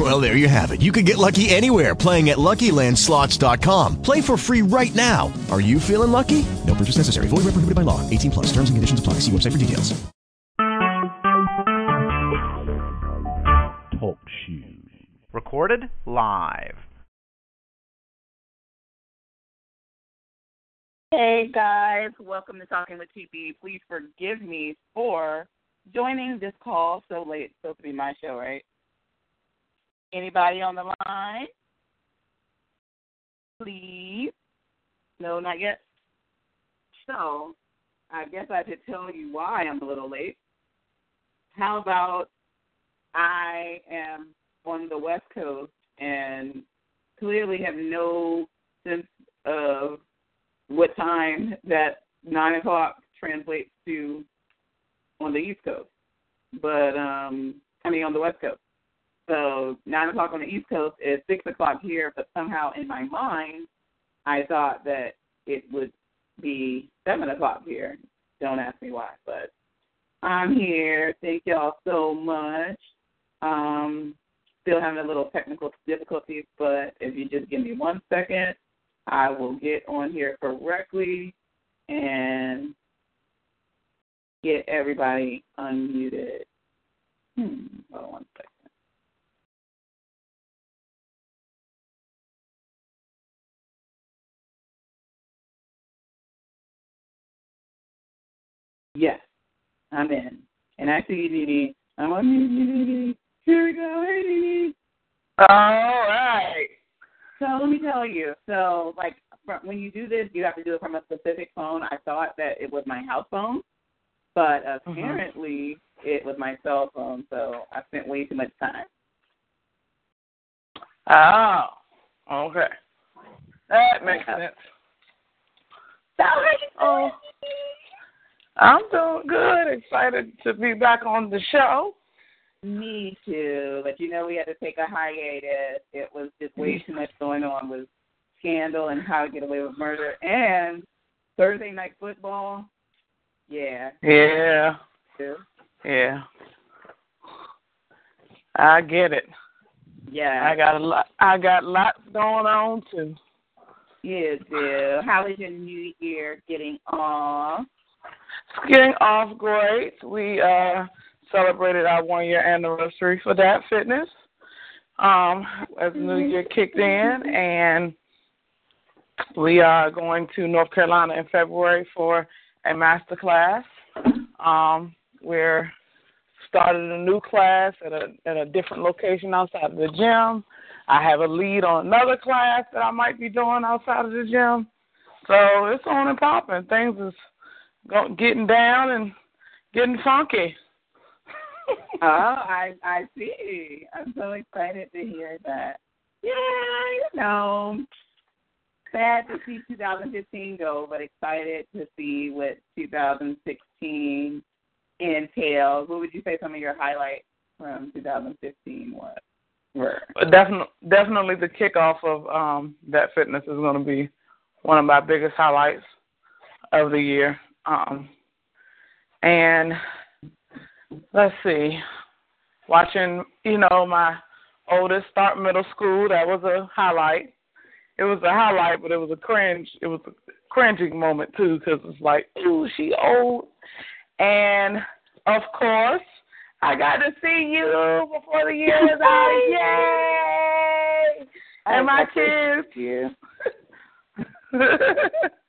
Well, there you have it. You can get lucky anywhere playing at LuckyLandSlots.com. Play for free right now. Are you feeling lucky? No purchase necessary. Void where prohibited by law. 18 plus. Terms and conditions apply. See website for details. Talk shoes. Recorded live. Hey guys, welcome to Talking with TP. Please forgive me for joining this call so late. It's supposed to be my show, right? Anybody on the line? Please. No, not yet. So, I guess I should tell you why I'm a little late. How about I am on the West Coast and clearly have no sense of what time that nine o'clock translates to on the East Coast, but um, I mean on the West Coast. So nine o'clock on the East Coast is six o'clock here, but somehow in my mind, I thought that it would be seven o'clock here. Don't ask me why, but I'm here. Thank y'all so much. Um, still having a little technical difficulties, but if you just give me one second, I will get on here correctly and get everybody unmuted. Hmm, hold on one second. Yes, I'm in. And I see you, Dee I'm on mute. Here we go. Hey, Dee All right. So let me tell you. So, like, when you do this, you have to do it from a specific phone. I thought that it was my house phone, but apparently mm-hmm. it was my cell phone. So I spent way too much time. Oh, okay. That makes sense. Oh, I'm doing good. Excited to be back on the show. Me too. But you know, we had to take a hiatus. It was just way too much going on with scandal and how to get away with murder and Thursday night football. Yeah. Yeah. Yeah. I get it. Yeah. I got a lot. I got lots going on too. You do. How is your new year getting off? It's getting off great. We uh celebrated our one year anniversary for that fitness. Um, as the new year kicked in and we are going to North Carolina in February for a master class. Um, we're started a new class at a at a different location outside of the gym. I have a lead on another class that I might be doing outside of the gym. So it's on and popping. Things is getting down and getting funky. oh, I I see. I'm so excited to hear that. Yeah, you know, sad to see 2015 go, but excited to see what 2016 entails. What would you say some of your highlights from 2015 was? Were? Definitely, definitely the kickoff of um, that fitness is going to be one of my biggest highlights of the year. Um, and let's see, watching you know my oldest start middle school that was a highlight it was a highlight, but it was a cringe. It was a cringing moment too, because it's like, ooh, she old. And of course, I got to see you before the year is out. Yay! And my kids. You.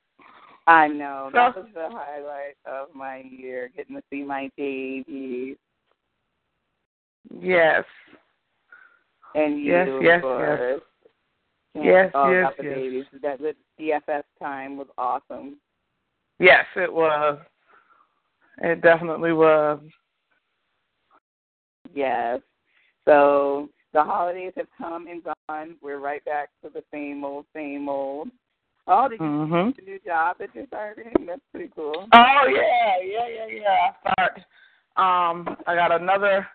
I know that was the highlight of my year, getting to see my babies. Yes. And you, yes, yes, yes. Yes, oh, yes, yes. babies. That the DFS time was awesome. Yes, it was. It definitely was. Yes. So the holidays have come and gone. We're right back to the same old, same old. Oh, did you mm-hmm. get a new job that you're starting? That's pretty cool. Oh yeah, yeah, yeah, yeah. I start Um, I got another.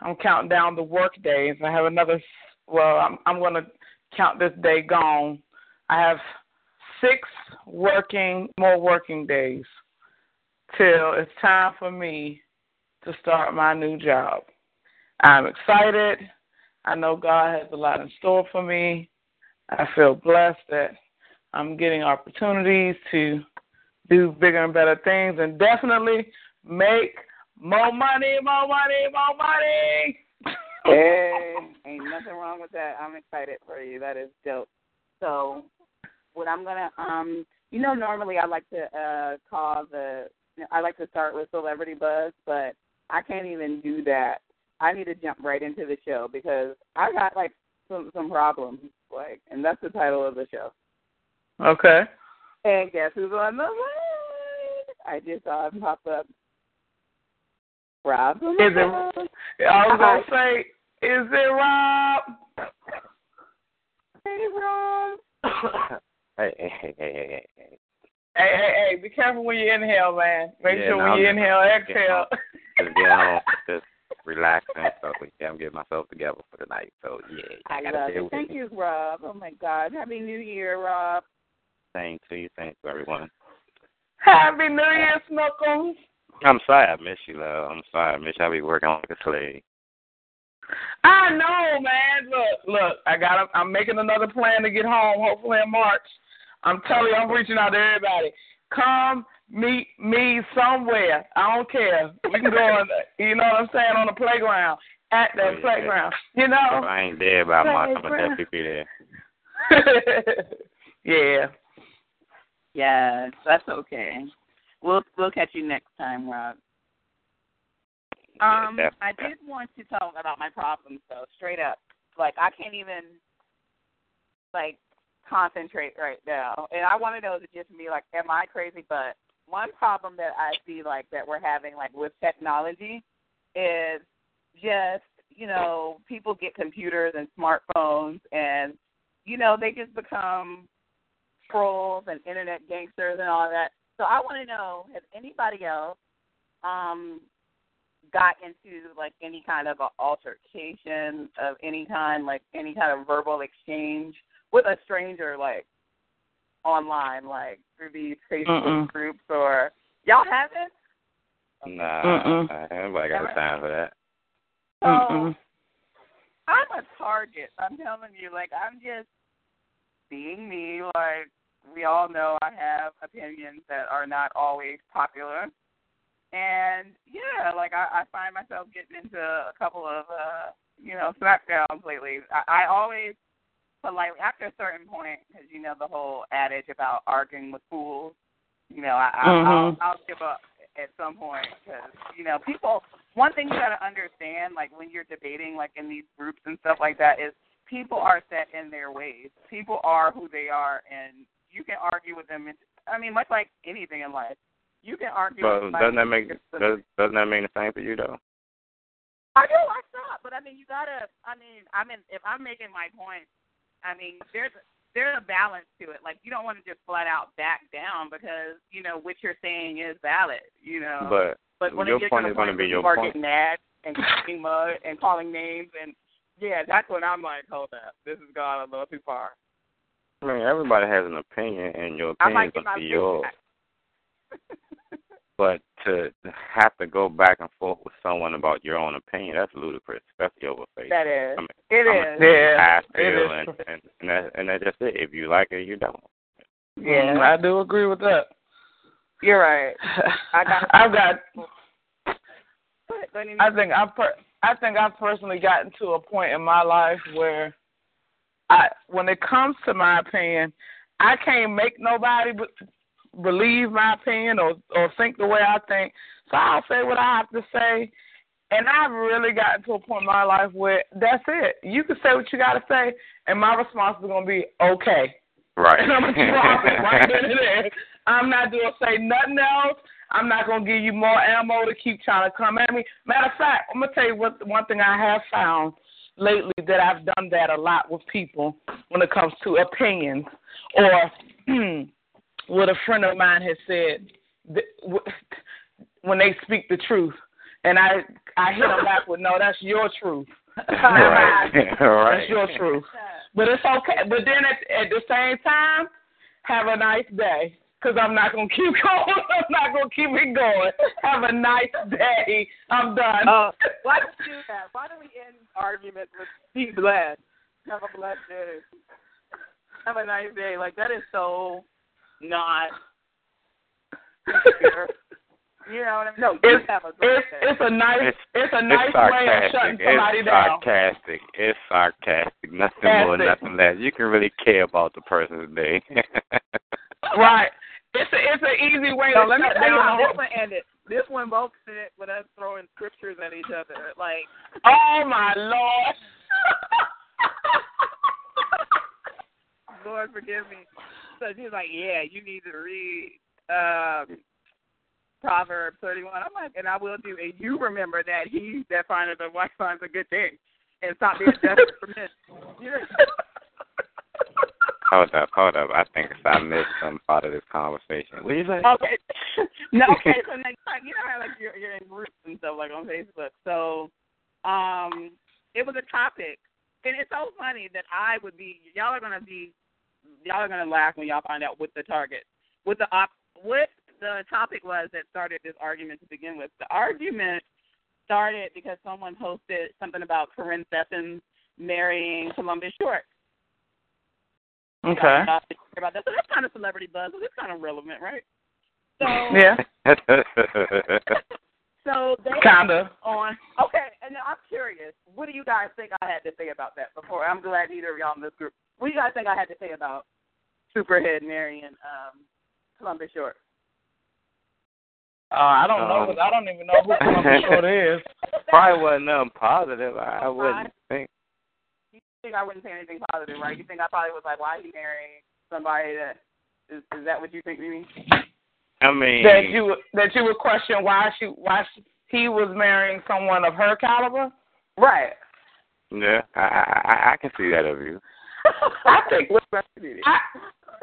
I'm counting down the work days. I have another. Well, I'm I'm going to count this day gone. I have six working more working days till it's time for me to start my new job. I'm excited. I know God has a lot in store for me. I feel blessed that I'm getting opportunities to do bigger and better things and definitely make more money, more money, more money. hey, ain't nothing wrong with that. I'm excited for you. That is dope. So, what I'm gonna, um, you know, normally I like to uh call the, I like to start with celebrity buzz, but I can't even do that. I need to jump right into the show because I got like some some problems, like, and that's the title of the show. Okay. And guess who's on the line? I just saw him pop up. Rob. Is it? I was gonna uh-huh. say, is it Rob? Hey, Rob. hey, hey, hey, hey, hey, hey. Hey, hey, hey! Be careful when you inhale, man. Make Yeah, sure no, when you I'm- inhale, exhale. Just getting home, just relaxing. So yeah, I'm getting myself together for the night. So yeah, I gotta love it. Thank me. you, Rob. Oh my God. Happy New Year, Rob. Same to you, thanks to everyone. Happy New Year, Snuckles. I'm sorry I miss you, love. I'm sorry I miss you. I be working like a slave. I know, man. Look, look. I got. I'm making another plan to get home. Hopefully in March. I'm telling you, I'm reaching out to everybody. Come meet me somewhere. I don't care. We can go on. You know what I'm saying? On the playground. At the yeah. playground. You If know. I ain't there by March, I'm gonna definitely be there. yeah. Yes, that's okay. We'll we'll catch you next time, Rob. Um. I did want to talk about my problems though, straight up. Like I can't even like concentrate right now. And I want to know is it just me, like, am I crazy? But one problem that I see like that we're having like with technology is just, you know, people get computers and smartphones and you know, they just become trolls and internet gangsters and all that. So I want to know, has anybody else um got into like any kind of a altercation of any kind, like any kind of verbal exchange with a stranger, like online, like through these Facebook Mm-mm. groups, or y'all haven't? Nah, Mm-mm. uh, everybody got the time for that. So Mm-mm. I'm a target. I'm telling you, like I'm just being me. Like we all know, I have opinions that are not always popular, and yeah, like I, I find myself getting into a couple of uh, you know smackdowns lately. I, I always politely after a certain point, because you know the whole adage about arguing with fools. You know, I, I I'll, Mhm. I'll give up at some point because you know people. One thing you got to understand, like when you're debating, like in these groups and stuff like that, is people are set in their ways. People are who they are, and you can argue with them. I mean, much like anything in life, you can argue. But with doesn't that make does, doesn't that mean the same for you though? I do. I stop, but I mean, you gotta. I mean, I mean, if I'm making my point, I mean, there's there's a balance to it. Like you don't want to just flat out back down because you know what you're saying is valid. You know, But but when your point is gonna be where your point. getting mad and kicking mud and calling names and yeah, that's when I'm like, hold up, this has gone a little too far. I mean, everybody has an opinion, and your I opinion is gonna be yours. But to have to go back and forth with someone about your own opinion, that's ludicrous, especially over Facebook. that is, I mean, it I'm is. Yeah, I it feel, is. and and and, that, and that's just it. If you like it, you don't. Yeah, Mm, I do agree with that. you're right. I got- I've got. But, but I think I per- I think I've personally gotten to a point in my life where I when it comes to my opinion, I can't make nobody b- believe my opinion or or think the way I think. So I'll say what I have to say. And I've really gotten to a point in my life where that's it. You can say what you got to say, and my response is going to be okay. Right. And I'm gonna drop it right there. I'm not gonna say nothing else. I'm not gonna give you more ammo to keep trying to come at me. Matter of fact, I'm gonna tell you what one thing I have found lately that I've done that a lot with people when it comes to opinions or what a friend of mine has said when they speak the truth and I I hit him back with, "No, that's your truth." right. right. That's your truth. But it's okay. But then at, at the same time, have a nice day. Because I'm not going to keep going. I'm not going to keep it going. Have a nice day. I'm done. Uh, why do we do that? Why do we end arguments with be blessed? Have a blessed day. Have a nice day. Like, that is so not. You know what I mean? No, It's, a it's, it's a nice It's, it's a nice it's way of sarcastic. shutting somebody down. it's down. sarcastic. It's sarcastic. Nothing more, nothing less. You can really care about the person's day. Right. It's a it's an easy way So to let me tell you how this one ended. This one both ended with us throwing scriptures at each other. Like, Oh my lord. Lord forgive me. So she was like, Yeah, you need to read um Proverbs thirty one. I'm like, and I will do and you remember that he that findeth a wife finds a good thing. And stop being desperate for men. You know? Hold up, hold up. I think I missed some part of this conversation. What you say? Okay. no, okay, so next time you know how like you're you're in groups and stuff like on Facebook. So um it was a topic. And it's so funny that I would be y'all are gonna be y'all are gonna laugh when y'all find out what the target what the op what the topic was that started this argument to begin with. The argument started because someone posted something about Karrine Steffans marrying Columbus Short. Okay. About that. So that's kind of celebrity buzz. So it's kind of relevant, right? So Yeah. So they Kinda. on okay, and now I'm curious. What do you guys think I had to say about that before? I'm glad neither of y'all in this group. What do you guys think I had to say about Superhead marrying um, Columbus Short? Uh, I don't know. Um, I don't even know who Columbus Short is. Probably wasn't nothing positive. I, I wouldn't think. You think I wouldn't say anything positive, right? You think I probably was like, why is he marrying somebody that is? Is that what you think, Mimi? I mean, That you that you would question why she why she, he was marrying someone of her caliber. Right. yeah, I, I I- I can see that of you. I think What rest of it? I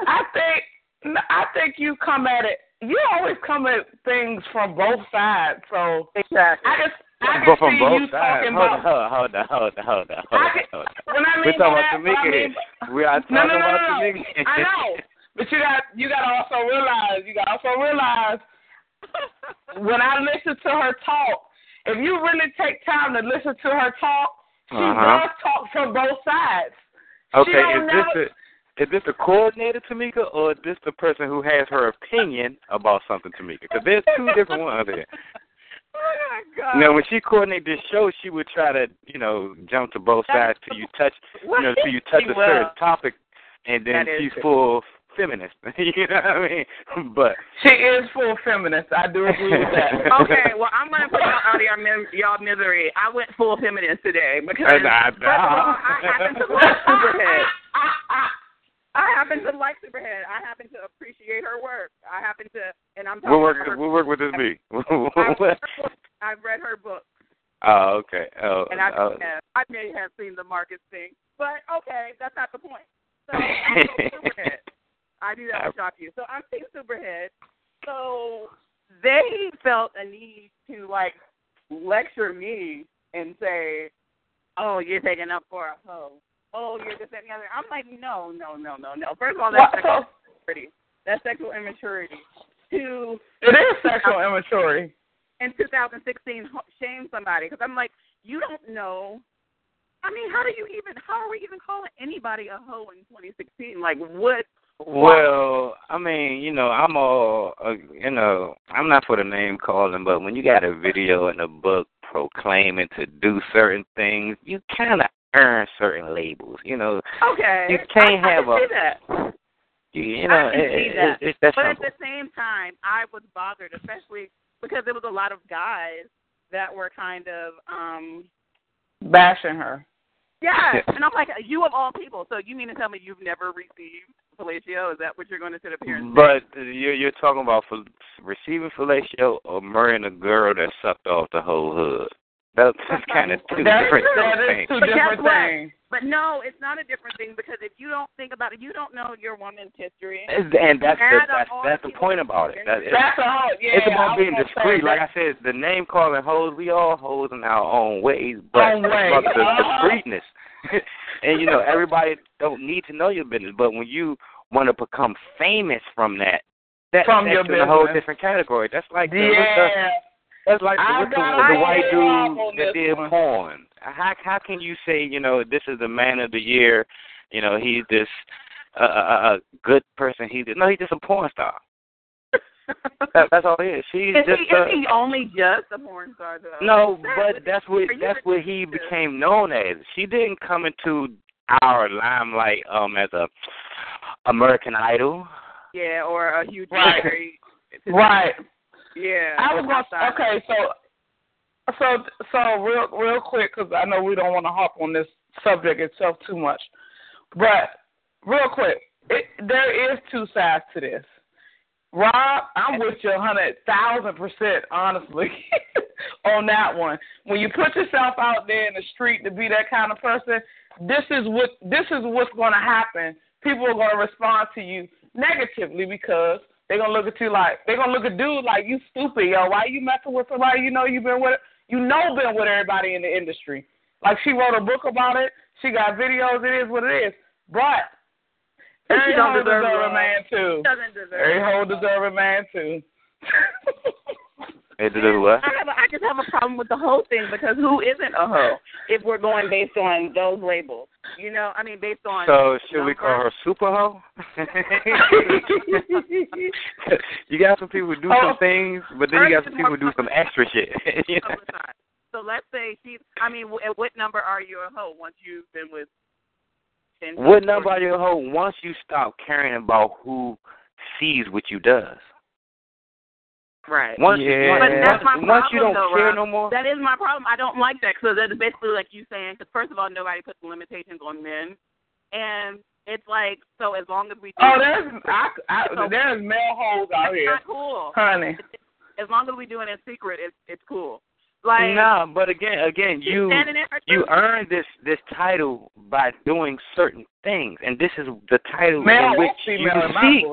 I think I think you come at it. You always come at things from both sides. So Exactly. I just I can But from see both you sides. Hold on, hold on, hold on, hold on, hold on, hold on. When I mean We're talking about that, what I Tamika. mean- We are talking No, no, no, about no, no. Tamika. I know, but you got you got to also realize you got to also realize when I listen to her talk, if you really take time to listen to her talk, she Uh-huh. does talk from both sides. Okay, is never- this a, is this the coordinator Tamika or is this the person who has her opinion about something Tamika? Because there's two different ones here. My God. Now, when she coordinated this show, she would try to, you know, jump to both sides till you touch, you know, till you touch a Well, certain topic, and then she's true. full feminist. you know what I mean? But She is full feminist. I do agree with that. okay, well, I'm going to put y'all out of your mis- y'all misery. I went full feminist today because, Uh, nah, first of all. I happen to like Superhead. I happen to like Superhead. I happen to appreciate her work. I happen to, and I'm talking what work? about her. What work would this be? I've read her book. I've read her book, oh, okay. Oh, and I, oh. yeah, I may have seen the Marcus thing, but okay, that's not the point. So I'm Superhead. I knew that would shock you. So I'm Team Superhead. So they felt a need to like lecture me and say, "Oh, you're taking up for a hoe. Oh, you're this that, and the other." I'm like, no, no, no, no, no. First of all, that's sexual immaturity. That's sexual immaturity. To It is sexual immaturity. In 2016 ho- shame somebody because I'm like, you don't know. I mean, how do you even? How are we even calling anybody a hoe in 2016? Like, what? Well, I mean, you know, I'm all, uh, you know, I'm not for the name calling, but when you got a video and a book proclaiming to do certain things, you kind of earn certain labels. You know, Okay, You can't I, I have can a- see that. you, you know, I can it, see that. it, it's that But at the same time, I was bothered, especially because there was a lot of guys that were kind of, um Bashing her. yeah. and I'm like, you of all people. So you mean to tell me you've never received fellatio? Is that what you're going to sit up here and say? But you're you're talking about fel- receiving fellatio or marrying a girl that sucked off the whole hood. That's kind of two That is, different that is things. two But guess different what? things. But no, it's not a different thing because if you don't think about it, you don't know your woman's history. It's, and that's the, that's that's the the point about it. That, it's, That's all. Yeah, it's about being discreet. Like. I said, the name calling hoes, we all hoes in our own ways, but Own it's ways. about the Uh-huh. discreetness. and you know, everybody don't need to know your business, but when you want to become famous from that, that From sets your you in a whole different category. That's like the, what's the, Yeah. That's like I what's the, gotta the white dude that this did one. porn. How how can you say you know this is the man of the year? You know he's this uh, uh, uh, good person. He's no, he's just a porn star. that, that's all he is. He's Is just he, a, is he only just a porn star though? no, but that's what that's what he became known as. She didn't come into our limelight um as a American Idol. Yeah, or a huge Right. Right. Yeah. I was going outside. okay, so so so real real quick because I know we don't want to hop on this subject itself too much, but real quick, it, there is two sides to this. Rob, I'm with you a hundred thousand percent, honestly, on that one. When you put yourself out there in the street to be that kind of person, this is what this is what's going to happen. People are going to respond to you negatively because they're gonna look at you like they're gonna look at dude like you stupid, yo. Why you messing with somebody you know you've been with you know been with everybody in the industry. Like she wrote a book about it. She got videos. It is what it is. But But every she don't hoe deserve deserve a man too. Every hoe deserve a man too. It did what? I have a, I just have a problem with the whole thing because who isn't a hoe if we're going based on those labels? You know, I mean, based on. So should we call her super hoe? you got some people who do some things, but then you got some people who do some extra shit. Oh, you? So let's say she's. I mean, at what number are you a hoe once you've been with? 10 What number are you a hoe once you stop caring about who sees what you does? Right. Once, Yeah. once, But that's my once, once you problem, don't though, care Rob. no more. That is my problem. I don't like that because that is basically like you saying. Because first of all, nobody puts limitations on men, and it's like so as long as we. Do Oh, there's I, I, there's male hoes out It's here, not cool. honey. As long as we do it in secret, it's it's cool. Like no, but again, again, she's you standing there for you truth. earn this this title by doing certain things, and this is the title Male in which you female in my seek.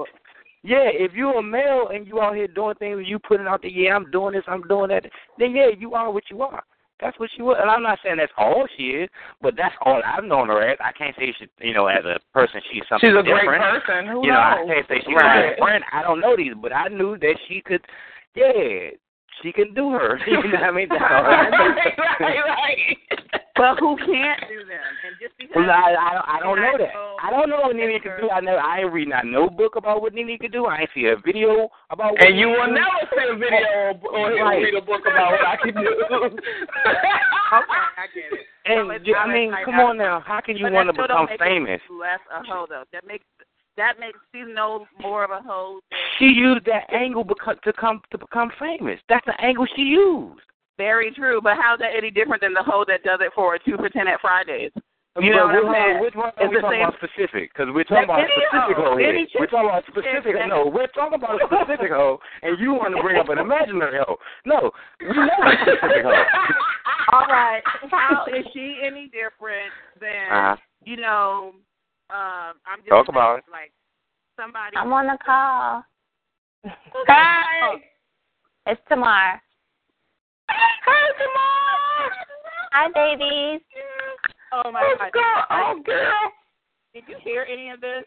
Yeah, if you're a male and you out here doing things, and you putting out there, yeah, I'm doing this, I'm doing that, then yeah, you are what you are. That's what she was, and I'm not saying that's all she is, but that's all I've known her as. I can't say she, you know, as a person, she's something She's a great different. person. Who you know, I can't say she's Right. a good friend. I don't know these, but I knew that she could. Yeah, she can do her. you know what I mean? Right, right, right. But who can't do them? And just because Well, I, I, don't- I don't know that. I don't know what Nene her- do. I know I ain't read not no book about what Nene could do. I ain't see a video about what And you will never see a video oh, or, he'll Right. read a book about what I can do. okay, I get it. And you- I mean, come on now. How can you want to become famous? Less a hoe though. That makes that makes she's no more of a hoe. She used that angle beco- to come to become famous. That's the angle she used. very true. But how's that any different than the hoe that does it for two for ten at Fridays? You know what I'm saying? Which one are It's we the talking same- about specific? Because we're talking about specific hoe, hoe here. any chick- We're talking about specific. No, we're talking about a specific hoe, and you want to bring up an imaginary hoe. No, we know a specific hoe. All right. How is she any different than Uh-huh. you know? Um, I'm just Talk saying, about it. Like somebody. I'm on the call. Hi. It's Tamar. Hi, Tamar. Hi, babies. Oh my Let's God. go. Oh, girl. Did you hear any of this?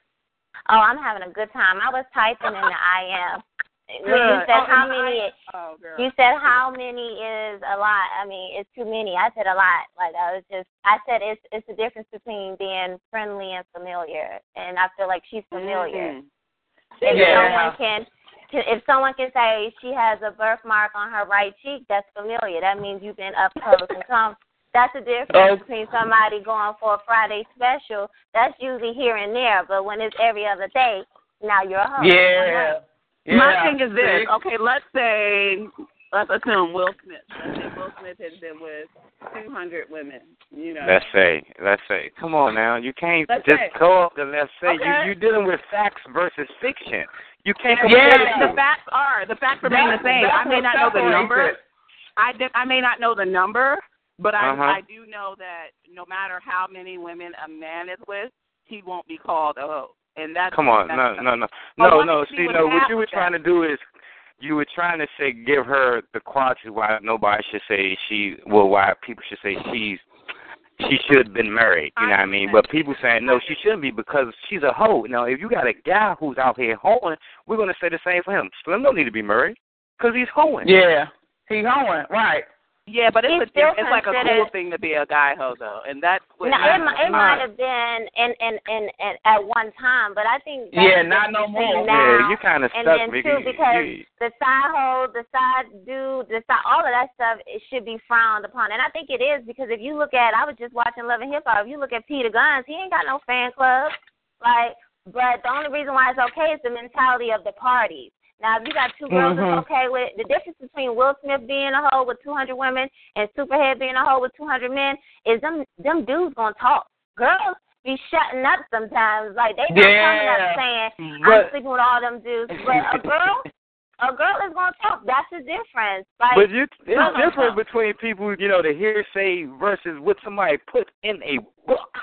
Oh, I'm having a good time. I was typing in the IM. When you said Oh, how in the many, Oh, girl. you said how many is a lot. I mean, it's too many. I said a lot. Like I was just, I said it's it's the difference between being friendly and familiar, and I feel like she's familiar. Mhm. If Yeah. someone can, can, if someone can say she has a birthmark on her right cheek, that's familiar. That means you've been up close and come. That's the difference Oh. between somebody going for a Friday special. That's usually here and there, but when it's every other day, now you're a hoe. Yeah. Yeah. My thing is this. Okay, let's say let's assume Will Smith. Let's say Will Smith has been with two hundred women. You know. Let's say, let's say. Come on now, you can't Let's just say. go off the let's say. Okay. You you dealing with facts versus fiction. You can't Yeah, compare the the facts are the facts remain the That's- same. that's I may not know the number. I did, I may not know the number, But I Uh-huh. I do know that no matter how many women a man is with, he won't be called a hoe. And that's Come on, that's, no, no, no, no, wanted no. to see See, no. What you were with trying to do is, you were trying to say give her the quality why nobody should say she, well, why people should say she's, she should have been married. You know what I mean? But people saying no, she shouldn't be because she's a hoe. Now, if you got a guy who's out here hoeing, we're gonna say the same for him. Slim don't need to be married because he's hoeing. Yeah, he hoeing right. Yeah, but it's He's a, still it's like a cool thing to be a guy hoe though, and that's what No, it, mi- it might have been in, in in in at one time, but I think Yeah, not no more. Now Yeah, you kind of and stuck, then Vicky. too, because You- the side hoe, the side dude, the side, all of that stuff, it should be frowned upon, and I think it is because if you look at, I was just watching Love and Hip Hop. If you look at Peter Gunz, he ain't got no fan club, like. But the only reason why it's okay is the mentality of the parties. Now, if you got two girls Mhm. that's okay with the difference between Will Smith being a hoe with 200 women and Superhead being a hoe with 200 men is them them dudes gonna talk. Girls be shutting up sometimes, like they not coming Yeah. up saying I'm But- sleeping with all them dudes, but a girl, a girl is gonna talk. That's the difference. Like, But you, it's No, no, different between people, you know, the hearsay versus what somebody put in a book.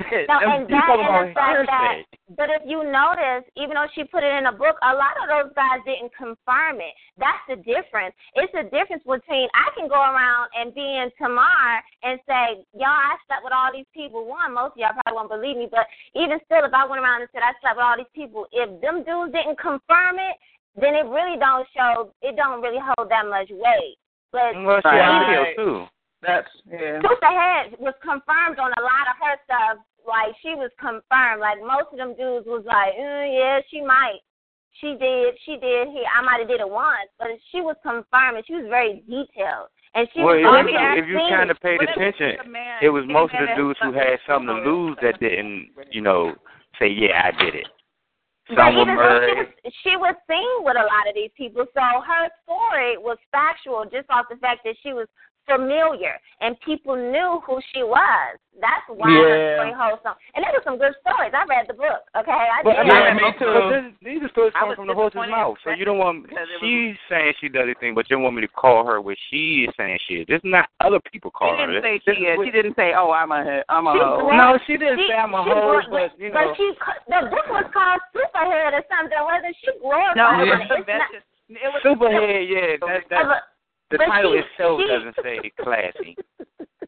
No, and you that talking and the fact that, but if you notice, even though she put it in a book, a lot of those guys didn't confirm it. That's the difference. It's the difference between I can go around and be in Tamar and say, y'all, I slept with all these people. One, most of y'all probably won't believe me, but even still, if I went around and said I slept with all these people, if them dudes didn't confirm it, then it really don't show. It don't really hold that much weight. But Well, she Right. had video too. That's yeah. Superhead was confirmed on a lot of her stuff. Like she was confirmed. Like most of them dudes was like, mm, yeah, she might. She did. She did. Here, I might have did it once, but she was confirmed and she was very detailed. And she Well, was if, very you- if you kind of paid But if attention, the man it was most of the dudes who had something to lose that didn't, you know, say, yeah, I did it. But Some were even she was, she was seen with a lot of these people, so her story was factual just off the fact that she was familiar and people knew who she was. That's why her Yeah. story holds some. And there were some good stories. I read the book. Okay, I But, did. Yeah, I mean, me too. but this, these are stories I coming from the horse's mouth. So you don't want because it was- she's saying she does anything, but you don't want me to call her what she is saying she is. This is not other people She calling her. didn't say This she is is. what- She didn't say, "Oh, I'm a I'm a She hoe." blamed- No, she didn't she, say I'm a she hoe, but you know. But she, the book was called Superhead or something. Whether she glorified No, it, it or was not, the it's not. message. It was Superhead, yeah, that, that, but- the but title she- itself she- doesn't say classy.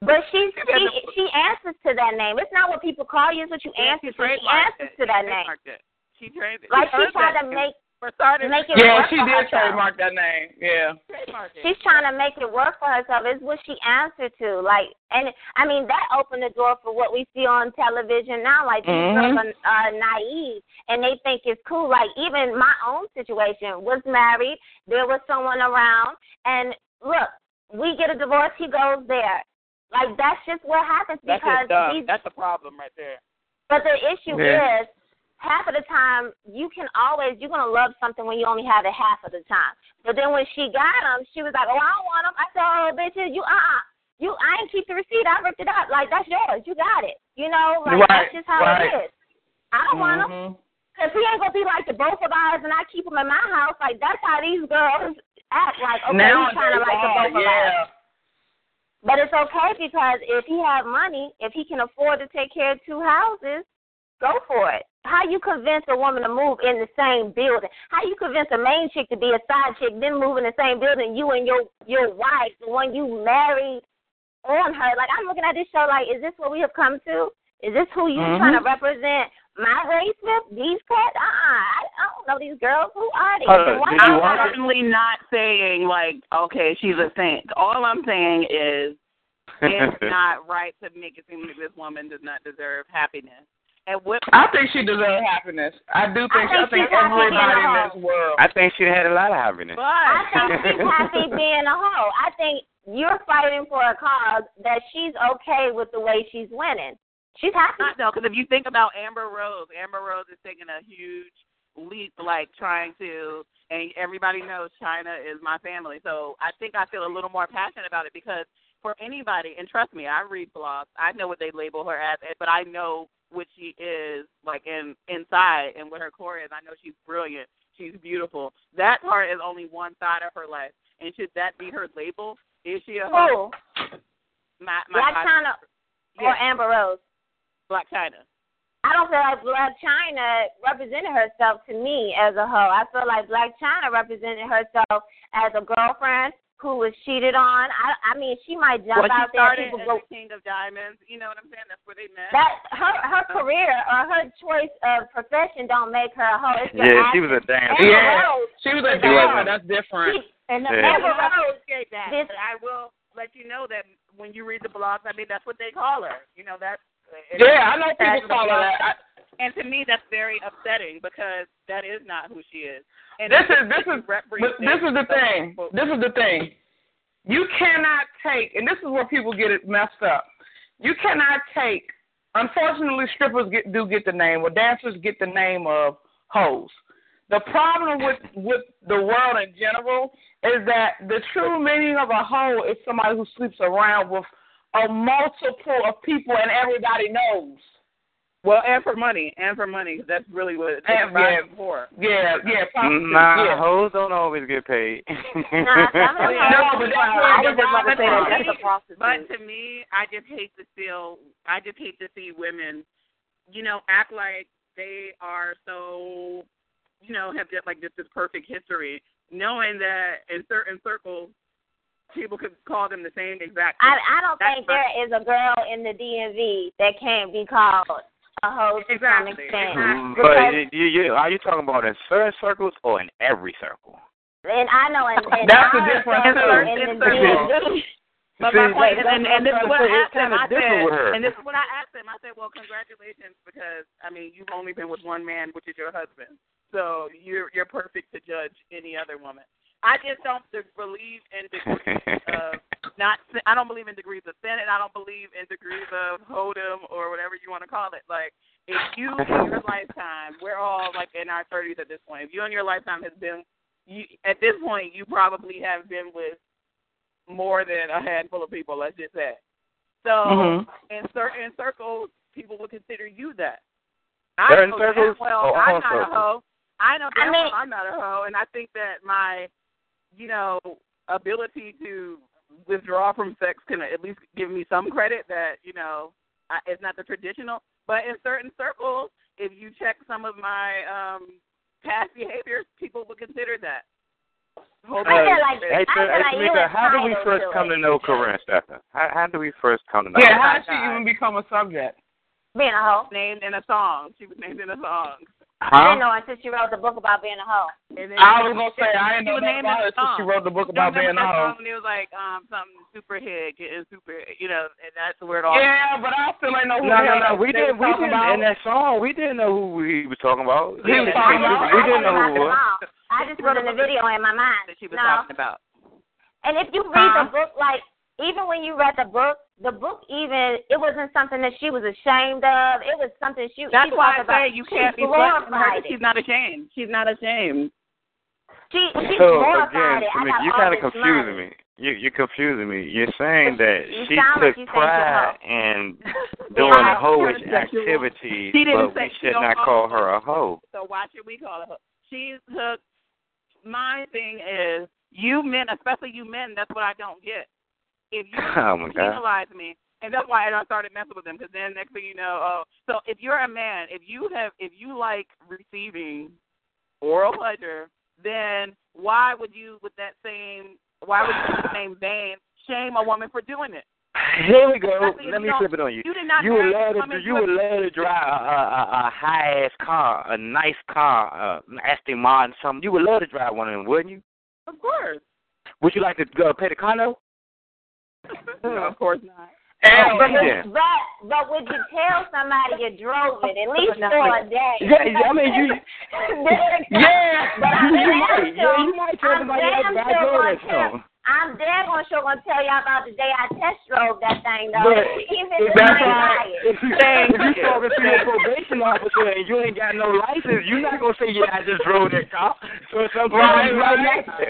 But she she she answers to that name. It's not what people call you; it's what you answer to. She answers it. to that She name. trademarked it. She trademarked it. Like she heard tried to make for make it Yeah, work she for did herself. trademark that name. Yeah. She's trying to make it work for herself. It's what she answered to. Like, and I mean that opened the door for what we see on television now. Like these Mhm. girls are uh, naive and they think it's cool. Like even my own situation was married. There was someone around, and look, we get a divorce. He goes there. Like that's just what happens That's because just dumb. That's the problem right there. But the issue Yeah. is, half of the time you can always you're gonna love something when you only have it half of the time. But then when she got him, she was like, "Oh, I don't want him." I said, "Oh, bitches, you uh, uh you I ain't keep the receipt. I ripped it up. Like that's yours. You got it. You know, like Right, that's just how right. it is. I don't want him Because he ain't gonna be like the both of ours, and I keep him in my house. Like that's how these girls act. Like okay, now he's trying to like the both of us. But it's okay because if he have money, if he can afford to take care of two houses, go for it. How you convince a woman to move in the same building? How you convince a main chick to be a side chick, then move in the same building? You and your your wife, the one you married, on her. Like I'm looking at this show, like, is this what we have come to? Is this who you Mhm. trying to represent? My race with these cats? Uh uh I, I don't know these girls. Who are they? Hold on, And why did you you I'm watch gotta- it? certainly not saying like, okay, she's a saint. All I'm saying is it's not right to make it seem like this woman does not deserve happiness. And what I think she deserves happiness. I do think. I I think think, she's happy being everybody a in this world. I think she had a lot of happiness. I think she's happy being a hoe. I think you're fighting for a cause that she's okay with the way she's winning. She's happy. not though, because if you think about Amber Rose, Amber Rose is taking a huge leap, like trying to, and everybody knows Chyna is my family. So I think I feel a little more passionate about it because for anybody, and trust me, I read blogs. I know what they label her as, but I know what she is like in inside and what her core is. I know she's brilliant. She's beautiful. That part is only one side of her life. And should that be her label? Is she a hoe? Who? My, my Blac Chyna or Amber Rose? Blac Chyna. I don't feel like Blac Chyna represented herself to me as a hoe. I feel like Blac Chyna represented herself as a girlfriend who was cheated on. I, I mean, she might jump Well, she out there. started People as go, the King of Diamonds. You know what I'm saying? That's where they met. that her her career or her choice of profession don't make her a hoe. It's Yeah, she was a dancer. Amber Yeah. Rose, She was a dancer. That's different. she, and the Yeah. Amber I Rose. appreciate that. This- I will let you know that when you read the blogs, I mean that's what they call her. You know that's. Yeah, I know people call her that. I, And to me, that's very upsetting because that is not who she is. And this is this is this is the thing. This is the thing. You cannot take, and this is where people get it messed up. You cannot take. Unfortunately, strippers get do get the name, or dancers get the name of hoes. The problem with with the world in general is that the true meaning of a hoe is somebody who sleeps around with a multiple of people and everybody knows. Well, and for money, and for money, that's really what it's And- about yeah. for. Yeah, yeah, prostitutes, Nah, yeah. hoes don't always get paid. Nah, some of them No, but that's I not- just want to say that that's me- a prostitute. But to me, I just hate to feel. I just hate to see women, you know, act like they are so, you know, have just like just this perfect history, knowing that in certain circles, people could call them the same exact. I I don't That's think there is a girl in the DMV that can't be called a hoe to some Exactly, extent. exactly. Mm, but Because- you, you, are you talking about in certain circles or in every circle? And I know in, in That's the difference, circle, too. in the DMV. But See, my point is, that's and, and this is what I asked him. I said, and this is what I asked him. I said, well, congratulations, because I mean, you've only been with one man, which is your husband. So you're you're perfect to judge any other woman. I just don't believe in degrees of not. I don't believe in degrees of sin, and I don't believe in degrees of hold'em or whatever you want to call it. Like if you in your lifetime, we're all like in our thirties at this point. If you in your lifetime has been, you at this point, you probably have been with more than a handful of people. Let's just say. So Mhm. in certain circles, people would consider you that. Certain know circles well or I'm not circles? a hoe. I know I damn mean- well I'm not a hoe, and I think that my, you know, ability to withdraw from sex can at least give me some credit that you know I, it's not the traditional. But in certain circles, if you check some of my um past behaviors, people would consider that. Hold I feel like Hey, I feel hey, like Tamika, how do we first come it. to know Karrine Stefan? How, how did we first come to know Yeah, her? how did she even become a subject? being a hoe? named in a song. She was named in a song. I didn't know until she wrote the book about being a hoe. And then I was gonna say I didn't know was nothing about a she wrote the book about being a hoe. song when it was like um something super hit, getting super, you know, and that's where it all. Yeah, but I still ain't know who No, no, no. We didn't. We didn't. about. In that song, we didn't know who he was talking about. He was talking we, about- we didn't know who I it was. I just put in the video in my mind. that she was no. talking about. And if you read Huh? the book, like even when you read the book, the book even it wasn't something that she was ashamed of. It was something she. That's she why I about, say you can't be questioning her. glorified 'cause She's not ashamed. She's not ashamed. She she So glorified again, it. I got you're kind of this confusing money. me. You, you're confusing me. You're saying that You she sound like took pride in doing I- hoish she activities, She didn't but say we should don't call her a hoe. So why should we call her? She took. My thing is, you men, especially you men, that's what I don't get. If you Oh my God. penalize me, and that's why I started messing with them. Because then next thing you know, oh, so if you're a man, if you have, if you like receiving oral pleasure, then why would you, with that same, why would you, in the same vein, shame a woman for doing it? Here we go. Let me flip it on you. You did not. You would love to. You with- would love to drive a, a, a high ass car, a nice car, uh, an Aston Martin, something. You would love to drive one of them, wouldn't you? Of course. Would you like to uh, pay the condo? No, of course not. Oh, But, yeah. but but would you tell somebody you drove it at least for a day? Yeah, yeah, I mean, you- Yeah, But I'm you, you damn might. Yeah, you might tell I'm somebody damn else, but I sure drove gonna that song. I'm damn gonna sure gonna tell y'all about the day I test drove that thing though. But Even if if that's ain't why, if you if you talking to your probation officer and you ain't got no license, you're not gonna say, "Yeah, I just drove that car." So sometimes Right, you right right. next to.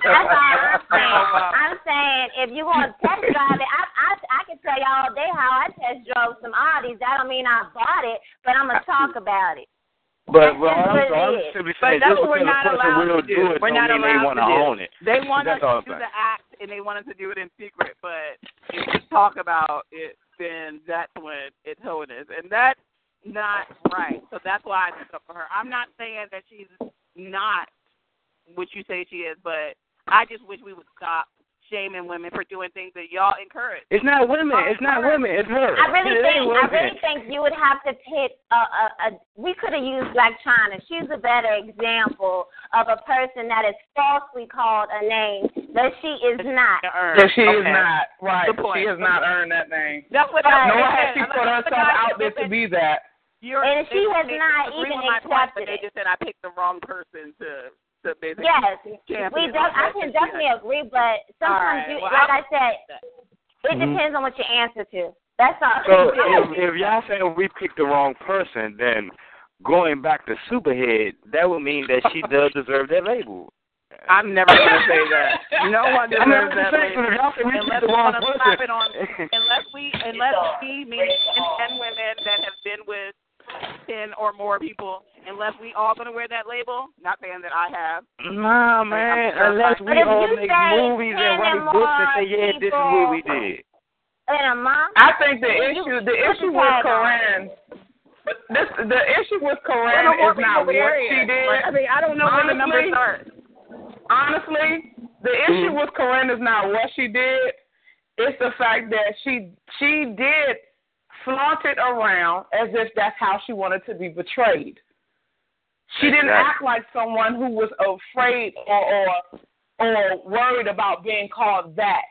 That's all I'm saying. I'm saying if you want to test drive it, I I I can tell y'all all day how I test drove some Audis. That don't mean I bought it, but I'm gonna talk about it. But well, I'm, I'm simply saying that's just what we're because a not person allowed will to do. do it We're don't not mean they want to own it. They want us to do the act, and they want us to do it in secret. But if you talk about it, then that's when it's holiness, and that's not right. So that's why I took up for her. I'm not saying that she's not what you say she is, but I just wish we would stop shaming women for doing things that y'all encourage. It's not women. It's not women. It's her. I really it think I really think you would have to pick a, a, a we could have used Blac Chyna. She's a better example of a person that is falsely called a name that she is not. That she is not right. Good point. She has not earned that name. That's what Right. Nor I has she put herself out there to be that. You're, And she they- has not even with my point, accepted but they just said I picked the wrong person to to basically Yes, champion. we de- I can definitely agree, but sometimes right. you, Well, like I'll- I said, it Mhm. depends on what you answer to. That's all. So if, if y'all saying we picked the wrong person, then going back to Superhead, that would mean that she does deserve that label. I'm never gonna say that. No one I mean, I'm deserves just that. saying, label. y'all say we Unless picked the we wrong person, on, unless we, unless we, meaning men and women that have been with ten or more people, unless we all gonna wear that label. Not saying that I have. Nah, man. Unless we all make movies and write books and say, yeah, this is what we did. And a mom. I think the issue the issue your with tag on. Karrine this the issue with I Karrine don't want is not what she did. Like, I mean, I don't know where the numbers Honestly, are. honestly, the mm-hmm. issue with Karrine is not what she did. It's the fact that she she did flaunt it around as if that's how she wanted to be betrayed. She didn't Exactly. act like someone who was afraid or or, or worried about being called that.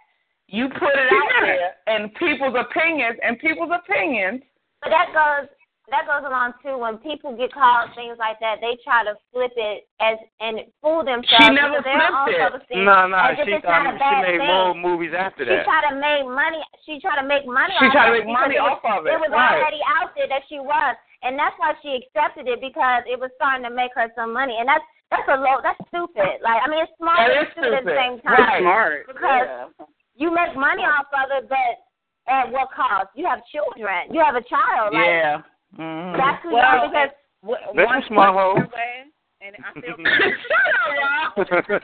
You put it out there, and people's opinions and people's opinions. But that goes that goes along too. When people get called things like that, they try to flip it as and fool themselves. She never because their own flipped it. self-esteem No, no, she it's not thought a she bad made thing. more movies after She that. tried to make money. She tried to make money. She off tried to make money because off of it, It was right. already out there that she was, and that's why she accepted it because it was starting to make her some money. And that's that's a low. That's stupid. Like I mean, it's smart That and is stupid, at the same time. Right. Smart. Because yeah. you make money off of it, but at what cost? You have children. You have a child. Like, Yeah. Mm-hmm. That's who you Well, because w- That's one a smart hoe. and I feel Shut up, y'all.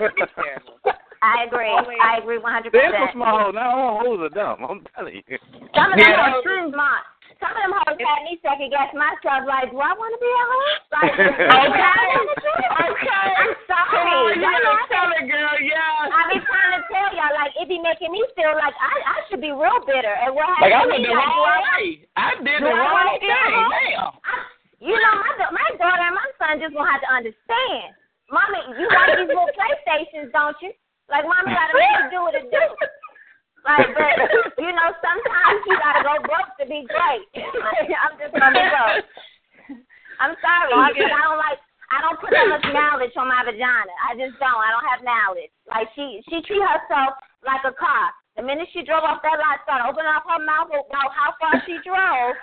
I agree. I agree 100. There's some percent small hoes. Now all hoes are dumb. I'm telling you. Some of them Yeah, that's hoes true. smart. Some of them hoes had me second guess myself. Like, do I want to be a hoe? Like, Okay. do I wanna do it? Okay. I'm sorry. Come on, you Y'all know tell it, girl. Yes. I be trying to tell y'all, like, it be making me feel like I I should be real bitter. And what Like I happened went the like, wrong way. I did the wrong wanna be a thing. hoe? Damn. I- You know, my my daughter and my son just gonna have to understand. Mommy, you like these little PlayStations, don't you? Like, mommy gotta do what it do. Like, but you know, sometimes you gotta go broke to be great. I'm just gonna be broke. I'm sorry, because I don't like. I don't put that much knowledge on my vagina. I just don't. I don't have knowledge. Like she, she treat herself like a car. The minute she drove off that lot, started opening up her mouth about how far she drove.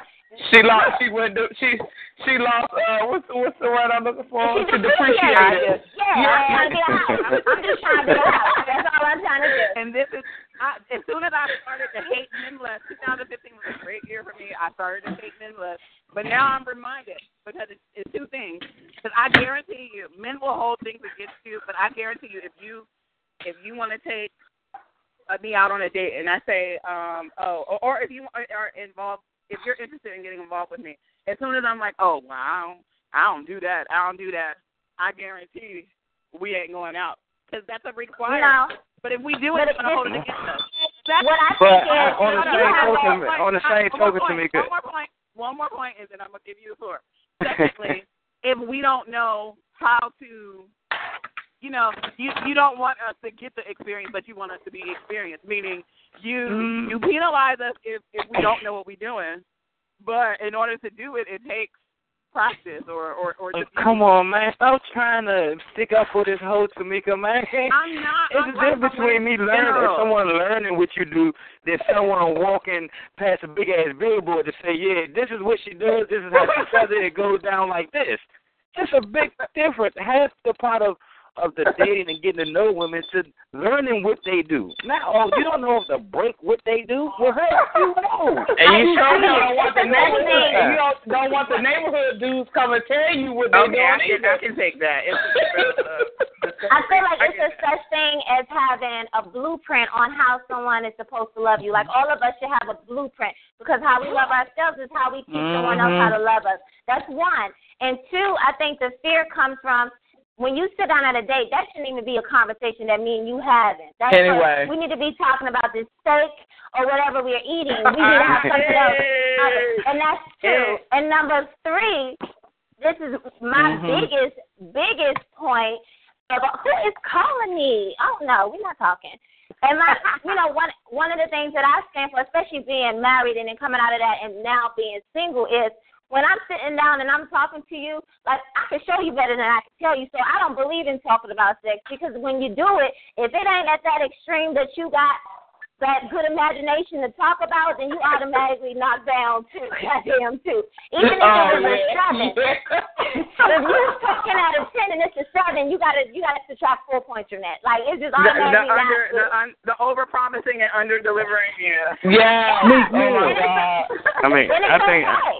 She lost. She went. To, she she lost. Uh, what's what's the word I'm looking for? She She depreciated. depreciated. Yeah, I'm trying to get a house. I'm just trying to get a house. That's all I'm trying to do. And this is, I, as soon as I started to hate men less, 2015 was a great year for me. I started to hate men less. But now I'm reminded because it's, it's two things. Because I guarantee you, men will hold things against you, but I guarantee you, if you if you want to take me out on a date and I say, um, oh, or, or if you are, are involved, if you're interested in getting involved with me, as soon as I'm like, oh, well, I don't, I don't do that, I don't do that, I guarantee we ain't going out because that's a requirement. No. But if we do it, it's gonna hold it against us. That's What I But think is, on the you same have token, on the same one more token, point, Tamika. One more point. One more point, and then I'm gonna give you the floor. Secondly, if we don't know how to, you know, you you don't want us to get the experience, but you want us to be experienced. Meaning, you Mm. you penalize us if if we don't know what we're doing. But in order to do it, it takes practice or or or. Uh, just- come on, man. Stop trying to stick up for this whole Tamika, man. I'm not. It's a difference between me learning and someone learning what you do than someone walking past a big ass billboard to say, yeah, this is what she does, this is how she does it, it goes down like this. It's a big difference. Half the part of of the dating and getting to know women to learning what they do. Now, oh, you don't know if to break what they do. Well, hey, you know. And you sure don't want the neighborhood. And you don't, don't want the neighborhood dudes come and tell you what they're Okay, I doing. can, I can take that. It's a different, uh, I feel like I it's a such thing as having a blueprint on how someone is supposed to love you. Like all of us should have a blueprint because how we love ourselves is how we teach someone else how to love us. That's one. And two, I think the fear comes from when you sit down at a date, that shouldn't even be a conversation that me and you having. That's what- Anyway. we need to be talking about this steak or whatever we're eating. We need to have something else. And that's two. And number three, this is my Mhm. biggest, biggest point about who is calling me. Oh no, we're not talking. And my, you know, one one of the things that I stand for, especially being married and then coming out of that and now being single, is when I'm sitting down and I'm talking to you, like I can show you better than I can tell you. So I don't believe in talking about sex because when you do it, if it ain't at that extreme that you got that good imagination to talk about, then you automatically knock down too. Goddamn too. Even if Oh, it was a yeah. seven. If you're talking out of ten and it's a seven, you gotta you gotta subtract four points from that. Like it's just the, the automatically not under good. the, un, the over promising and under delivering. Yeah. Yeah. Me Oh my. God. I mean, I think okay.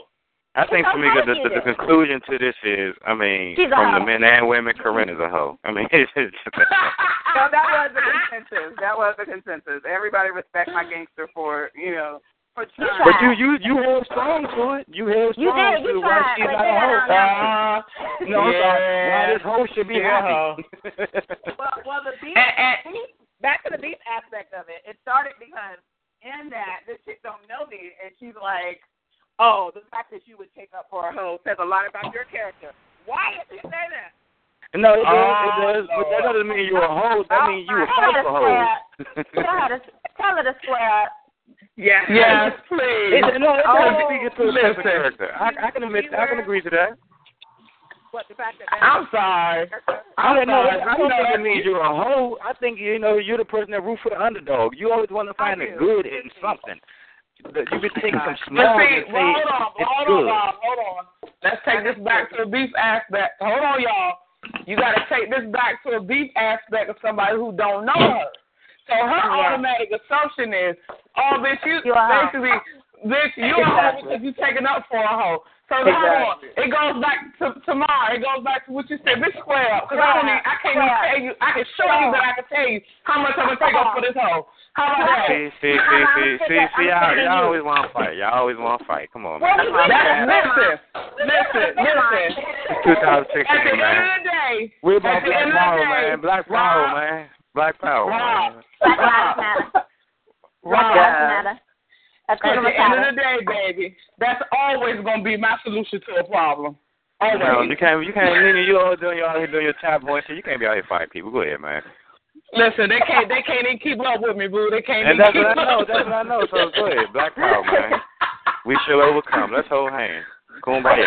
I think for me, the, the, the conclusion to this is, I mean, She's from the men and women, Karrine is a hoe. I mean, it's just, So that was the consensus. That was the consensus. Everybody respect my gangster for you know for trying. but you you you held strong to it. You held You strong did, you to why tried, she's not a hoe. Uh, no, I'm sorry. Why this hoe should be Yeah. happy. Well, well, the beef. And- and- beef- back to the beef aspect of it. It started because in that this chick don't know me, and she's like, "Oh, the fact that you would take up for a hoe says a lot about your character." Why did you say that? no, it ah, does, Oh, it does, but that doesn't mean you're a hoe. That oh, means you a Tell her fight for hoes. Tell her to tell her to square. Yeah. Yes, please. It, no, it does Oh, speak to a character. I, I can admit, I can agree to that. What the fact that that I'm sorry. I I'm don't know. I don't think it means you're a hoe. I think you know you're the person that root for the underdog. You always want to find the good in something. You can take some But small see, and say well, hold on, it's hold on, Bob, hold on. Let's take this back to the beef aspect. Hold on, y'all. You got to take this back to a beef aspect of somebody who don't know her. So her Yeah. automatic assumption is, oh, bitch, you You a hoe. basically, bitch, you a hoe because you're taking up for a hoe. So hold on. It goes back to tomorrow. It goes back to what you said. Bitch, square up. Because I don't even, I can't even Square. tell you. I can show you, but I can tell you how much I'm gonna take up for this hoe. How about that? See, see, see, see, see, see, y'all, y'all always want to fight. Y'all always want to fight. Come on, man. we went listen, listen, listen. It's 2016, At the end man. We're about Black Power, man. Black Power, man. Black Power, man. Black Lives Matter. Black Lives Matter. at the end of the day, baby, that's always gonna be my solution to a problem. No, Always. you can't. You can't. You all doing you all here doing your chat boy. You can't be out here fighting people. Go ahead, man. Listen, they can't. They can't even keep up with me, boo. They can't. And even that's what I know. That's what I know. So go ahead, Black Power, man. We shall overcome. Let's hold hands. Kumbaya.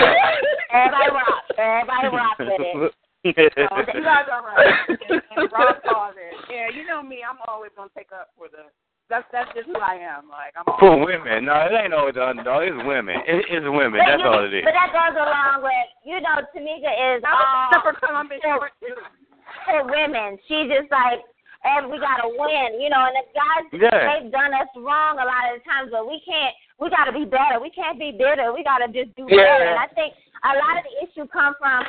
Everybody rock. Everybody rock with it. Oh, you guys are right. And, and Rob calls it. Yeah, you know me. I'm always gonna take up for the. That's that's just who I am. Like I'm. For women, no, it ain't always the underdog. It's women. It, it's women. But That's you- all it is. But that goes along with, you know, Tamika is I was all super Columbus short too. for women. She just like, and we gotta win, you know. And the guys, Yeah. they've done us wrong a lot of the times, but we can't. We gotta be better. We can't be bitter. We gotta just do Yeah. better. And I think a lot of the issue come from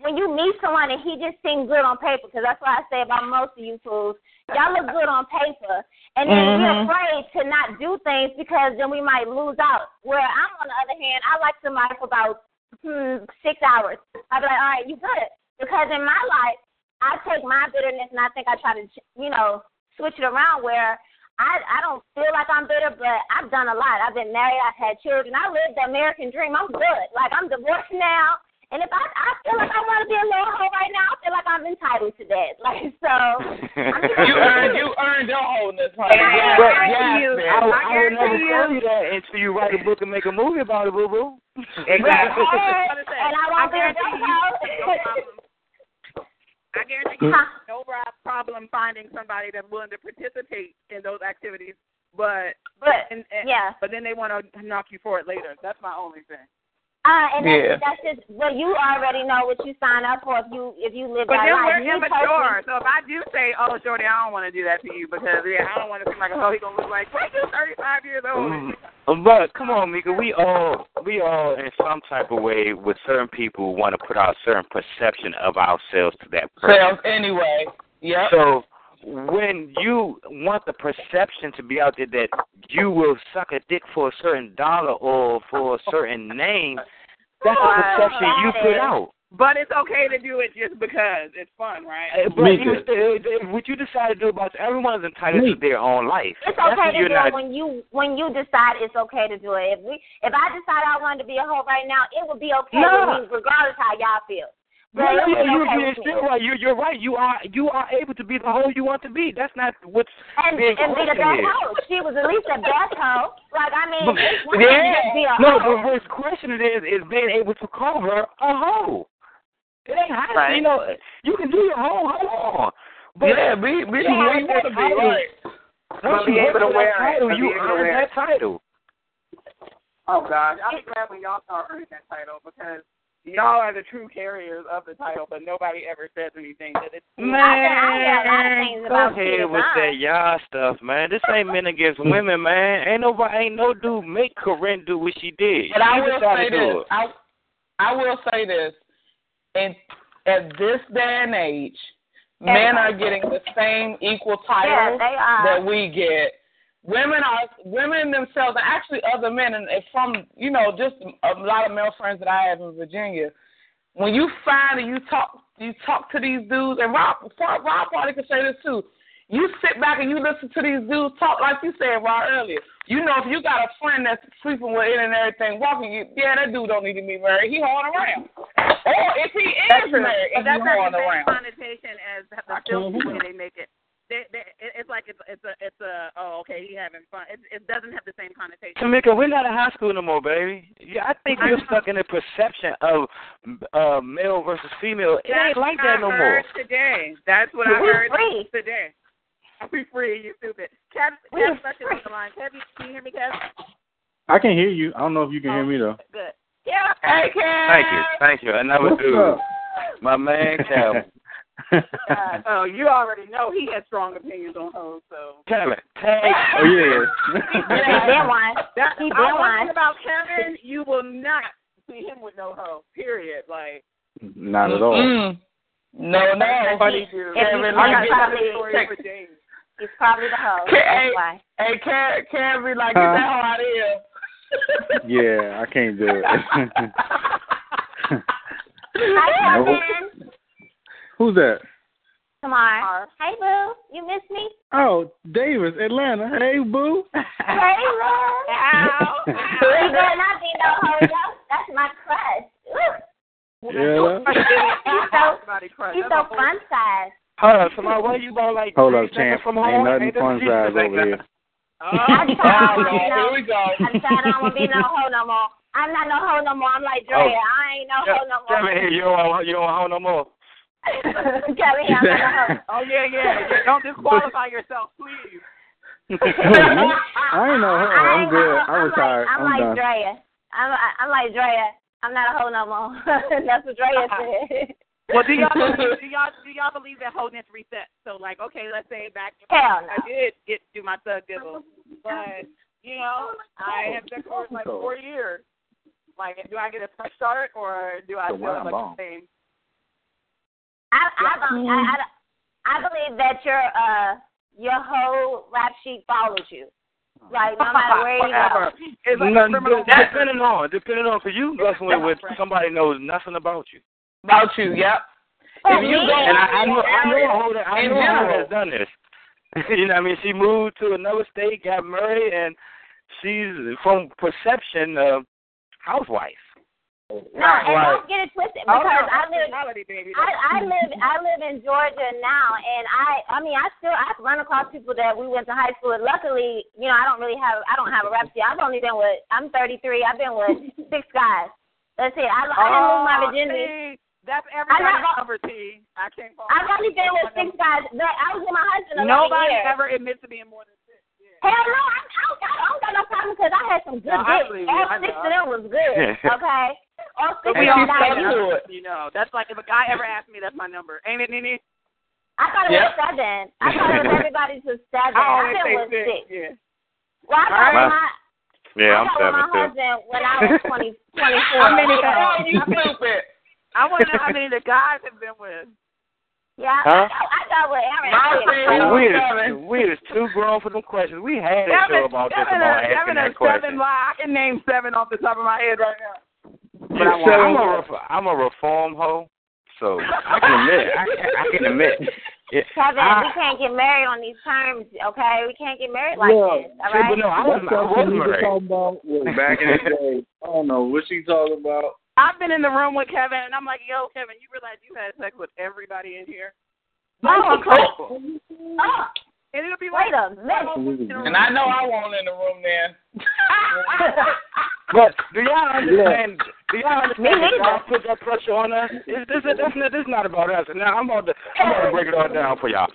when you meet someone and he just seems good on paper. Because that's what I say about most of you fools. Y'all look good on paper, and then we're Mhm. afraid to not do things because then we might lose out. Where I'm on the other hand, I like somebody for about hmm, six hours. I'd be like, all right, you good. Because in my life, I take my bitterness and I think I try to, you know, switch it around where I I don't feel like I'm bitter, but I've done a lot. I've been married, I've had children, I lived the American dream. I'm good. Like I'm divorced now, and if I I feel like I want to be a little hoe right now, I feel like I'm entitled to that. Like so, I'm just You earned. You earned your wholeness, honey. Yeah, Yes, But yes, you. bitch. I, would- I I would never guarantee tell you. you that until you write a book and make a movie about it, boo boo. Exactly. and I won't be a you, hoe. Problem. I guarantee you, mm. no problem finding somebody that's willing to participate in those activities. But But and, and, yeah. but then they want to knock you for it later. That's my only thing. Uh, and that's, Yeah. that's just well, you already know what you sign up for if you if you live But that But then we're Me immature. So if I do say, "Oh, Shorty, I don't want to do that to you because yeah, I don't want to seem like oh, he gonna look like well, you're 35 years old." Mm, But come on, Mika, we all we all in some type of way with certain people want to put out certain perception of ourselves to that person. Sales anyway. Yeah. So when you want the perception to be out there that you will suck a dick for a certain dollar or for a certain name, that's the Wow. perception you put out. But it's okay to do it just because it's fun, right? Uh, But you, uh, what you decide to do about everyone's entitled to their own life. It's okay what to you're do not, it when you when you decide it's okay to do it. If we if I decide I wanted to be a hoe right now, it would be okay Nah. with me regardless how y'all feel. No, But no, yeah, you, okay you're still right. You, you're right. You are you are able to be the hoe you want to be. That's not what's And, being and be the best here. hoe. She was at least the best hoe. Like I mean, But- it's one thing to just be a No, hoe. but what's questioned is is being able to call her a hoe. It ain't hot. Right. You know, you can do your whole hoe on. But yeah, be be you who you want to be. title. Right. Once But you be able to that wear it. title, you able earn that title. Oh gosh, I'll be glad when y'all start earning that title because y'all are the true carriers of the title, but nobody ever says anything that it's. I hear a lot of Man, things go ahead with that y'all stuff, man. This ain't men against women, man. Ain't nobody, ain't no dude make Karrine do what she did. But I will say this. I I will say this. In at this day and age, men are getting the same equal Yeah, titles they are. that we get. Women are women themselves, and actually other men, and from you know just a lot of male friends that I have in Virginia. When you find and you talk, you talk to these dudes, and Rob, Rob probably could say this too. You sit back and you listen to these dudes talk, like you said, Rob earlier. You know, if you got a friend that's sleeping with it and everything, walking, you, yeah, that dude don't need to be married. He holding around. Or if he is true. married, But that's not the same around. connotation as the filthy way they make it. They, they, it's like it's it's a it's a oh okay he having fun. It, it doesn't have the same connotation. Tamika, we're not in high school no more, baby. Yeah, I think you're stuck in the perception of uh male versus female. It ain't like what that I no heard more. Today, that's what I We heard free. today. We free, you stupid. Kev, Kev, Fletcher on the line. Kev, can you hear me, Kev? I can hear you. I don't know if you can hear me though. Good. Yeah. Hey, Ken. Thank you, thank you. Another What's dude, up? my man Calvin. Uh, oh, you already know he has strong opinions on hoes, so. Calvin, tag. oh yeah. He been one. That, He I been one one. about Kevin, you will not see him with no hoe. Period. Like Not at all. Mm-mm. No, no. funny dude. If Kevin, you- I like, got probably- that story check- for days. He's probably the hoe. Okay, That's hey. why. Hey, Ken, Ken be like, get that hoe out of here. Yeah, I can't do it. Hi, Nope. Kevin. Who's that? Tamar. Hey, boo. You miss me? Oh, Davis, Atlanta. Hey, boo. Hey, love. Ow. You better not be no hoe. That's my crush. Ooh. Yeah. He's so, Somebody crush. he's so fun size. Hold on, somebody, why you about like Hold up, champ. from Ain't home? nothing Ain't that fun Jesus size over here. Oh, Oh, I don't want Lord, here we go. I decided I don't want to be no hoe no more. I'm not no hoe no more. I'm like Drea. Oh. I ain't no hoe no Tell me, more. here, you don't want, you don't want no more. Kelly, I'm not a hoe. Oh yeah, yeah. yeah. Don't disqualify yourself, please. I ain't know her. I'm ain't good. no- I'm retired. Like, I'm, I'm like done. Drea. I'm, I'm like Drea. I'm not a hoe no more. That's what Drea said. Well, do y'all believe, do y'all do y'all believe that wholeness resets? So like, okay, let's say back Hell no. I did get to do my thug dizzle, but you know, I have been for like four years. Like, do I get a fresh start or do I So still why have I'm like wrong? the same? I, I, don't- I, I, I believe that your uh your whole rap sheet follows you. Like no matter where you Whatever. go. It's like No, criminal depending on, depending on, because you wrestling with somebody knows nothing about you. About you, yep. Oh, If you go, And I, I know, I know, a holder, I In know how general. has done this. you know, what I mean, she moved to another state, got married, and she's from perception uh, housewife. No, and Right. don't get it twisted Oh, because no, I live baby. I, I live I live in Georgia now, and I I mean I still I've run across people that we went to high school with. Luckily, you know I don't really have I don't have a rap sheet. I've only been with I'm 33. I've been with six guys. That's it. I, I didn't lose my Oh, virginity. see, That's I everybody's never- cover T. I can't fall. I've only been with six guys. But I was with my husband 11 Nobody years. ever admits to being more than six. Hell no, I, I, don't, I don't got no problem because I had some good No, I dick. believe. All I six of them was good. Okay. Oh, But six we all not say you. know. That's like if a guy ever asked me, that's my number. Ain't it, Nene? I thought it Yep. was seven. I thought it was everybody's was seven. I I always thought say it was six. six. Yeah. Well, I All thought right. my Yeah, I I'm thought seven my too. husband when I was 20, 24. How many? Yeah. Oh, you stupid. I want to know how many the guys have been with. Yeah, Huh? I, thought, I thought with Aaron. My six. We Seven. is we is too grown for them questions. We had a show uh, about this Kevin, about a, asking Kevin that question. seven. I can name seven off the top of my head right now. But I'm, I'm a ref- I'm a reform hoe, so I can admit I can, I can admit. It, Kevin, I, we can't get married on these terms, okay? We can't get married like Yeah. this, all See, right? but no, I was That's I was something we were married. talking about way back in the day. I don't know what she talking about. I've been in the room with Kevin, and I'm like, "Yo, Kevin, you realize you had sex with everybody in here?" Oh, Uncomfortable. oh, And it'll be wait like, a minute. And I know I won't in the room then. But do y'all understand? Do y'all understand that neither. y'all put that pressure on us? This this this, this, this is not about us. Now I'm about to I'm about to break it all down for y'all.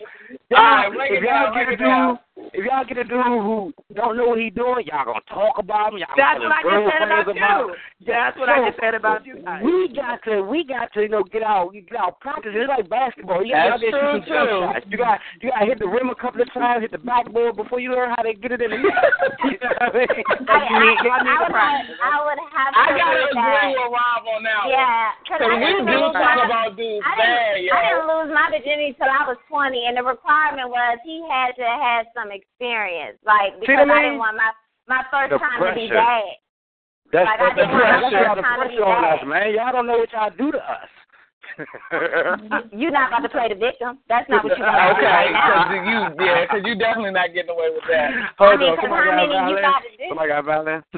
All right, Y'all, ah, if y'all down, get a break it down. dude, if y'all get a dude who don't know what he doing, y'all gonna talk about him. Y'all That's gonna what I just said about girlfriends you. That's what I just said about you guys. We got to, we got to, you know, get out, get out practice. It's like basketball. You got to true, shoot some jump shots. You got, you got to hit the rim a couple of times, hit the backboard before you learn how to get it in the net. you know what I mean? I, I, I, would have, I would have I gotta agree agree that. with Rob on that. Yeah, because Cause we do talk about dudes I didn't. I didn't lose my virginity till I was 20, and the requirement was he had to have some experience, like because what I I didn't want my my first The time to be bad. That's, Like, I that's, didn't want that's y'all the to be pressure on us, man. Y'all don't know what y'all do to us. You're not about to play the victim. That's not what you're going to do Okay, right now. because you, yeah, because you definitely not getting away with that. Hold mean, on, 'cause somebody how got many you violence? gotta do? Somebody got violence?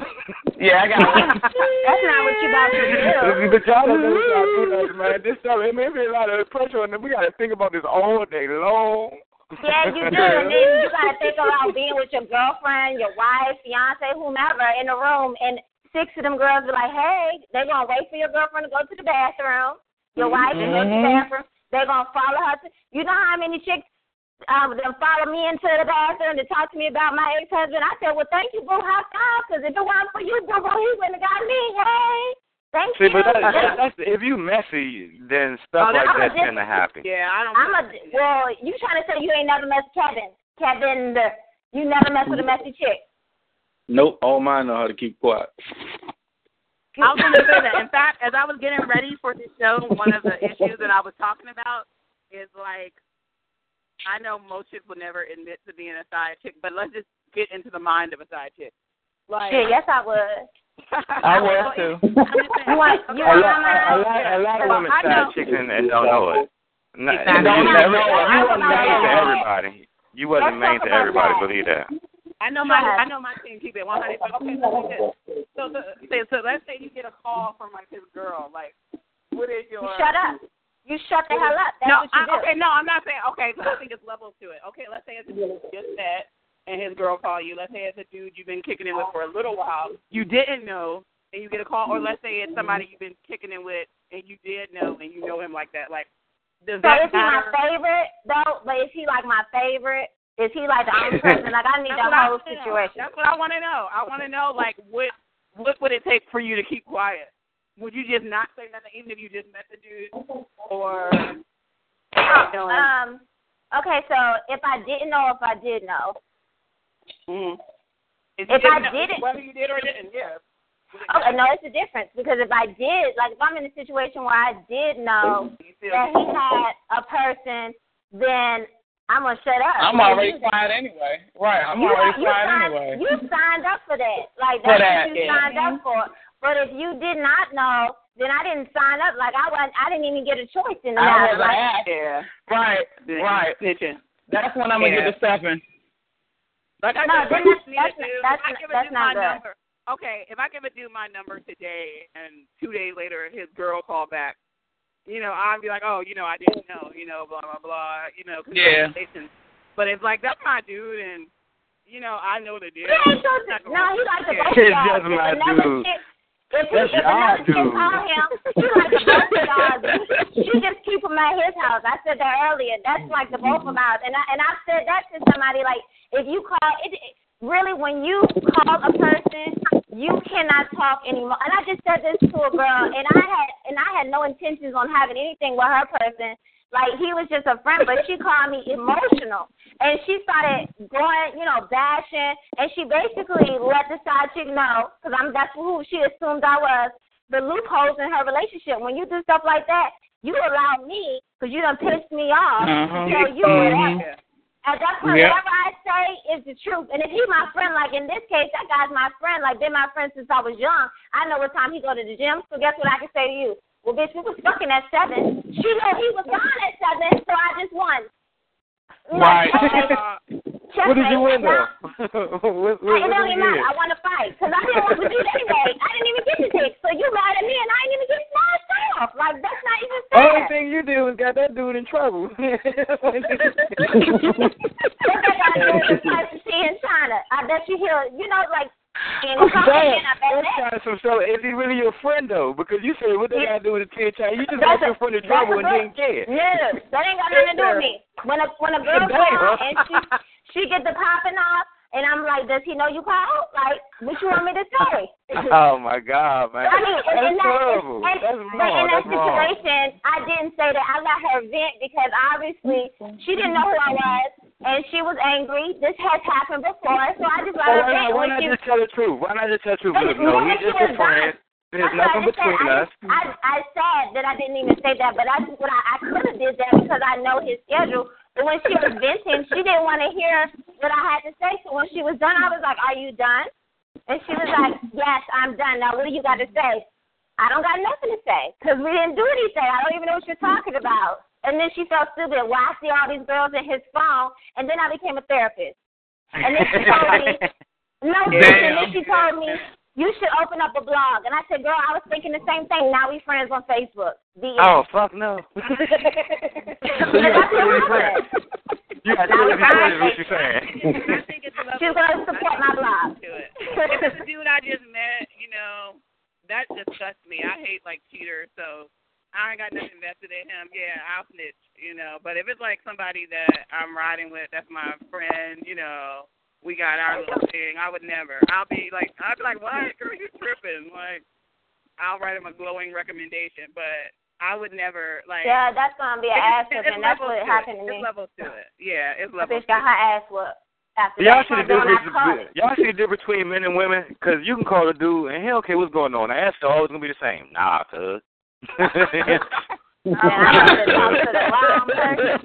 Yeah, I got one. That's not what you're about to do. but y'all don't know what y'all do to us, man. This stuff, it may be a lot of pressure on them. We got to think about this all day long. Yeah, you do. And then you gotta think about being with your girlfriend, your wife, fiance, whomever in the room and six of them girls be like, Hey, they're gonna wait for your girlfriend to go to the bathroom. Your wife to go to the bathroom. They're gonna follow her to you know how many chicks um them follow me into the bathroom to talk to me about my ex husband. I said, Well thank you, boo, high five, because if it wasn't for you, boo boo, he wouldn't have got me. Hey. Thank See, you. but that, that, that's if you messy, then stuff Oh, like that's that a tend to happen. Yeah, I don't. I'm a well, you trying to say you ain't never met Kevin. Kevin the you never mess with a messy chick. Nope, all mine know how to keep quiet. I was going to say that. In fact, as I was getting ready for this show, one of the issues that I was talking about is like, I know most chicks would never admit to being a side chick, but let's just get into the mind of a side chick. Like, Shit, yes I would. I was too. You want you A want lot, a lot, a lot of Well, women I side know- chicks and, and don't know it. Not, Exactly. you, Don't never, know it. you wasn't I made to know everybody. You wasn't Let's made to everybody. that. Believe that. I know my I know my team keep it one hundred. Okay, so, so the, so let's say you get a call from like this girl. Like, what is your? You shut up. You shut the hell up. That's no, what you I, do. okay, no, I'm not saying. Okay, so I think it's levels to it. Okay, let's say it's just that, and his girl call you. Let's say it's a dude you've been kicking in with for a little while. You didn't know, and you get a call, or let's say it's somebody you've been kicking in with, and you did know, and you know him like that. Like, does So that is he my favorite though? But is he like my favorite? Is he like the only person? Like I need I whole situation. That's what I want to know. I want to know, like, what what would it take for you to keep quiet? Would you just not say nothing, even if you just met the dude, or you know, Um. Okay, so if I didn't know, if I did know, mm, if, if I didn't know, didn't- whether you did or didn't, yeah. okay, no, it's a difference because if I did, like if I'm in a situation where I did know that he had a person, then I'm gonna shut up. I'm already you- quiet anyway. Right, I'm you, already you quiet anyway. You signed up for that. Like that's that, what you yeah. signed up for. But if you did not know, then I didn't sign up. Like I wasn't. I didn't even get a choice in the I matter. wasn't Like, asked. Yeah. Right, right. Snitching. That's when I'm gonna Yeah. get the stepping. Like I No, said, then what that's- you need that's- to do, that's- if I give a that's dude not my good. number, okay, if I give a dude my number today and two days later his girl called back, you know, I'd be like, oh, you know, I didn't know, you know, blah blah blah, you know, Yeah. congratulations. But it's like that's my dude, and you know, I know the deal. he ain't supposed Not to, gonna no, he work. like the Yeah. both of It's y'all. just If my another dude. chick- If, he, That's if another chick call him, he like the both of. You, you just keep him at his house. I said that earlier. That's like the both of ours. And I and I said that to somebody like if you call it, it really when you call a person you cannot talk anymore. And I just said this to a girl, and I had and I had no intentions on having anything with her person. Like he was just a friend, but she called me emotional, and she started going, you know, bashing, and she basically let the side chick know, because I'm that's who she assumed I was, the loopholes in her relationship. When you do stuff like that, you allow me, because you done pissed me off, to Mhm. tell you Mhm. whatever. At that point, Yep. whatever I say is the truth. And if he my friend, like in this case, that guy's my friend, like been my friend since I was young. I know what time he go to the gym. So guess what I can say to you? Well, bitch, we was fucking at seven. She knew he was gone at seven, so I just won. Right. checkmate. what did you win though? what, what, what It don't did even you matter. I want to fight because I didn't want to do it anyway. I didn't even get the dick, so you mad at me and I didn't even get off. Like that's not even fair. Only thing you did was got that dude in trouble. What they to do is fight to see in China. I bet you he'll, you know, like in I'm China, saying, I bet that's that. kind of some show. Is he really your friend though? Because you said what they got to do with the ten child? You just got That's your a- friend in trouble and didn't care. No, that ain't got nothing to do with me. When a when a girl Damn. call and she she get the popping off, and I'm like, does he know you called? Like, what you want me to say? Oh my God, man! I mean, that's and, and that, terrible. and, that's but wrong. in that That's wrong. situation, I didn't say that. I let her vent because obviously she didn't know who I was, and she was angry. This has happened before, so I just let So her why not, why not just tell the truth? Why not just tell the truth? Look, no, he's just a friend. There's That's nothing I between said. us. I, I, I said that I didn't even say that, but I just what I, I could have did that because I know his schedule. But when she was venting, she didn't want to hear what I had to say. So when she was done, I was like, "Are you done?" And she was like, "Yes, I'm done. Now what do you got to say?" I don't got nothing to say because we didn't do anything. I don't even know what you're talking about. And then she felt stupid. Well, I see all these girls in his phone, and then I became a therapist. And then she told me, no, Damn. and then she told me, you should open up a blog. And I said, girl, I was thinking the same thing. Now we friends on Facebook. The Oh fuck no! you got two of your. You got two of your friends. What you saying? I think it's a She's going to support my blog. to it. If it's a dude I just met, you know, that disgusts me. I hate like cheaters, so I ain't got nothing invested in him. Yeah, I'll snitch, you know. But if it's like somebody that I'm riding with, that's my friend, you know, we got our little thing. I would never. I'll be like, I'll be like, what? Girl, you tripping? Like, I'll write him a glowing recommendation, but I would never like. Yeah, that's going to be an ass It's- it's whipping. That's what to happened to me. It's levels to it. Yeah, it's That levels. bitch got her ass whooped. After Y'all that, see the difference. Y'all see the difference between men and women? Because you can call a dude and he don't what's going on. The answer always gonna be the same. Nah, cuz. Man, I have to talk to the wrong person.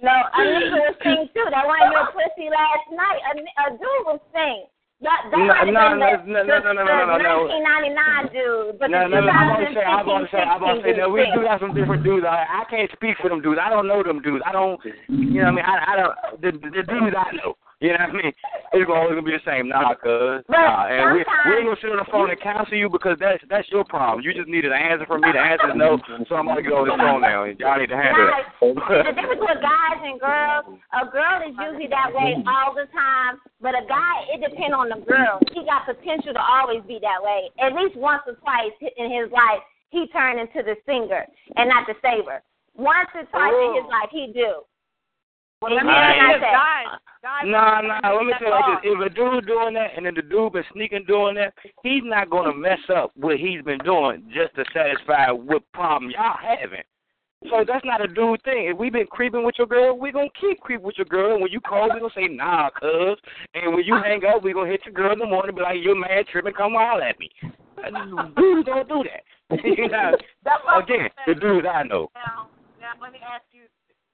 no, a nigga was saying too. That wasn't your pussy last night. A, a dude was saying. That, that No, no, no, the, no, no, no, no, no, no, no. the 1999 dude, but no, no, no, no. I'm gonna say, I'm 2015, gonna say, I'm gonna say, no, we do got some different dudes. I, I can't speak for them dudes. I don't know them dudes. I don't, you know what I mean? I, I don't, the, the dudes I know. You know what I mean? It's always gonna be the same. Nah, cuz. Nah, and we, we ain't gonna sit on the phone and counsel you because that's that's your problem. You just needed an answer from me. The answer is no. So I'm gonna get on this phone now. and Y'all need to handle it. the difference with guys and girls, a girl is usually that way all the time, but a guy, it depends on the girl. He got potential to always be that way. At least once or twice in his life, he turned into the singer and not the saver. Once or twice in his oh. life, he do. Well, let me then tell I you, said, guys, guys. Nah, nah. Let me tell you like this: if a dude doing that, and then the dude been sneaking doing that, he's not gonna mess up what he's been doing just to satisfy what problem y'all having. So that's not a dude thing. If we been creeping with your girl, we gonna keep creeping with your girl. And when you call, we gonna say nah, cuz. And when you hang up, we gonna hit your girl in the morning, be like, "You're mad, tripping, come holler at me." Dudes don't do that. you know, again, the dudes I know. Now, now let me ask you: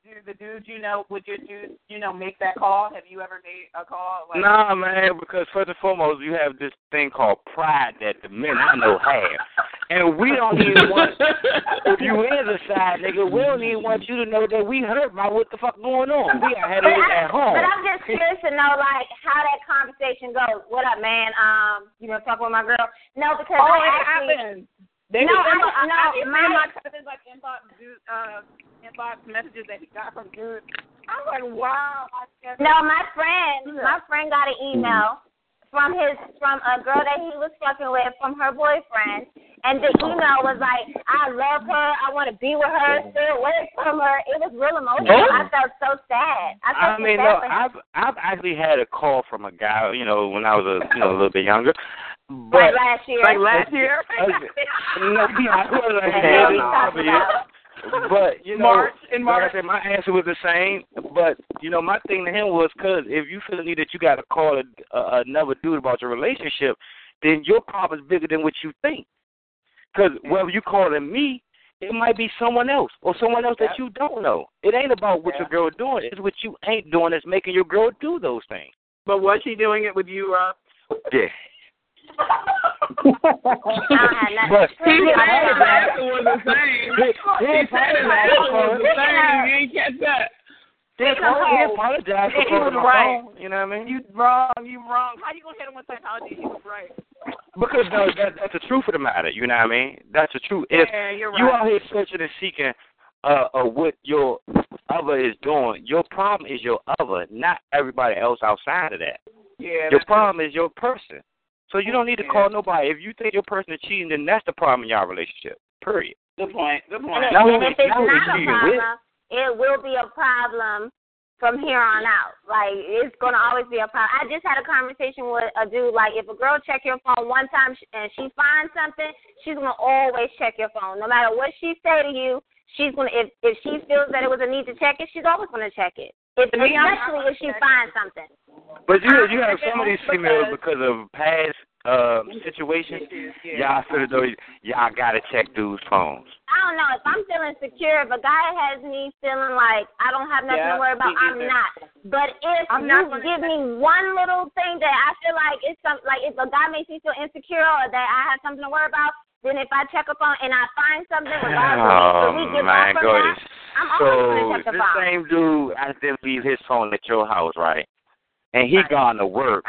Do the dudes you know would your dudes you know make that call? Have you ever made a call? Like, Nah, man, because first and foremost, you have this thing called pride that the men I know have. And we don't even want, if you is a side nigga, we don't even want you to know that we hurt by what the fuck going on. We got handle it at home. But I'm just curious to know, like, how that conversation goes. What up, man? Um, you been fucking with my girl? No, because Oh, I it actually, happens. They no, be I, no, I be my, seeing my cousins like inbox uh, inbox messages that he got from dudes. I'm like, wow. I no, my friend, my friend got an email from his from a girl that he was fucking with from her boyfriend, and the email was like, "I love her. I want to be with her. Stay away from her." It was real emotional. Oh. I felt so sad. I I mean, so no, sad for. I've I've actually had a call from a guy, you know, when I was a you know a little bit younger. But like last year. Like last year. no, yeah, I wasn't That's had what we it, talked yeah. about. But you know, March, in like March. I said, my answer was the same. But you know, my thing to him was, cause if you feel the need that you got to call a, a, another dude about your relationship, then your problem is bigger than what you think. Cause whether you calling me, it might be someone else or someone else that you don't know. It ain't about what your girl doing. It's what you ain't doing that's making your girl do those things. But was she doing it with you, Rob? Yeah. But He said his answer was the same. He said his answer was the same. You ain't catch that. He apologized for He was my right. phone. You know what I mean? You wrong. You wrong. How you gonna hit him with psychology? He was right. Because no, that, that's the truth of the matter. You know what I mean? That's the truth. If Yeah, you're right. you out here searching and seeking uh, uh, what your other is doing, your problem is your other, not everybody else outside of that. Yeah. Your that's- problem is your person. So you don't need to call nobody. If you think your person is cheating, then that's the problem in your relationship. Period. Good point. Good point. And, Now and if it's now not a problem, with? it will be a problem from here on out. Like it's gonna always be a problem. I just had a conversation with a dude. Like if a girl check your phone one time and she finds something, she's gonna always check your phone, no matter what she say to you. She's gonna if if she feels that it was a need to check it, she's always gonna check it. If, To me, especially if she finds something. But you you have some of these females because of past uh, situations. Y'all feel as though y'all gotta check dudes' phones. I don't know. If I'm feeling secure, if a guy has me feeling like I don't have nothing Yeah, to worry about, I'm not. But if I'm you not give me one little thing that I feel like it's some like if a guy makes me feel insecure or that I have something to worry about, then if I check up on and I find something regardless Oh of we get man, off from go that, ahead. I'm So always gonna check the this phone. same dude accidentally leave his phone at your house, right? And he gone to work,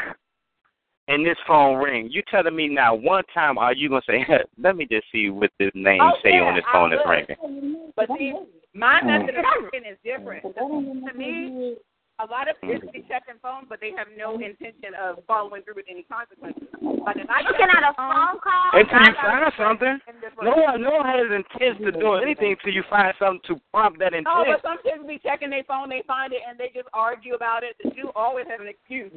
and this phone ring. You telling me now one time are you gonna say, let me just see what this name Oh, say yeah, on this I phone that's ringing? But see, my method of thinking is different. To me, a lot of kids be checking phones, but they have no intention of following through with any consequences. But if I You check can the have a phone call. Until you find something. No one, no one has intent to do anything till you find something to prompt that No, intent. but some kids be checking their phone, they find it, and they just argue about it. You always have an excuse.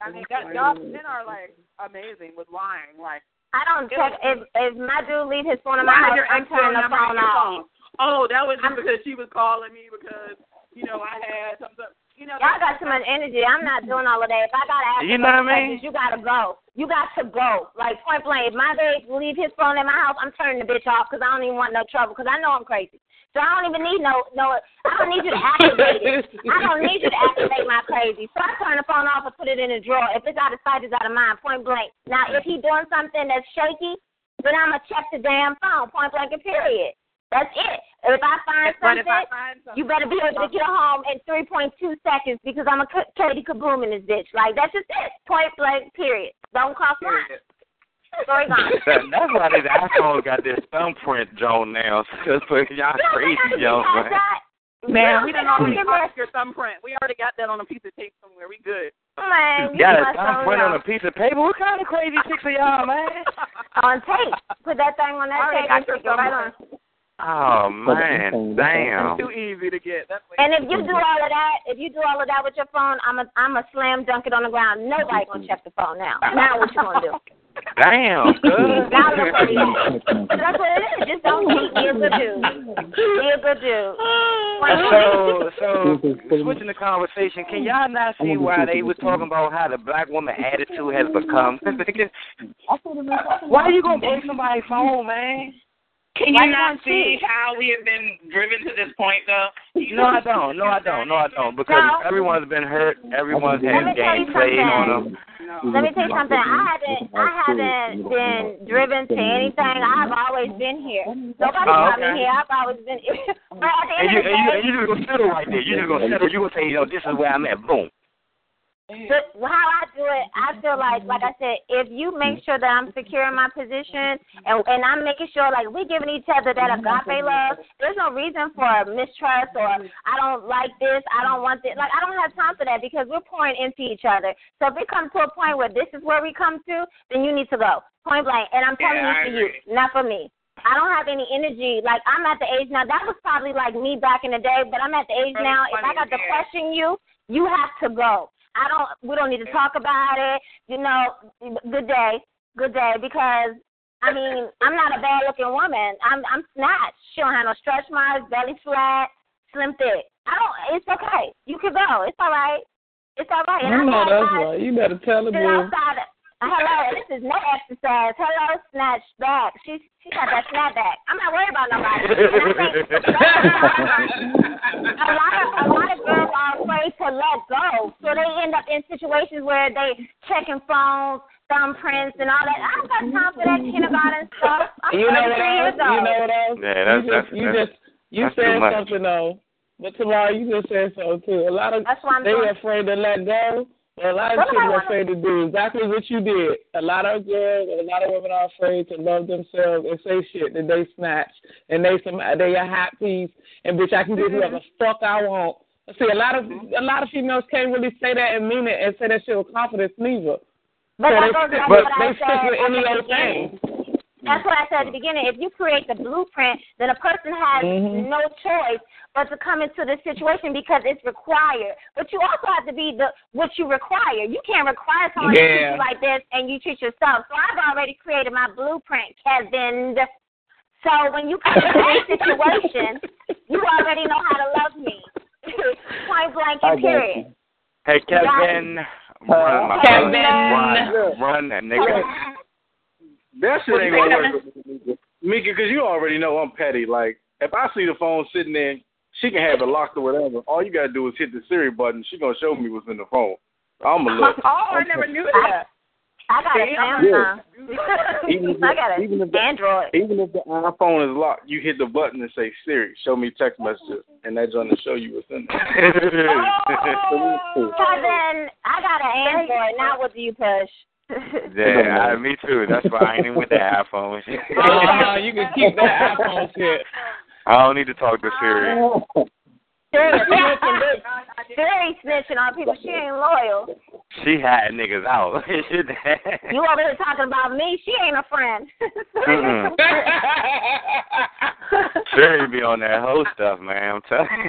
I mean, that y'all men are like amazing with lying. Like, I don't check if if my dude leave his phone in my house, I'm turning the phone off. Oh, that was just because she was calling me because you know I had something. You know, Y'all got too much energy. I'm not doing all of that. If I gotta ask You you know what I mean? you gotta go. You got to go. Like point blank. If my babe leave his phone in my house, I'm turning the bitch off because I don't even want no trouble because I know I'm crazy. So I don't even need no no. I don't need you to activate it. I don't need you to activate my crazy. So I turn the phone off and put it in the drawer. If it's out of sight, it's out of mind. Point blank. Now if he doing something that's shaky, then I'ma check the damn phone. Point blank and period. That's it. If I find something, if I find something, you better be able to get home in 3.2 seconds because I'm a Katie Kaboom in this bitch. Like, that's just it. Point blank, period. Don't cost much. Period. Story gone. That, that's why this iPhone got this thumbprint, Joan. Now, because y'all crazy, yo, Man. Man, we done already Give marked your thumbprint. We already got that on a piece of tape somewhere. We good. Man, you Got a thumbprint on a piece of paper. What kind of crazy chicks are y'all, man? On tape. Put that thing on that Already tape got and your stick it right on. Thumbprint. Oh man, damn. Too easy to get. That's what And if you do all of that, if you do all of that with your phone, I'm a I'm a slam dunk it on the ground. Nobody gonna check the phone now. Now what you gonna do? Damn, good. Now look what it is. That's what it is. Just don't cheat. Be a good dude. Be a good dude. So, so switching the conversation, can y'all not see why they was talking about how the black woman attitude has become? why are you gonna break somebody's phone, man? Can you you not see cheat? how we have been driven to this point, though? No, I don't. No, I don't. No, I don't. Because No. everyone's been hurt. Everyone's Let had me game played on them. Let me tell you something. I haven't I haven't been driven to anything. I've always been here. Nobody Oh, got me here. I've always been but at the And you, of the and you, and you just gonna settle right there. You just gonna settle. You gonna say, you know, this is where I'm at. Boom. But how I do it, I feel like, like I said, if you make sure that I'm secure in my position, and and I'm making sure like we're giving each other that agape love, there's no reason for mistrust or I don't like this, I don't want this. Like I don't have time for that because we're pouring into each other. So if it comes to a point where this is where we come to, then you need to go point blank. And I'm telling Yeah, you for you, not for me. I don't have any energy. Like I'm at the age now. That was probably like me back in the day, but I'm at the age now. If I funny, got to question you, you have to go. I don't. We don't need to talk about it. You know. Good day. Good day. Because I mean, I'm not a bad looking woman. I'm I'm snatched. She don't have no stretch marks, belly flat, slim thick. I don't. It's okay. You can go. It's all right. It's all right. And You I'm know that's right. You better tell the She's boo. outside. Of- Hello, this is no exercise. Hello, snatch back. She she got that snap back. I'm not worried about nobody. Think a lot of a lot of girls are afraid to let go, so they end up in situations where they checking phones, thumbprints, and all that. I don't got time for that kindergarten stuff. I'm You know 33 what years else? You know what else? Yeah, that's you that's just, you that's, just you that's too said much. something though. But Tamara, you just said so too. A lot of That's why I'm they doing. afraid to let go. A lot of What chicks are afraid to do exactly what you did. A lot of girls, a lot of women are afraid to love themselves and say shit that they snatch and they some they a hot piece and bitch I can whoever Mm-hmm. fuck I want. See, a lot of a lot of females can't really say that and mean it and say that shit with confidence neither. But so they stick, but what they stick with any the old thing. That's what I said at the beginning. If you create the blueprint, then a person has Mhm. no choice but to come into the situation because it's required. But you also have to be the what you require. You can't require someone to treat you like this and you treat yourself. So I've already created my blueprint, Kevin. So when you come into this situation, you already know how to love me. Point blank and period. Hey Kevin, run my Kevin. brother. Run, run that nigga. That shit ain't gonna work with Mika. Mika, because you already know I'm petty. Like, if I see the phone sitting there, she can have it locked or whatever. All you gotta do is hit the Siri button. She gonna show me what's in the phone. I'm a look. Oh, I I'm never petty. knew that. I got a Yeah. Samsung. Even if, I got even an if the, Android. even if the iPhone is locked, you hit the button and say Siri, show me text messages, and that's gonna show you what's in there. Oh, Cousin, I got an Android. Now what do you push? Yeah, I, me too. That's why I ain't even with the iPhone. Uh, you can keep that iPhone shit. I don't need to talk to Siri. Siri snitching, bitch. Siri snitching on people. She ain't loyal. She had niggas out. You over here talking about me. She ain't a friend. Mm-mm. Be on that whole stuff, man. I'm telling I'm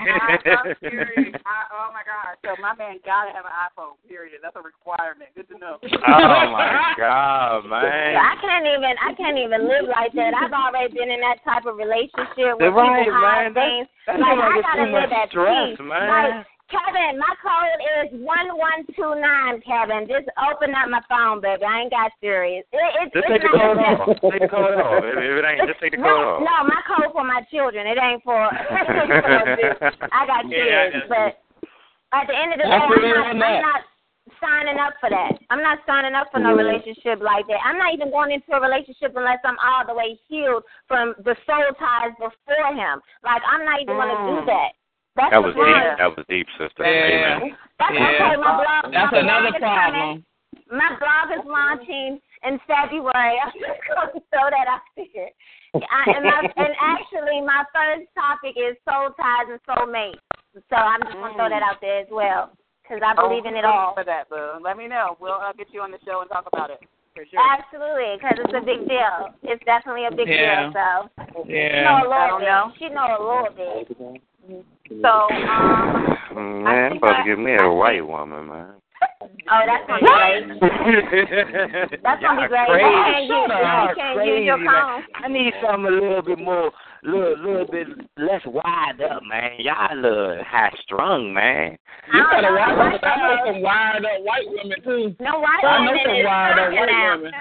you. I, oh my God! So my man gotta have an iPhone. Period. That's a requirement. Good to know. oh my god, man. I can't even. I can't even live like that. I've already been in that type of relationship with Right, people hide man. Things. that like like I gotta live at stress, man. Like Kevin, my code is one one two nine. Kevin, just open up my phone, baby. I ain't got serious. It, it's Just it's take the not code off. Take the code off. If, if it ain't, just take the code no, off. no, my code for my children. It ain't for. I got kids, got but at the end of the day, I feel I'm not, I'm not signing up for that. I'm not signing up for no relationship like that. I'm not even going into a relationship unless I'm all the way healed from the soul ties before him. Like I'm not even going to do that. That's That was deep. point. That was deep, sister. Yeah. Amen. That's Yeah. okay. My blog, That's my another blog is coming. My blog is launching in February. I'm just going to throw that out there. I, and, my, and actually, my first topic is soul ties and soulmates. So I'm just going to throw that out there as well because I believe in it all. For that, boo. Let me know. We'll uh, get you on the show and talk about it. For sure. Absolutely, because it's a big deal. It's definitely a big Yeah. deal. So Yeah. she know a I little don't bit. know. She know a little bit. So, um, Man, supposed to give me a white woman, man. Oh, that's gonna be great. That's gonna be great. You can't use, you can't use your phone. I need something a little bit more, little, little bit less wide up, man. Y'all little high strung, man. You I better don't know I know some wired up white women too. No white women. I know some wired up white women.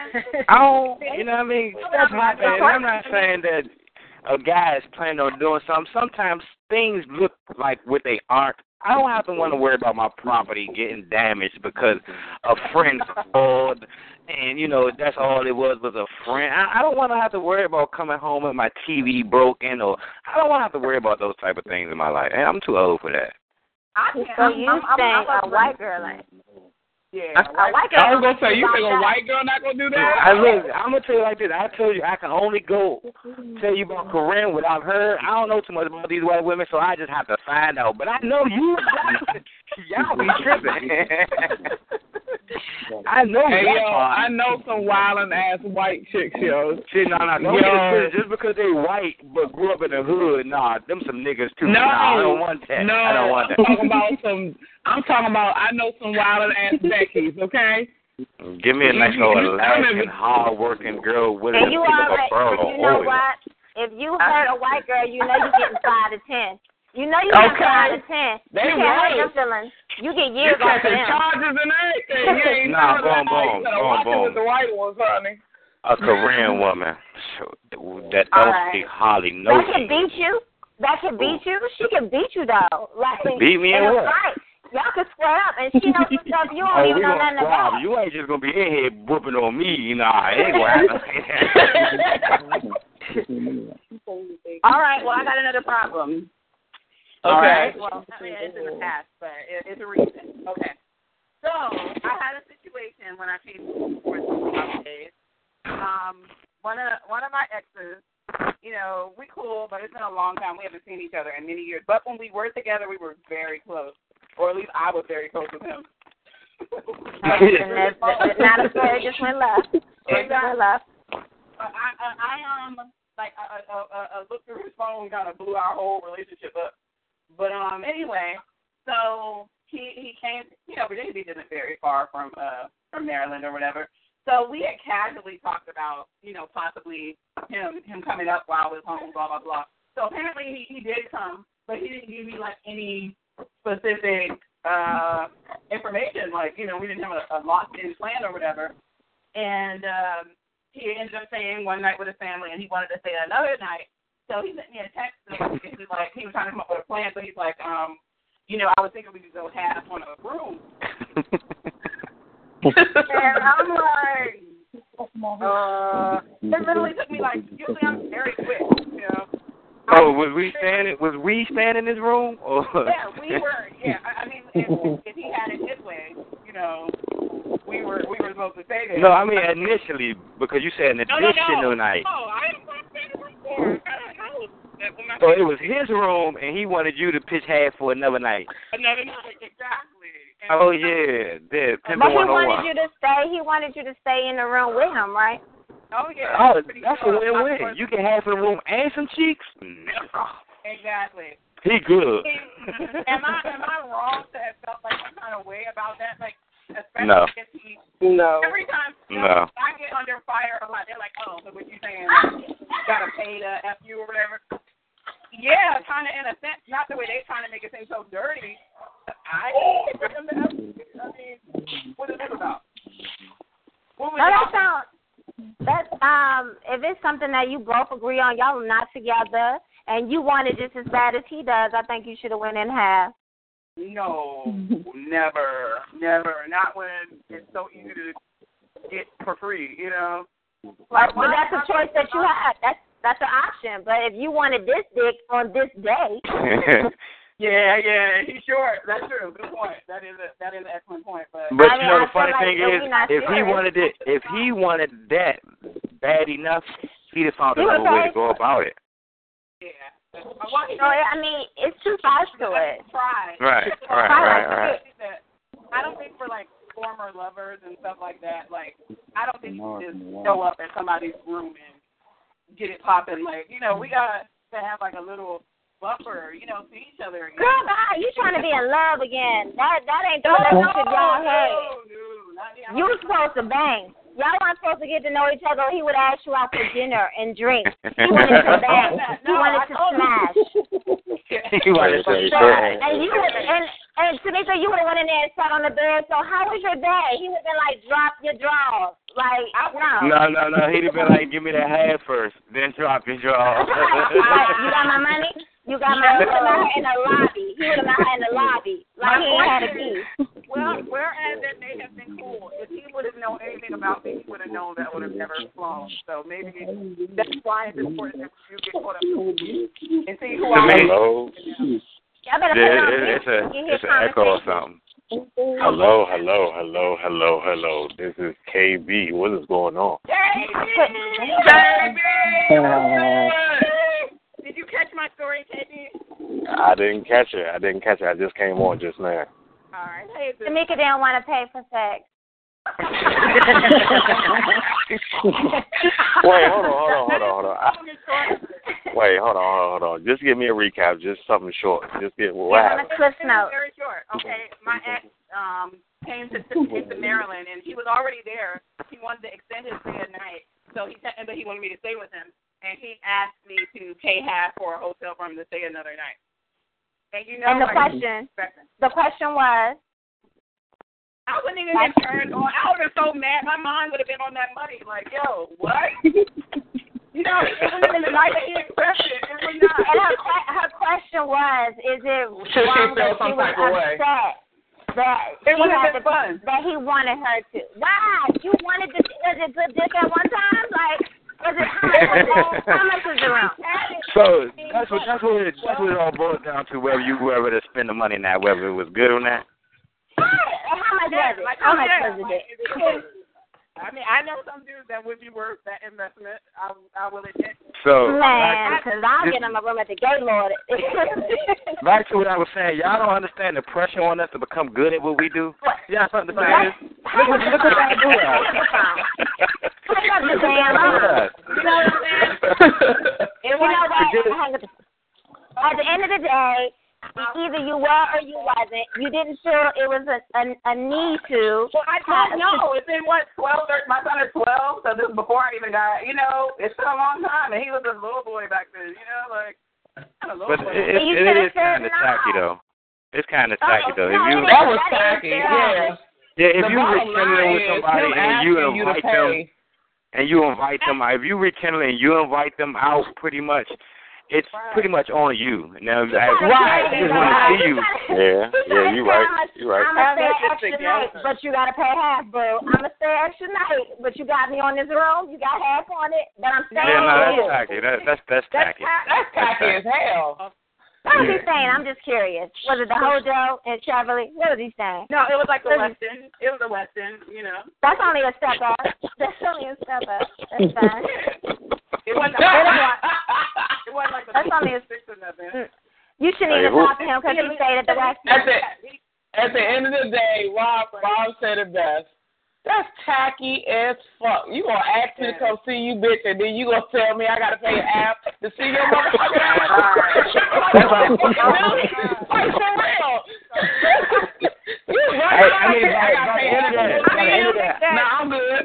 I don't, you know what I mean? Stuff happens. I'm not saying that a guy is planning on doing something. Sometimes things look like what they aren't. I don't have to want to worry about my property getting damaged because a friend called and you know that's all it was was a friend. I, I don't want to have to worry about coming home and my TV broken or I don't want to have to worry about those type of things in my life. And I'm too old for that. I So can't. you I'm, I'm, saying I'm, a white girl like Yeah, I, white I was gonna say you think a white girl not gonna do that? I look. I'm gonna tell you like this. I told you I can only go tell you about Karrine without her. I don't know too much about these white women, so I just have to find out. But I know you. Y'all be tripping. I know Hey yo. I know some wildin' ass white chicks, yo. Shit, no, no, don't Yo. get it twisted. Just because they white but grew up in the hood, nah, them some niggas too. No, Nah, I don't want that. No, I don't want that. I'm talking about some. I'm talking about. I know some wildin' ass Beckys. Okay. Give me a nice old. I remember- Alaskan, hard-working girl with a you pick up a already, burl you know oil. what? If you hurt a white girl, you know you're getting five to ten. You know you get Okay. five to ten. They you can't hurt right. your feelings. You get You years off of them. charges and everything. You ain't Nah, know boom, that. boom, you boom, boom. with the white ones, honey. A Korean woman that don't right. speak hardly no That can beat you. That can beat you. She can beat you though. Like Beat me in a what? fight. Y'all can square up, and she knows some stuff you don't Oh, even we know gonna nothing squab. about. You ain't just gonna be in here whooping on me. Nah, it ain't gonna happen. All right. Well, I got another problem. Okay. All right. Well, I mean, it's in the past, but it, it's a reason. Okay. So I had a situation when I came to for the days. Um, one of one of my exes, you know, we cool, but it's been a long time. We haven't seen each other in many years. But when we were together, we were very close, or at least I was very close with him. and that's, that's not a story. Just went left. It just went left. I, I, I um like a, a, a, a look through his phone kind of blew our whole relationship up. But um anyway, so he he came. You know, Virginia Beach isn't very far from uh from Maryland or whatever. So we had casually talked about you know possibly him him coming up while I was home, blah blah blah. So apparently he he did come, but he didn't give me like any specific uh information. Like you know we didn't have a, a locked in plan or whatever. And um he ended up staying one night with his family, and he wanted to stay another night. So he sent me a text. And he was like, he was trying to come up with a plan. So he's like, um, you know, I was thinking we could go half on a room. and I'm like, uh, it literally took me like, usually I'm very quick, you know. oh, was we standing? Was we standing in this room? Or Yeah, we were. Yeah, I, I mean, if, if he had it his way, you know, we were we were supposed to stay there. No, I mean initially because you said an no, no, additional no. night. No, I am going to stay in the room for at a house. That when my So it was his room, and he wanted you to pitch half for another night. another night exactly. And Oh yeah, the But he wanted you to stay. He wanted you to stay in the room with him, right? Oh yeah. Oh, pretty that's a sure. win-win. You can have some room and some cheeks. Exactly. He good. am I am I wrong to have felt like some kind of way about that? Like especially No. if he No. every time No. I get under fire a lot, they're like, Oh, so what you saying like, gotta pay to F you or whatever. Yeah, kinda in a sense, not the way they trying to make it seem so dirty. I pay for them to F you. I mean, what is this about? What was No, that sounds. That's um. If it's something that you both agree on, y'all are not together, and you want it just as bad as he does, I think you should have went in half. No, never, never. Not when it's so easy to get for free, you know. Like, but that's a choice that you have. That's that's an option. But if you wanted this dick on this day, Yeah, yeah, he's short. That's true. Good point. That is a that is an excellent point. But But I you know the funny like thing is, we not if he serious- wanted it, if he wanted that bad enough, he'd have found He another way to go about it. yeah, I want so I mean, it's two sides to it. try. Right, right, right, right. I don't think for like former lovers and stuff like that. Like I don't think you can just show up at somebody's room and get it popping. Like you know, we got to have like a little buffer. You know, see each other again. Girl, bye. You trying to be in love again? That that ain't the way that shit y'all had. You were supposed to bang. Y'all weren't supposed to get to know each other. He would ask you out for dinner and drinks. He wanted to bang. He wanted to smash. he wanted to say So, that. and you would, and and Tamika, you would have went in there and sat on the bed. So how was your day? He would have been like, drop your drawers. Like, no. No, no, no. He'd have been like, give me that half first, then drop your jaw. like, you got my money? You got my. He would have met her in the lobby. He would have met her in the lobby. Like he had a key. Well, whereas that may have been cool. If he would have known anything about me, he would have known that would have never flown. So maybe that's why it's important that you get caught up and see who To I me, am. Y'all better put it Yeah, it- it's a it's an echo or something. Hello, hello, hello, hello, hello. This is KB. What is going on? Did you catch my story, KB? I didn't catch it. I didn't catch it. I just came on just now. All right. Hey, Tamika didn't want to pay for sex. Wait, hold on, hold on, hold on, hold on. I, wait, hold on, hold on, hold on. Just give me a recap. Just something short. Just get what happened. Cliff note. Very short. Okay, my ex um came to came to Maryland and he was already there. He wanted to extend his stay at night, so he said, but he wanted me to stay with him, and he asked me to pay half for a hotel room to stay another night. And you know, And the question, the question was, I wouldn't even have turned on. I would have been so mad. My mind would have been on that money. Like, yo, what? you know, it wasn't even the night that he. It was not. and her, her question was, is it Should she wrong feel that she was type way? upset that It she had been to, fun. that he wanted her to? Why? You wanted to? Was it good dick at one time? Like, was it how much was how much was the room? So that's what that's what it, that's what it all boils down to. Whether you were to spend the money now, whether it was good or not. How much was it? Like, How much was it? it I mean, I know some dudes that would be worth that investment. I, I will admit. So Man, because I'll this- get him a room at the Gaylord. back to what I was saying. Y'all don't understand the pressure on us to become good at what we do. Y'all understand this? Look what look what y'all do. Pick up the damn Look at You know what I'm saying? You know what? The- At the end of the day, either you were or you wasn't. You didn't feel it was a a, a need to. Well, I don't know. It's been what twelve? Or, my son is twelve, so this is before I even got. You know, it's been a long time, and he was a little boy back then. You know, like not a little But boy. it, it, it is kind of tacky though. It's kind of oh, tacky though. If you That was tacky, yeah. yeah, if The you bottom rekindling line with somebody and you asking you invite them pay. And you invite them out, if you rekindle and you invite them out, pretty much, it's pretty much on you. Now, I, I just want to see you. Yeah, yeah, you right. You're right. I'm gonna stay extra night, but you gotta pay half, bro. I'm gonna stay extra night, but you got me on this room. You got half on it, but I'm staying Yeah, no, with that's tacky. That, that's that's tacky. That's tacky as hell. What was he saying? I'm just curious. Was it the Hojo and Chevrolet? What was he saying? No, it was like the Was Westin. It was a Westin. You know. That's only a step up. That's only a step up. That's fine. It wasn't. it wasn't like the That's only a- six or nothing. Mm. You shouldn't even talk to him because he stayed at the West. At the, at the end of the day, Rob, Rob said it best. That's tacky as fuck. You gonna ask me to come see you, bitch, and then you gonna tell me I gotta pay an app to see your motherfucking ass? That's like- like for real. you right? Hey, I mean, I by, gotta by pay the end of that, by the end of that, Nah, I'm good.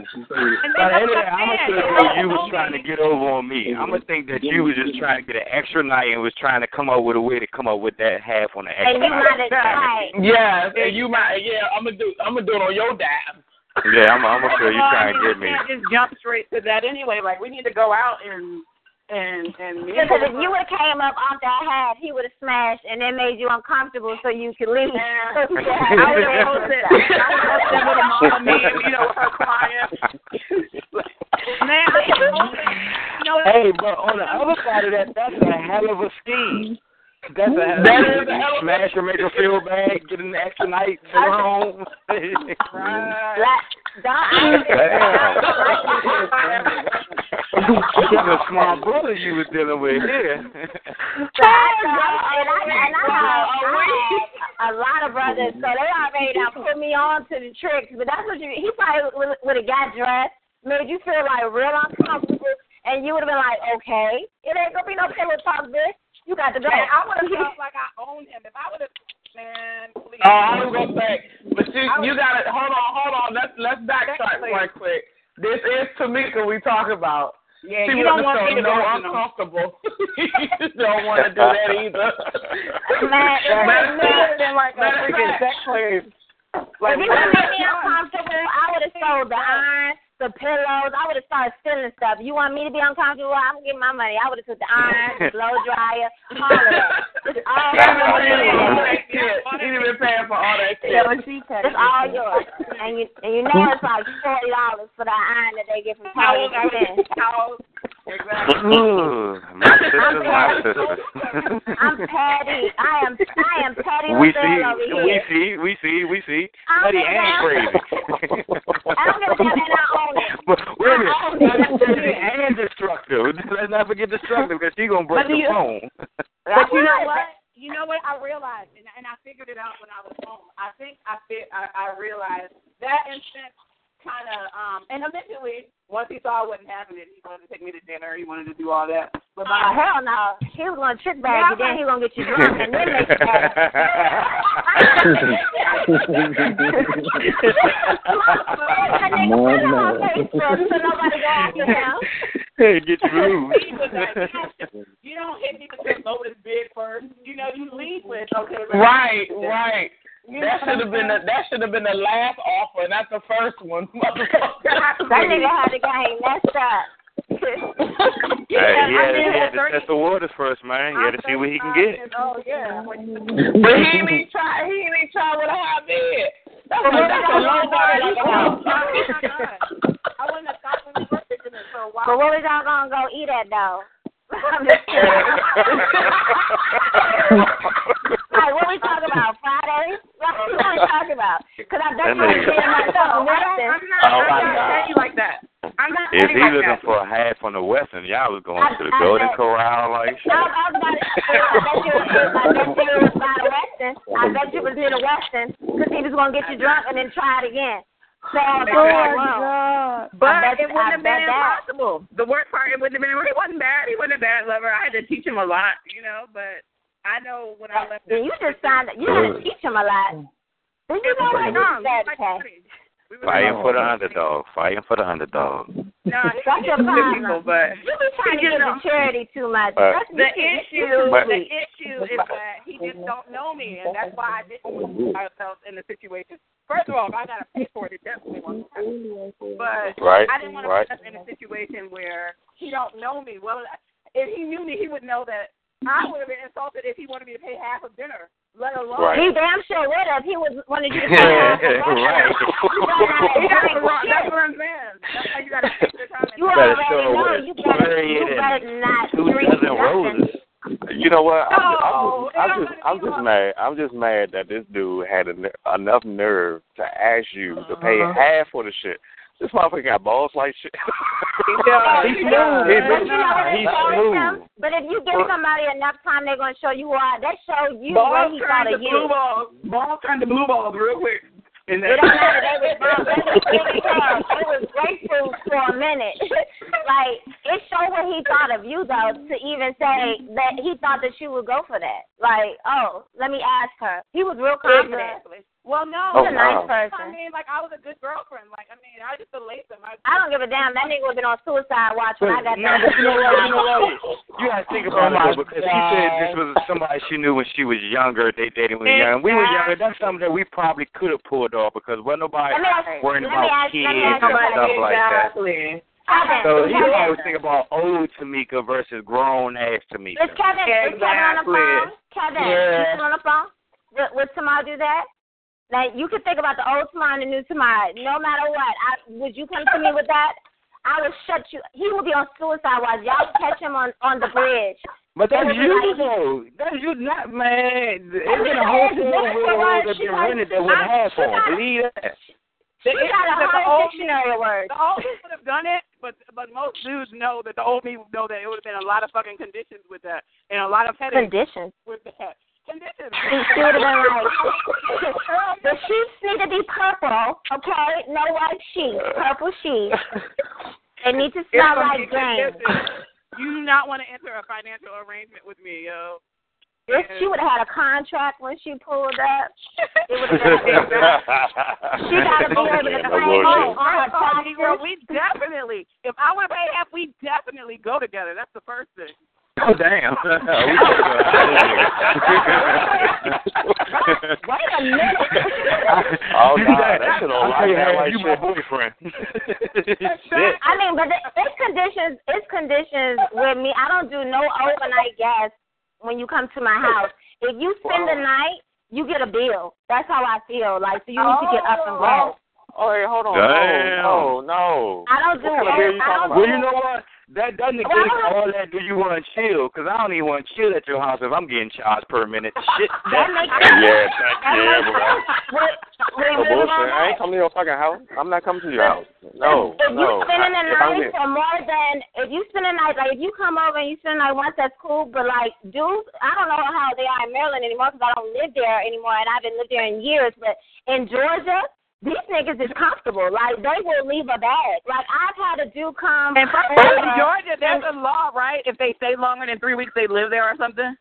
by the end of that, I'm gonna think you was trying to get over on me. I'm gonna think that you was just trying to get an extra night and was trying to come up with a way to come up with that half on the extra And you night. might have right. Yes, and you might. Yeah, I'm gonna do. I'm gonna do it on your dime. Yeah, I'm, I'm gonna feel you Well, trying I to get me. We can't just jump straight to that anyway. Like we need to go out and and and. meet Because if you would have came up off that hat, he would have smashed and then made you uncomfortable so you could leave. yeah I would have hosted. I would have hosted with a mama me you know her crying. Man, I can you know. Hey, but on the other side of that, that's a hell of a scheme. That's a That is a hell of a- smash her, make her feel bad, get an extra night, send her home. Like, don't That's a small brother you was dealing with here. So I and I, and I had, I had a lot of brothers, so they already done put me on to the tricks. But that's what you, he probably would would have got dressed, made you feel like real uncomfortable, and you would have been like, okay, it ain't gonna be no pillow talk, bitch. You got to go. Man, I would have felt like I owned him if I would have. Man, please. Oh, I was gonna say, but you you gotta hold on, hold on. Let's let's backtrack right quick. This is Tamika we talk about. Yeah, she you don't want so me to no go, you know. uncomfortable. you don't want to do that either. Man, it Matter would of fact- been like a matter of freaking fact- sex slave. if you would have made me uncomfortable, I would have sold the iron, the pillows. I would have started stealing stuff. You want me to be uncomfortable? I'm gonna get my money. I would have took the iron, the blow dryer, all of that. It's all yours. He didn't even pay for all that shit. It's all yours, and you and you know it's like forty dollars for the iron that they get from Target. I would towels, Ooh, my sister, my sister. I'm petty. I am. I am petty. we see, over we see, we see, we see. I don't Petty and crazy. I don't give a damn, and I own it. But wait a minute, own and destructive. Let's not forget destructive because she gonna break But the you- phone. But you know what? You know what? I realized, and, and I figured it out when I was home. I think I fit. I, I realized that instant kind of, um, and eventually, once he saw I wasn't having it, he wanted to take me to dinner. He wanted to do all that. But by Oh, hell no. He was going to trick bag you, then he going to get you drunk, and then make you mad. so nobody go after him. Hey, get you loose. He was like, you don't- hit me with your lotus bid first. You know, you lead with okay. let's Right, right. You That should have been the that should have been the last offer, not the first one. motherfucker. That nigga had the game messed up. Hey, he had, he had to test the waters first, man. He had to see what he can get. Oh yeah. But he ain't even try. He ain't even try with a high bid. That's a, that's a low bar. Like a house. I wouldn't have thought when we picking it for a while. But what was y'all going to go eat at, though? I'm just kidding. Like, what we talking about? Fridays? What are we talking about? Because I bet That you was nigga- seeing myself. Western. Oh, my God. you like that. I'm not If saying he like looking that. for a half on the western, y'all was going I- to the I Golden bet- Corral like shit. No, I was about to say, I bet you was, I bet you was by the Western. I bet you was near the Western because he was going to get you drunk and then try it again. So, Oh, wow. But I bet- it wouldn't I have been bet that. The worst part, it wouldn't have been. He wasn't bad. He wasn't a bad lover. I had to teach him a lot, you know. But I know when I left. Yeah, you just signed You had to teach him a lot. Did you know what um, said, like okay? Fighting for the underdog. Fighting for the underdog. No, That's your good problem. people, but You be trying to You give know. charity too much. Uh, That's the you too- you issue, But- the sweet. issue is that he just don't know me, and that's why I didn't put myself in the situation. First of all, if I gotta pay for it, it definitely won't happen. But Right, I didn't want to right. put us in a situation where he don't know me. Well, if he knew me, he would know that I would have been insulted if he wanted me to pay half of dinner, let alone. Right. He damn sure would have. He was wanted you to pay half of right. He got breakfast. That's what I'm saying. That's how you gotta take the time. You better already show know. with You better, period you better not Two drink dozen nothing. roses. You know what? I'm, No, I'm, just, I'm just, I'm just mad. I'm just mad that this dude had en- enough nerve to ask you to pay Uh-huh. half for the shit. This motherfucker got balls like shit. does. He's He smooth. He's But you know what He's smooth. But if you give somebody enough time, they're gonna show you why. They show you what Balls he thought turned of to blue balls. Balls turned to blue balls real quick. And It don't matter. They was brown. They was big as It was grapefruit for a minute. like it showed what he thought of you though to even say that he thought that you would go for that. Like, oh, let me ask her. He was real confident. Exactly. Well, no. Oh, He's a nice wow. person. I mean, like I was a good girlfriend. Like I mean, I just believed him. I, I don't give a damn. That nigga would have been on suicide watch when I got No, done. but you know what? You know what? You gotta think oh about Oh, it though, because she said this was somebody she knew when she was younger. They dated when young. We were younger. That's something that we probably could have pulled off because wasn't nobody ask- worrying about ask- kids and ask you stuff like that. exactly. So he always think about old Tamika versus grown ass Tamika. Is Kevin, is Kevin on the phone? Kevin, Yeah. you still on the phone? Would, would do that? Like you could think about the old Tamar and the new Tamar. No matter what, I, would you come to me with that? I would shut you. He would be on suicide watch. Y'all catch him on on the bridge. But that's They you like- though. That's you not man. It's been a whole that's full what world that she been got- rented that wouldn't have for him. Believe that. The You issue got a is that the whole old dictionary of words. The old me would have done it, but but most dudes know that the old me would know that it would have been a lot of fucking conditions with that, and a lot of headaches Conditions. with that. Conditions. She, she would have been like, the sheets need to be purple, okay? No white sheets, purple sheets. They need to It's smell like be grain. You do not want to enter a financial arrangement with me, yo. If she would have had a contract when she pulled up, it would have been. She gotta be able to No claim bullshit. Oh, Negro, taxes. we definitely. If I want to pay half, we definitely go together. That's the first thing. Oh damn. Wait a minute. Oh, nah, that shit don't I'll tell you like that like you shit. my boyfriend. Shit. I mean, but it- it's conditions. It's conditions with me. I don't do no overnight gas when you come to my house. If you spend the night, you get a bill. That's how I feel. Like, so you need to get up and oh. go. Oh, hey, hold on. Damn. No, no, no. I don't do. What kind of bill you I talking don't about? Well, you know what? That doesn't negate all that. Do you want to chill? Because I don't even want to chill at your house if I'm getting charged per minute. Shit. That makes Yeah, that, yeah, bro. What? Wait, No wait, bullshit. wait, I ain't coming to your fucking house. I'm not coming to your house. No, if you no. spend a I- if night for more than if you spend a night like if you come over and you spend a night once that's cool but like dudes I don't know how they are in Maryland anymore because I don't live there anymore and I haven't lived there in years but in Georgia these niggas is comfortable like they will leave a bag like I've had a dude come And in Georgia, there's a law, right? If they stay longer than three weeks, they live there or something.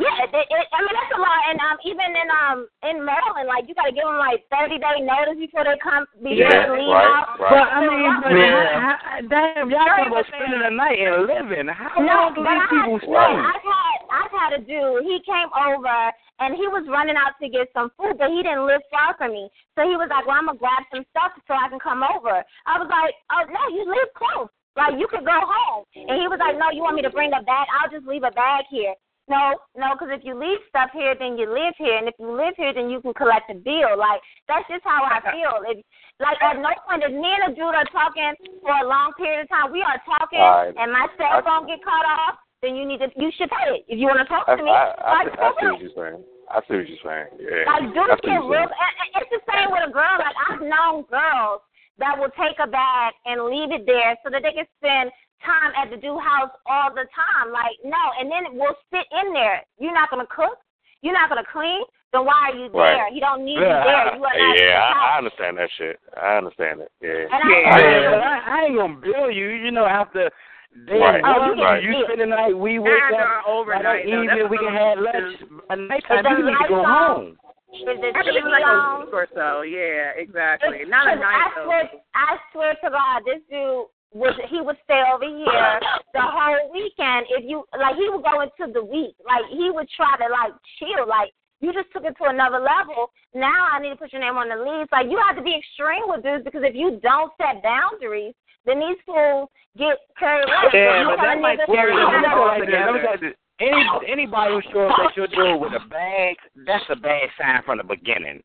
Yeah, it, it, I mean that's a lot, and um, even in um in Maryland, like you got to give them like thirty day notice before they come before Yeah, they leave right, out. right. But I mean, but Yeah. how, how, damn, y'all talking about spending a night and living. How long do these I people stay? I've had I've had a dude. He came over and he was running out to get some food, but he didn't live far from me. So he was like, "Well, I'm gonna grab some stuff so I can come over." I was like, "Oh no, you live close. Like you could go home." And he was like, "No, you want me to bring a bag? I'll just leave a bag here." No, no, because if you leave stuff here, then you live here, and if you live here, then you can collect a bill. Like that's just how I feel. If, like at no point if me and a dude are talking for a long period of time, we are talking, Right. and my cell I- phone get cut off, then you need to you should pay it if you want to talk I, to me. I, I, like, I for see what you're saying. I see what you're saying. Yeah. Like I dudes get real. you're saying. and- and It's the same with a girl. Like I've known girls that will take a bag and leave it there so that they can spend time at the dude house all the time. Like no, and then we'll sit in there. You're not gonna cook. You're not gonna clean. Then why are you there? Right. He don't need you there. You are not yeah, I, I understand that shit. I understand it. Yeah. And I- Yeah, I- but I, I ain't gonna bill you. You know, after day Right, one, right. you spend the night, we wake Nah, up. overnight, by the evening, we can have lunch. By nighttime, the you need to go lights home. Is the I think it's TV like a week or so. Yeah, exactly. Not a night I though. I swear to God, this dude was he would stay over here the whole weekend. If you like, he would go into the week. Like he would try to like chill. Like you just took it to another level. Now I need to put your name on the list. Like you have to be extreme with dudes because if you don't set boundaries, then these fools get carried away. Yeah, You but that might nigga- carry Well, Let them go all like this. Let me go like this. Any anybody who shows up at your door with a bag, that's a bad sign from the beginning.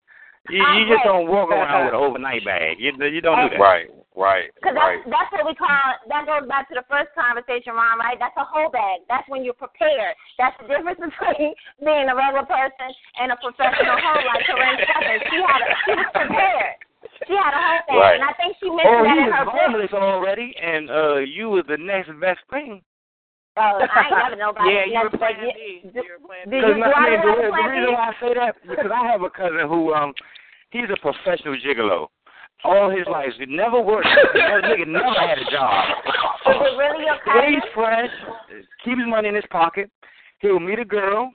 You, you just don't walk around with an overnight bag. You you don't do that. Right, right, Because right. that's, that's what we call, that goes back to the first conversation, Ron, right? That's a whole bag. That's when you're prepared. That's the difference between being a regular person and a professional hoe like Karrine Steffans. She, had a, she was prepared. She had a whole bag. Right. And I think she Oh, that in was her book. homeless already, and uh, you was the next best thing. Oh, I ain't never nobody. Yeah, you were never- plan did- Did Because you, I do I mean, the, the reason why I say that because I have a cousin who um he's a professional gigolo. All his life, he never worked. that nigga never had a job. Is it really your cousin? Stays fresh, keep his money in his pocket. He'll meet a girl,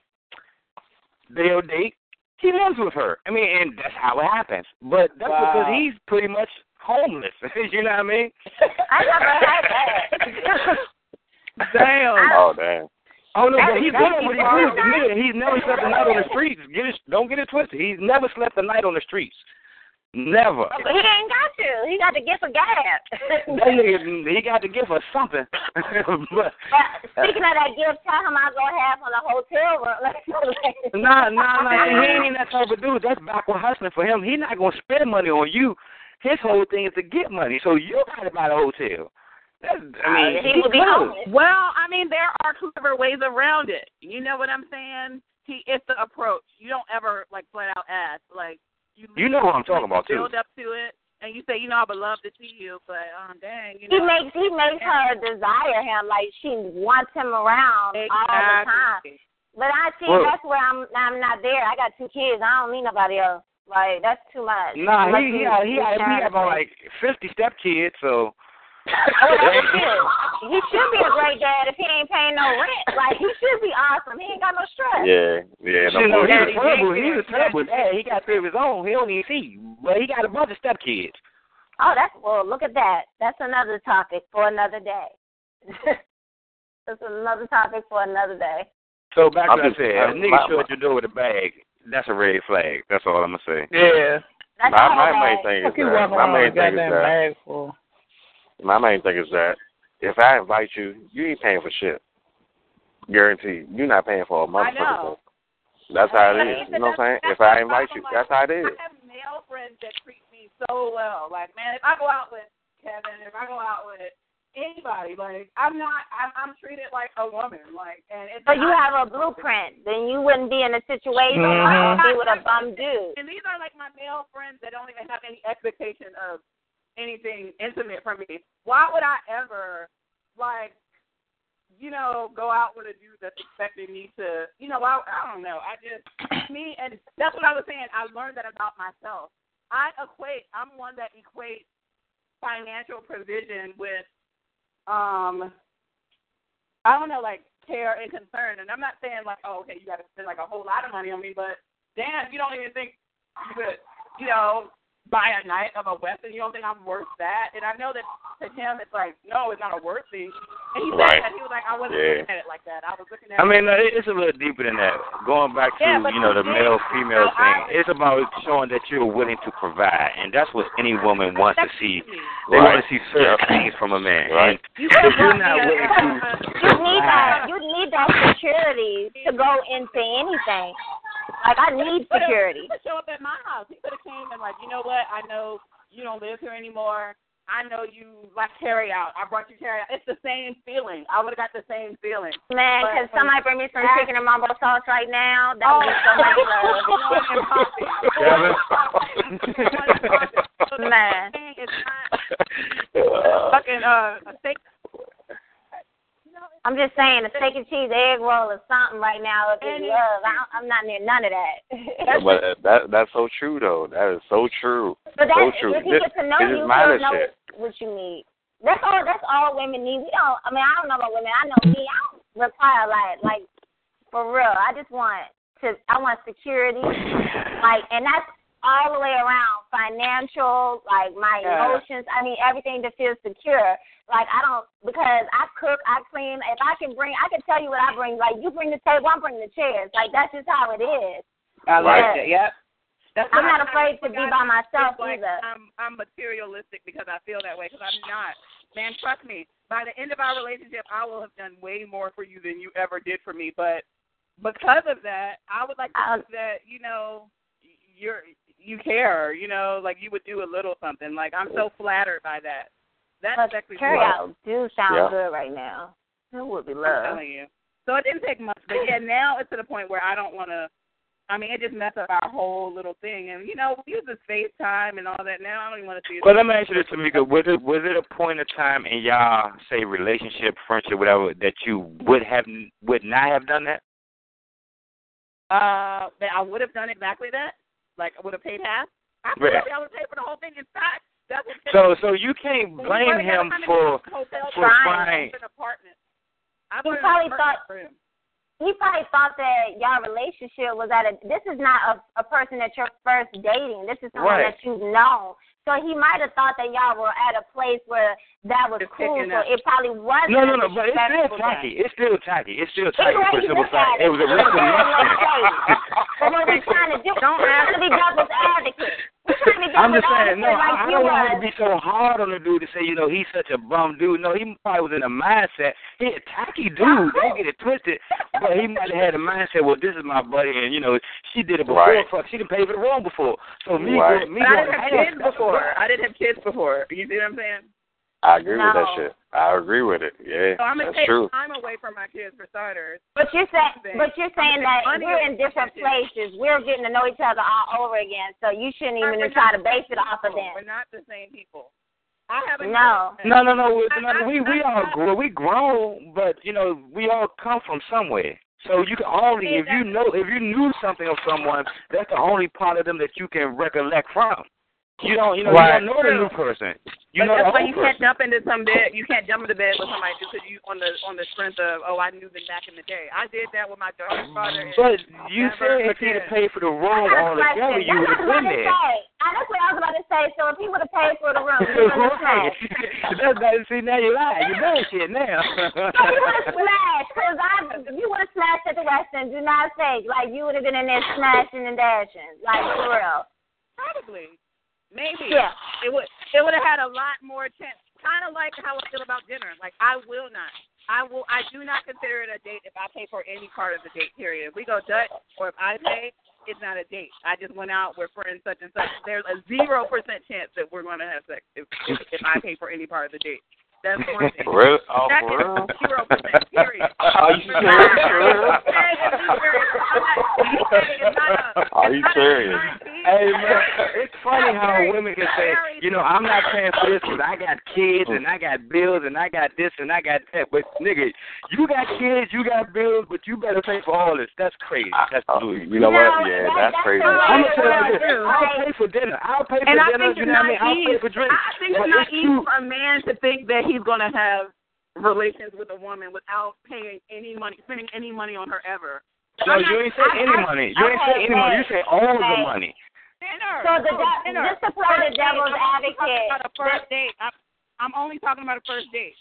they'll date. He lives with her. I mean, and that's how it happens. But that's Wow. because he's pretty much homeless. you know what I mean? I never had that. Damn. Oh damn. Oh no, but he's crazy, doing what he bro. he's never slept a night on the streets. Get it, don't get it twisted. He's never slept a night on the streets. Never. But he ain't got to. He got to get for gas. That nigga, he got to give us something. but But speaking of that gift, tell him I'll go half on the hotel room. nah, nah, nah. He ain't even that type of dude. That's backward hustling for him. He's not gonna spend money on you. His whole thing is to get money. So you got to buy the hotel. That's, I uh, mean, he he's would be good. homeless. Well, I mean, there are clever ways around it. You know what I'm saying? He, it's the approach. You don't ever like flat out ask. Like you. You know what I'm talking about too. Build up to it, and you say, you know, I would love to see you, but um, dang, you know. He makes he makes her desire him like she wants him around all the time. But I see Well- that's where I'm I'm not there. I got two kids. I don't need nobody else. Like that's too much. Nah, Unless he he you- got, he you got, he share got about like fifty stepkids. So That's. He should be a great dad if he ain't paying no rent. Like he should be awesome. He ain't got no stress. Yeah, yeah. No, No he's a bullshit. terrible. He's a terrible dad. He got three of his own. He don't even see, but he got a bunch of stepkids. Oh, that's well. Look at that. That's another topic for another day. that's another topic for another day. So back to I'm what I said, uh, a nigga my- show at your door with a bag. That's a red flag. That's all I'm gonna say. Yeah. That's My, all my main thing is that. My main thing is that. Bag full. My main thing is that if I invite you, you ain't paying for shit. Guaranteed. You're not paying for a I motherfucking know. thing. That's how it I is. mean, You know what I'm saying? If I invite you, that's how it is. I have male friends that treat me so well. Like, man, if I go out with Kevin, if I go out with anybody. Like I'm not. I'm, I'm treated like a woman. Like and it's. So you have a blueprint, then you wouldn't be in a situation Mhm. where you be with a bum dude. And these are like my male friends that don't even have any expectation of anything intimate from me. Why would I ever like you know, go out with a dude that's expecting me to, you know, I, I don't know. I just, me, and that's what I was saying. I learned that about myself. I equate, I'm one that equates financial provision with, um, I don't know, like care and concern. And I'm not saying like, oh, okay, you got to spend like a whole lot of money on me, but damn, you don't even think you could, you know, buy a night of a weapon. You don't think I'm worth that? And I know that to him, it's like, no, it's not a worth thing. And he Right. said that he was like, I wasn't Yeah. looking at it like that. I was looking at. I mean, it. uh, it's a little deeper than that. Going back to Yeah, you know the the male thing- female so thing, I- it's about showing that you're willing to provide, and that's what any woman wants to see. They Right. want to see certain things from a man. Right. And if you're not willing to You need that. You need that security to go into anything. Like I need security. He show up at my house. He could have came and like, you know what? I know you don't live here anymore. I know you like carry out. I brought you carry out. It's the same feeling. I would have got the same feeling. Man, But can when- somebody bring me some Ask- chicken and mumbo sauce right now? That Oh, be so much love. Man. It's not fucking uh, a steak. I'm just saying, a steak and cheese egg roll or something right now. If And it's love, I, I'm not near none of that. but uh, that that's so true though. That is so true. But so that's true. if he This, gets to know this you, is he'll know shit. what you need. That's all. That's all women need. We don't. I mean, I don't know about women. I know me. I don't require like like for real. I just want to. I want security, like, and that's all the way around. Financial, like my emotions. I mean, everything to feel secure. Like I don't because I cook, I clean. If I can bring, I can tell you what I bring. Like you bring the table, I'm bringing the chairs. Like that's just how it is. I like it. Yep. That's I'm not afraid to be by myself like, either. I'm I'm materialistic because I feel that way because I'm not. Man, trust me. By the end of our relationship, I will have done way more for you than you ever did for me. But because of that, I would like to Um, think that you know you're you care. You know, like you would do a little something. Like I'm so flattered by that. That's But actually carry cool. out do sound Yeah. good right now. It would be I'm love. telling you. So it didn't take much, but yeah, now it's to the point where I don't want to. I mean, it just messed up our whole little thing, and you know, we use this FaceTime and all that. Now I don't even want to see it. Well, let me ask you this, Tamika. Was it was it a point in time in y'all say relationship, friendship, whatever, that you would have would not have done that? Uh, that I would have done exactly that. Like I would have paid half. Absolutely, I would have paid for the whole thing. In fact. So so you can't blame went him for I'm in a hotel for room, trying. an apartment. I He probably thought- him. He probably thought that y'all relationship was at a. This is not a a person that you're first dating. This is someone Right. that you've known. So he might have thought that y'all were at a place where that was Just cool. So it probably wasn't. No, no, a no, but it's still tacky. thing. It's still tacky. It's still tacky way for simple fact. it, It was a it's risk of still nothing. But what we're trying to do, Don't we're ask- to be devil's advocate. We're trying to be I'm just saying, no, I, like I don't want him to be so hard on the dude to say, you know, he's such a bum dude. No, he probably was in a mindset. He a tacky dude. Don't get it twisted. But he might have had a mindset, well, this is my buddy, and, you know, she did it before. Right. Fuck, she didn't pay for the wrong before. So me, Right. me But I didn't have kids before. I didn't have kids before. You see what I'm saying? I agree with that shit. I agree with it. Yeah, So I'm gonna that's take true. time away from my kids for starters. But you're saying, but you're saying that Money we're in different places. We're getting to know each other all over again. So you shouldn't even try to base it off of that. We're not the same people. I haven't. No. No, no, no. we- I- no, We we all grow. We grown, but you know we all come from somewhere. So you can only if you know if you knew something of someone, that's the only part of them that you can recollect from. You don't you know Right. you don't know the new person. You but know the that's why you person. can't jump into some bed. You can't jump into bed with somebody just because you on the on the strength of oh I knew them back in the day. I did that with my daughter's father. and But you said if he'd again. have paid for the room I got a all together, you That's would what have I was been about to there. say. I- That's what I was about to say. So if he would have paid for the room, he would have smashed. That's that, see now you lie. You bullshit now. So you would have smashed, cause I, you would have smashed at the Western. Do not fake. Like you would have been in there smashing and dashing, like for real. Probably. Maybe. Yeah. It would it would have had a lot more chance. Kind of like how I feel about dinner. Like I will not. I will. I do not consider it a date if I pay for any part of the date. Period. If we go Dutch or if I pay, it's not a date. I just went out with friends such and such. There's a zero percent chance that we're going to have sex if, if if I pay for any part of the date. That's one thing. Really? Oh, That for is real? zero percent. Period. Are you serious? Are you serious? Hey man, it's funny how women can say, you know, I'm not paying for this because I got kids and I got bills and I got this and I got that. But nigga, you got kids, you got bills, but you better pay for all this. That's crazy. That's Oh, you know what? Yeah, that's crazy. I'm gonna tell you this. I'll pay for dinner. I'll pay for And I dinner. think You it's know what I mean? I'll pay for drinks. I think it's it's naive cute. for a man to think that he's going to have relations with a woman without paying any money, spending any money on her ever. No, I'm you ain't say any I- money. You ain't say any money. You hey, say all the money. Dinner. So the Oh, dinner. just to play the devil's I'm only advocate, About a first date. I'm, I'm only talking about a first date.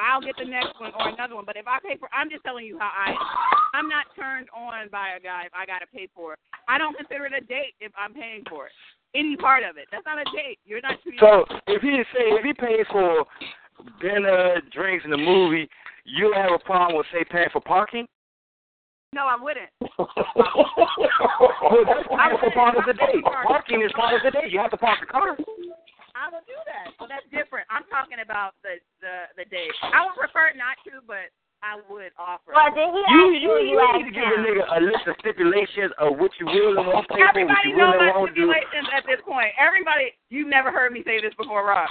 I'll get the next one or another one. But if I pay for, I'm just telling you how I. I'm not turned on by a guy if I got to pay for it. I don't consider it a date if I'm paying for it. Any part of it. That's not a date. You're not treating. So if he say if he pays for dinner, drinks, and the movie, you have a problem with say paying for parking? No, I wouldn't. Well, that's paying for part of the date. Parking is part of the date. You have to park the car. I will do that. So that's different. I'm talking about the the the date. I would prefer not to, but I would offer. Well, did he You ask you, you? you You need to give a nigga a list of stipulations of what you will and won't pay for, what Everybody you knows will and my won't do. stipulations at this point. Everybody, you've never heard me say this before, Rob.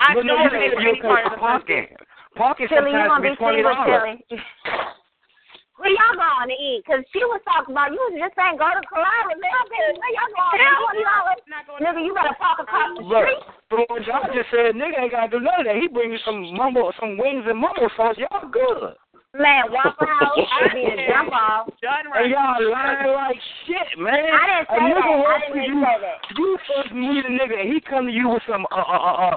I But no, don't you pay said for you any part of the first parking. date. Parking Chili, you sometimes gonna be be twenty single, dollars. Chili? Where y'all going to eat? Cause she was talking about you was just saying go to Columbus. Man, where y'all going? Hell Twenty nigga. You better park across the Look, street. but what y'all just said, nigga ain't gotta do none of that. He bring you some mumbo, some wings and mumbo sauce. Y'all good. Man, Waffle House should be the jump off. Done And y'all lying like shit, man. I didn't a nigga that. I walks didn't to you, say that. you first meet a nigga and he come to you with some uh uh uh, uh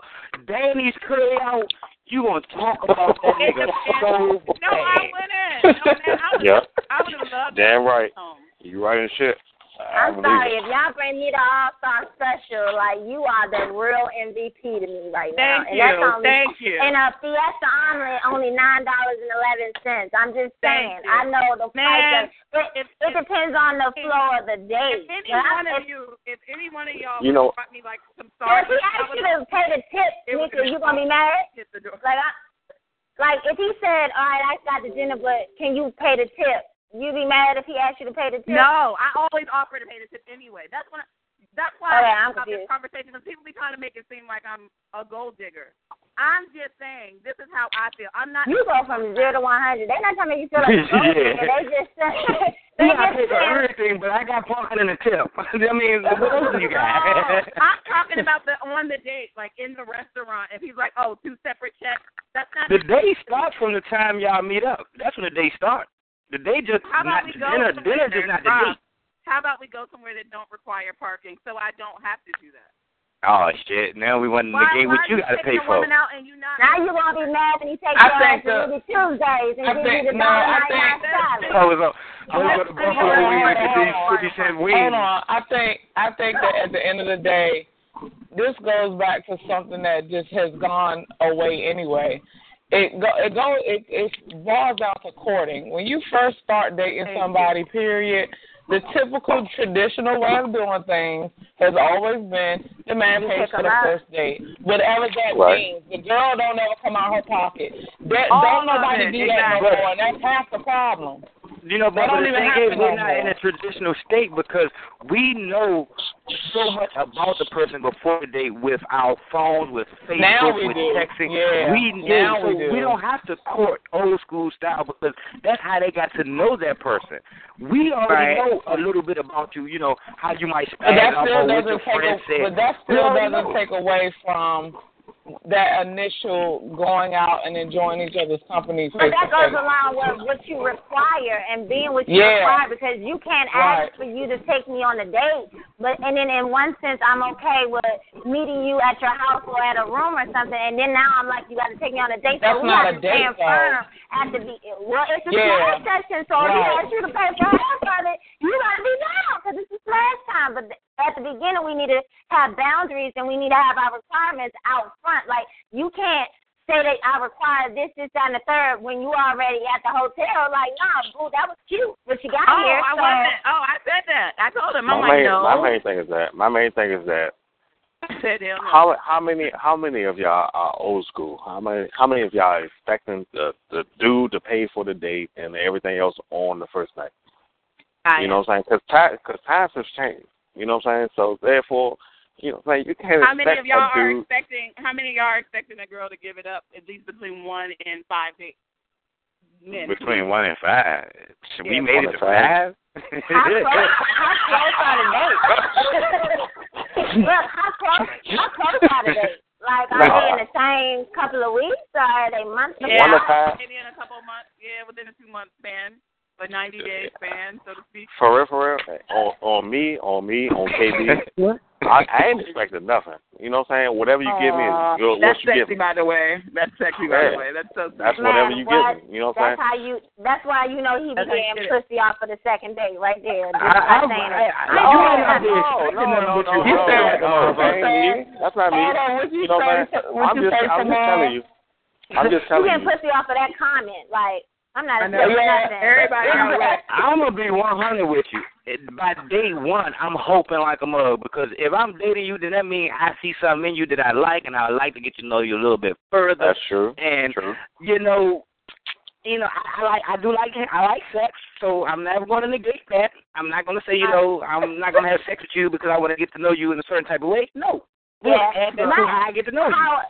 Danny's curly out. You gonna talk about that It nigga depends. so No, I wouldn't. No, man, I would. Yep. I would have loved. Damn right. You right in shit. I I'm sorry it. if y'all bring me the All Star Special. Like you are the real MVP to me right now, Thank and that's you. only Thank you. And a Fiesta omelet only nine dollars and eleven cents. I'm just saying. you. I know the Man, price. Of, it, it depends on the flow of the day. If any But I- one of if- you, if any one of y'all You know- would brought me like some So sauce, if he I asked would you to pay the tip, Nika, you gonna be mad? hit the door. Like I, like if he said, "All right, I got the dinner, but can you pay the tip?" You be mad if he asked you to pay the tip? No, I always offer to pay the tip anyway. That's when. I, that's why Okay, I I'm have this confused. conversation because people be trying to make it seem like I'm a gold digger. I'm just saying this is how I feel. I'm not. You go from zero to one hundred. They're not trying to make you feel like a gold Yeah. digger. They just they You gotta just for everything, but I got parking in the tip. I mean, what else do you got? I'm talking about the on the date, like in the restaurant. If he's like, oh, two separate checks, that's not. The day starts from the time y'all meet up. That's when the day starts. The day just How not we go dinner. Dinner just not the date. How about we go somewhere that don't require parking, so I don't have to do that? Oh shit! Now we want to Why, negate why what you are gotta pay for. woman out and you not? Now you gonna be mad when he takes I your think ass the- Tuesdays and I give think- you the no, dollar I ninety nine think- salad. I was on. I was on Buffalo wings and get these fifty cent wings. Hold on. I think I think that at the end of the day, this goes back to something that just has gone away anyway. It go it go it it boils down to courting. When you first start dating somebody, period, the typical traditional way of doing things has always been the man You pays for the up. first date, whatever that Right. means. The girl don't ever come out her pocket. That, don't nobody it, do that no more, and that's half the problem. You know, but don't even thing is, we're not in a traditional state because we know so much about the person before the date with our phones, with Facebook, we with do. texting. Yeah. We do. Now so we do. don't have to court old school style because that's how they got to know that person. We already Right. know a little bit about you. You know how you might that up still or what your doesn't take. friend A, said. but that still doesn't know. take away from that initial going out and enjoying each other's company. But that goes along with what you require and being what you Yeah. require because you can't Right. ask for you to take me on a date. But and then in one sense I'm okay with meeting you at your house or at a room or something and then now I'm like you gotta take me on a date. That's so we not have a to date, stand though. firm at the be well it's a Yeah. session so if he Right. asks you to pay for half of it, you gotta be down because it's a smash time. But at the beginning we need to have boundaries and we need to have our requirements out front. Like you can't say that I require this, this, that, and the third when you already at the hotel. Like, nah, boo, that was cute but you got Oh, here. I so, wasn't. Oh, I said that. I told him. I'm My like, main, no. my main thing is that. My main thing is that said hell. How how many how many of y'all are old school? How many how many of y'all are expecting the the dude to pay for the date and everything else on the first night? I you know what I'm saying? Because time, cause times have changed. You know what I'm saying? So therefore, you know, what you can't How many of y'all are dude. expecting? How many of y'all are expecting a girl to give it up at least between one and five days? Men. Between one and five. Should we made it to five. five? How close, how close are the dates? Look, how close, how close are the dates? Like, are they in the same couple of weeks or are they months Yeah, One to five. maybe in a couple of months. Yeah, within a two month span, a ninety day span, so to speak. For real, for real. On on me, on me, on KB. I, I ain't expecting nothing. You know what I'm saying? Whatever you give me is good. That's what you give sexy, me. by the way. That's sexy, by the way. That's so sexy. That's whatever you give me. You know what I'm That's saying? how you. That's why you know he began That's you getting get it. pussy off for the second date right there. Just I- by I- saying I- it. I- Oh, you ain't gonna be no, expecting no, no, no, you no, said, no, that ain't me. That's not me. Hold on, what you You know what I'm saying? I'm you just, say, I'm just telling you. I'm just You telling getting you. pussy off of that comment. Like, I'm not I know. expecting Yeah, nothing. Everybody got. I'm gonna be 100 with you. By day one, I'm hoping like a mug because if I'm dating you, then that means I see something in you that I like, and I would like to get to know you a little bit further. That's true. and True. you know, you know, I, I like I do like I like sex, so I'm never going to negate that. I'm not going to say you know I'm not going to have sex with you because I want to get to know you in a certain type of way. No, we'll Yeah. add that My- to how I get to know you. How,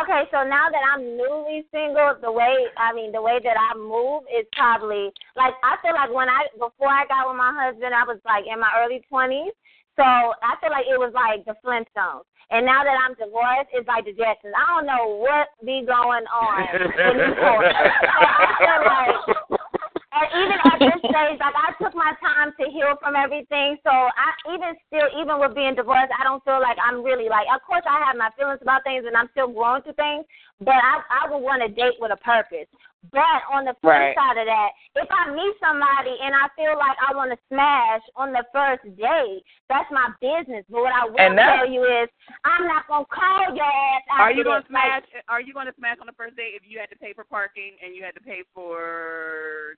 okay, so now that I'm newly single, the way I mean the way that I move is probably like I feel like when I before I got with my husband, I was like in my early twenties. So I feel like it was like the Flintstones. And now that I'm divorced, it's like the Jetsons. I don't know what be going on so I feel like and even at this stage, like I took my time to heal from everything. So I even still, even with being divorced, I don't feel like I'm really like. Of course, I have my feelings about things, and I'm still growing through things. But I, I would want to date with a purpose. But on the flip Right. side of that, if I meet somebody and I feel like I want to smash on the first date, that's my business. But what I will And tell you is, I'm not gonna call your ass. Are after you gonna this. Like, smash? Are you gonna smash on the first date if you had to pay for parking and you had to pay for?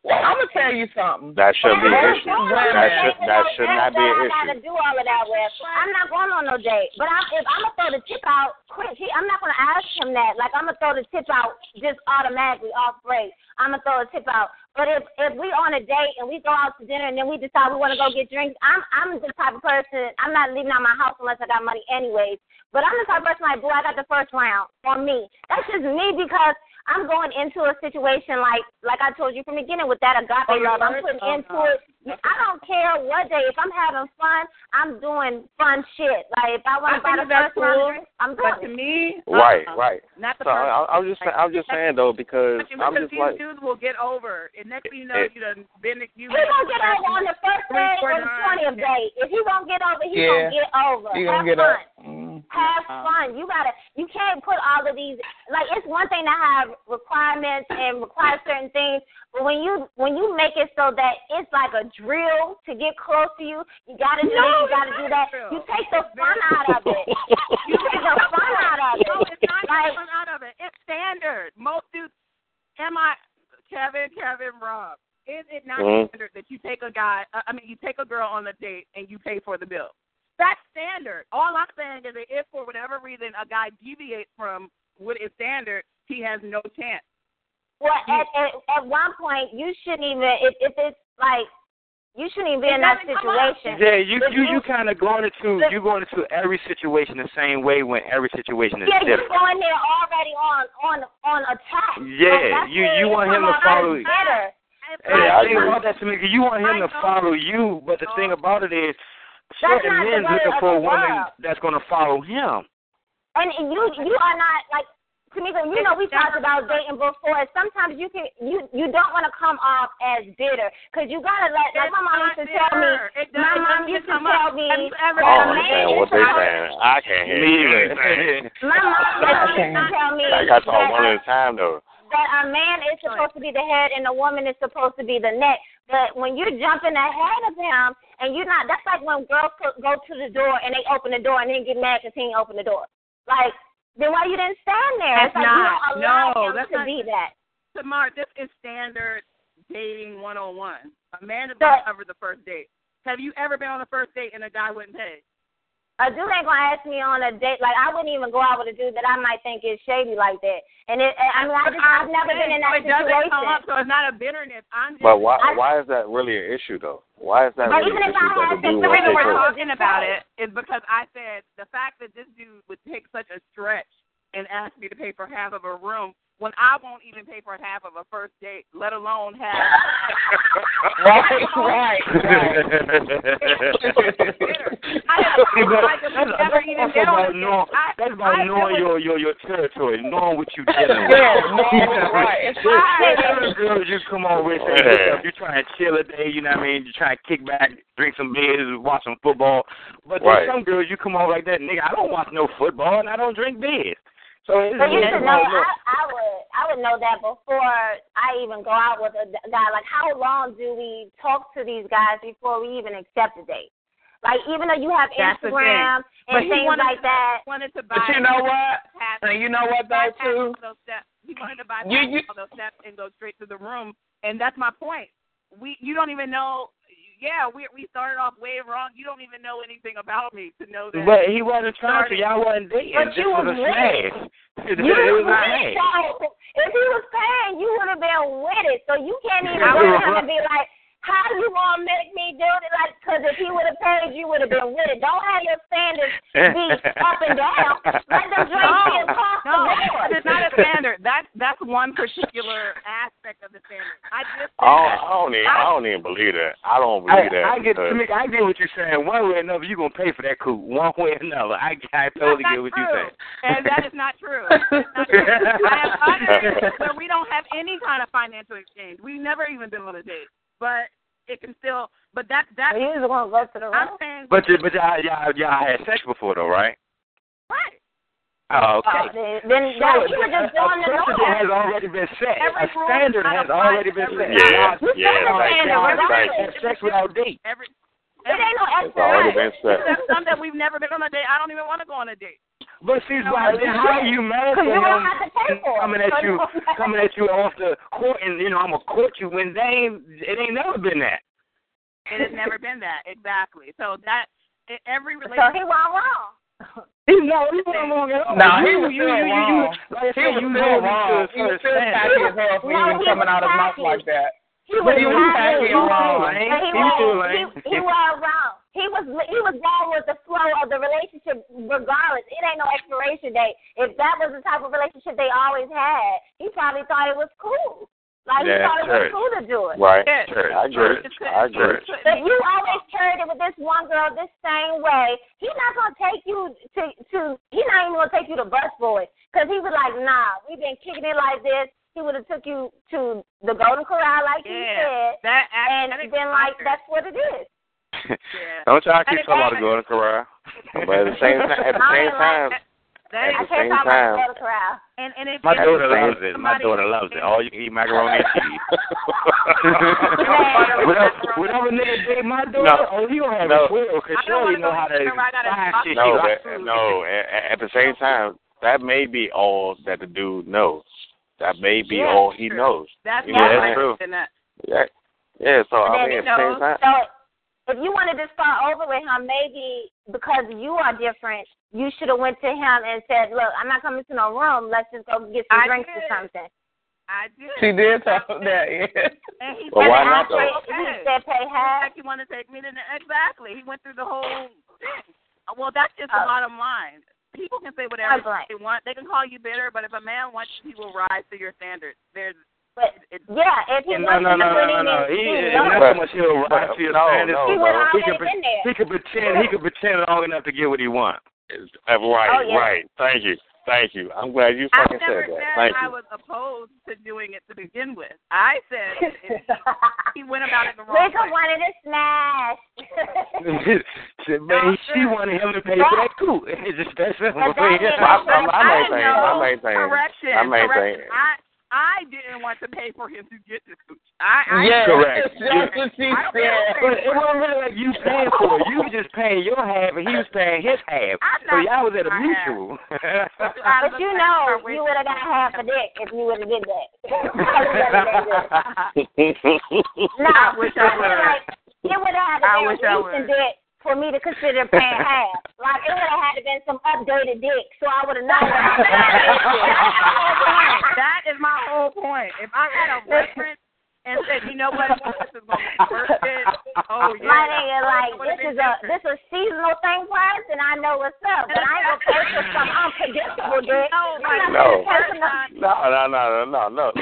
Well, I'm gonna tell you something. That shouldn't be an issue. That should that should not be an all I gotta do all of that with. I'm not going on no date. But I'm, if I'm gonna throw the tip out quick, he, I'm not gonna ask him that. Like I'm gonna throw the tip out just automatically off break. I'm gonna throw a tip out. But if if we on a date and we go out to dinner and then we decide we want to go get drinks, I'm I'm the type of person. I'm not leaving out my house unless I got money anyways. But I'm the type of person like, boy, I got the first round on me. That's just me because I'm going into a situation like like I told you from the beginning with that agape Oh, love. I'm putting Oh, into no. it. I don't care what day. If I'm having fun, I'm doing fun shit. Like if I want to buy think the that's first round cool. drink, I'm But to me, uh-uh. Right, uh-uh. right. Not the So first. I, I'm just I'm just saying though because Because I'm just these like dudes will get over, and next thing you know, It- you done been you. He gonna get over on the first Three, day four or the times. twentieth day. If he won't get over, he Yeah. gonna get over. You Have gonna get fun. up. Mm-hmm. Have Uh-huh. fun. You gotta. You can't put all of these. Like it's one thing to have requirements and require certain things, but when you when you make it so that it's like a drill to get close to you, you gotta do No, this, you gotta do that. drill. You take the fun out of it. You take the fun out of it. No, it's not Like, fun out of it. It's standard. Most dudes. Am I Kevin? Kevin Rob. Is it not Mhm. standard that you take a guy? Uh, I mean, you take a girl on a date and you pay for the bill? That's standard. All I'm saying is that if for whatever reason a guy deviates from what is standard, he has no chance. Well, at, at at one point, you shouldn't even if if it's like you shouldn't even be in that doesn't come up. situation. Yeah, you If you you kind of going into you going into every situation the same way when every situation is Yeah, you're different. going there already on on on attack. Yeah, So you- you want him to follow- as bitter. Hey, Yeah, I I think agree. about that, Tamika. You want him to follow you, but the thing oh. about it is, certain not the men's looking for a woman world. that's going to follow him. And you you are not like Tamika, you know we talked about dating before. Sometimes you can you you don't want to come off as bitter because you gotta let like my mom used to tell me. My mom used to tell me Have you ever I that don't a man understand what they supposed saying. I can't hear Me anything. My mom used to tell me I got to talk one at a time though. that a man is supposed to be the head and a woman is supposed to be the neck. But when you're jumping ahead of him and you're not, that's like when girls go to the door and they open the door and then get mad because he ain't open the door. Like, then why you didn't stand there? That's it's like not. you don't allow No, him that's to not- be that. Tamar, this is standard dating one on one. A man is So- going to cover the first date. Have you ever been on a first date and a guy wouldn't pay? A dude ain't gonna ask me on a date. Like I wouldn't even go out with a dude that I might think is shady like that. And it, I mean, I just I've never been in that so it doesn't situation. come up, so it's not a bitterness. I'm just. But why I- why is that really an issue though? Why is that But really even an if issue I that had the sex, dude the won't reason we're her? talking about it is because I said the fact that this dude would take such a stretch and ask me to pay for half of a room when I won't even pay for half of a first date, let alone have. Right, right, I have, I just That's, never that's even also about knowing. I, that's about I knowing your, your your territory, knowing what you're dealing with. Yeah, knowing, right. There's certain girls you come on with and Yeah. you try and chill a day, you know what I mean? You try and kick back, drink some beers, watch some football. But Right. there's some girls you come on like that, nigga, I don't watch no football and I don't drink beers. So it's But you it's should know. I, I would. I would know that before I even go out with a guy. Like, how long do we talk to these guys before we even accept a date? Like, even though you have That's. Instagram and he things wanted like that. wanted to buy. But you know what? Half, And you know what though too? all. He wanted to bypass You- you- all those steps and go straight to the room, and that's my point. We, you don't even know. Yeah, we we started off way wrong. You don't even know anything about me to know that. But he wasn't trying to, y'all wasn't dating. But This you was was a with smash. It, You was if he was paying, you would have been with it. So you can't even I go to was him right. and be like, "How you gonna make me do it?" Like, because if he would have paid, you would have been with it. Don't have your standards be up and down. Let them drink no, be across no, the board. it's not a standard. That's that's one particular aspect of the standard. I just I don't, I don't even I don't even believe that. I don't I, believe that. I get, because- Tamika, I get what you're saying. One way or another, you're gonna pay for that coop. One way or another, I, I totally get what true. you're saying. And that is not true. Not true. I have others where we don't have any kind of financial exchange. We've never even been on a date, but it can still. But that that. You just gonna go to the I'm room. saying. But you, but y'all, y'all, y'all had sex before though, right? Right. Oh, okay. Oh, then, then So that, you were just doing a the precedent has already been set. Every A standard has already been set. every- Yeah, yeah, y'all thank had you. sex- Thank sex without date. Every. It ain't no It's already been set. There's some that we've never been on a date. I don't even want to go on a date. But see, why, then how are you mad Because for you him have to pay for it. coming at you, coming at you off the court, and you know I'm gonna court you when they ain't, it ain't never been that. It has never been that exactly. So that in every So relationship. he went wrong. He no, he wasn't wrong at all. No, he you, was you, still you, you, wrong. you, like I He said, was you still know me wrong. to a He was still extent. tacky as hell for even coming was out his mouth like that. He was He was not tacky and wrong. But he He was was still he, lame. he was wrong. He was he was wrong with the flow of the relationship regardless. It ain't no expiration date. If that was the type of relationship they always had, he probably thought it was cool. Like he Yeah, thought it was cool to do it. Right. Yeah. Sure. I agree. I agree. But you always carried it with this one girl this same way, he's not gonna take you to to. He's not even gonna take you to bus for it, cause he was like, nah, we've been kicking it like this. He would have took you to the Golden Corral, like he said, That and that been like, that's what it is. Yeah. Don't y'all keep it- talking about the Golden Corral. But at the same time, at the I same time, That At the same time- the Golden Corral. And and if My daughter loves it. My daughter loves it. All you can eat macaroni and cheese. Yeah. whatever, whatever nigga date my daughter, No. oh, he gonna have No. a twirl, cause I don't Shirley know how to anywhere I gotta buy talk shit. no, likes but, food. no. At, at the same time, that may be all that the dude knows. That may be Yeah, all he true. knows. That's You know, that's true. that. Yeah. Yeah. So And I mean, at the same time, so if you wanted to start over with him, maybe because you are different, you should have went to him and said, "Look, I'm not coming to no room. Let's just go get some I drinks did. or something." I did. She did tell him that, yeah. And he But said, why not, though? okay." He said, "Pay half." Like he wanted to take me to the, exactly. He went through the whole thing. Well, that's just the Oh. bottom line. People can say whatever right. they want. They can call you bitter, but if a man wants you, he will rise to your standards. There's But yeah, if he no, wants no, to no, do no, it, no, no. he, He, he it's knows. not so much he'll rise But- to your no, standards. no, He no. He already could, been he could pretend. He could pretend long enough to get what he wants. right, Oh, yeah. right. Thank you, thank you. I'm glad you fucking never said that. said Thank I you. was opposed to doing it to begin with. I said he went about it the wrong Rika way. wanted to smash. Shit, Man, she wanted him to pay for that coop. It's just that simple. But that is- I, I, I I maintain. I know. maintain. Correction. I maintain. I I didn't want to pay for him to get the cooch. I, I Yes, Correct. That's what she said. But it wasn't really like you paying for it. You were just paying your half, and he was paying his half. So y'all was at a mutual. I But you know, you would have got woman. half a dick if you would have did that. no, I wish I would've. like it would have had to I wish a I decent would've. dick for me to consider paying half. Like it would have had to been some updated dick, so I would have known. that is my whole point. If I had a reference and said, you know what, this is going to be worth it. Oh yeah. My nigga, like this been is a different. this a seasonal thing for us, and I know what's up. But I ain't gonna pay for some unpredictable dick. No. gonna pay for no- No, no, no, no, no, no, no, no,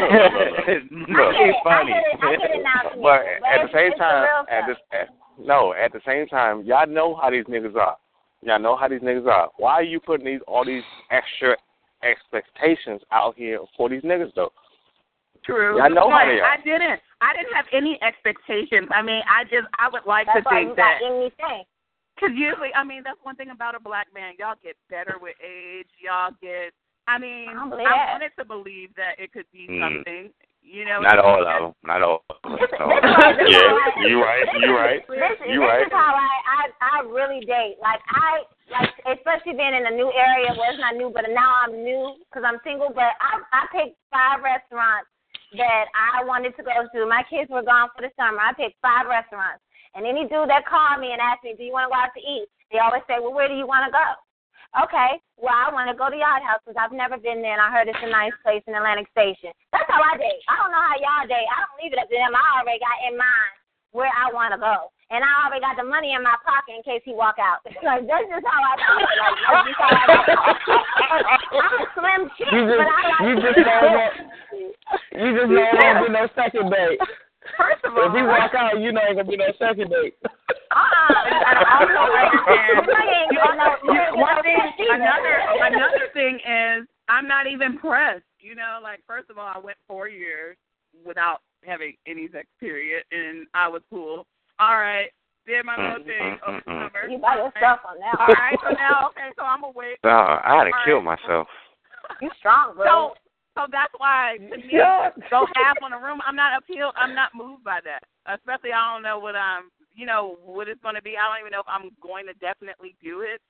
no. I get it, I get it, I get it now. But but at the same time, at this, at, no, at the same time, y'all know how these niggas are. Y'all know how these niggas are. Why are you putting these all these extra expectations out here for these niggas though? True. Y'all know how they are. I didn't. I didn't have any expectations. I mean, I just I would like That's to why think that anything. because usually, I mean, that's one thing about a black man. Y'all get better with age. Y'all get. I mean, I I, don't believe that. wanted to believe that it could be Mm. something. You know, Not all of them. Not all. This, this No. is why- this is Yeah, you right, you right, you this is how I, I I really date. Like I like especially being in a new area. Well, it's not new, but now I'm new because I'm single. But I I picked five restaurants that I wanted to go to. My kids were gone for the summer. I picked five restaurants, and any dude that called me and asked me, "Do you want to go out to eat?" They always say, "Well, where do you want to go?" Okay, well, I want to go to Yard House because I've never been there, and I heard it's a nice place in Atlantic Station. That's how I date. I don't know how y'all date. I don't leave it up to them. I already got in mind where I want to go, and I already got the money in my pocket in case he walk out. like that's just how I do it. Like that's just how I do it. I'm a slim chick, You just, but I like you just know that, you just know it won't be no second date. First of all, If he walk out, you know ain't gonna be no second date. Uh-uh. I also understand. You you ain't getting no- you ain't getting One thing, another another thing is I'm not even pressed. You know, like first of all, I went four years without having any sex period, and I was cool. All right, did my little thing over the summer. You by yourself on that. All right, so now okay, so I'm awake. No, I had to All kill right. myself. You strong, bro. So so that's why to me Yeah. go half on a room. I'm not appealed. I'm not moved by that. Especially I don't know what I'm. You know what it's going to be. I don't even know if I'm going to definitely do it.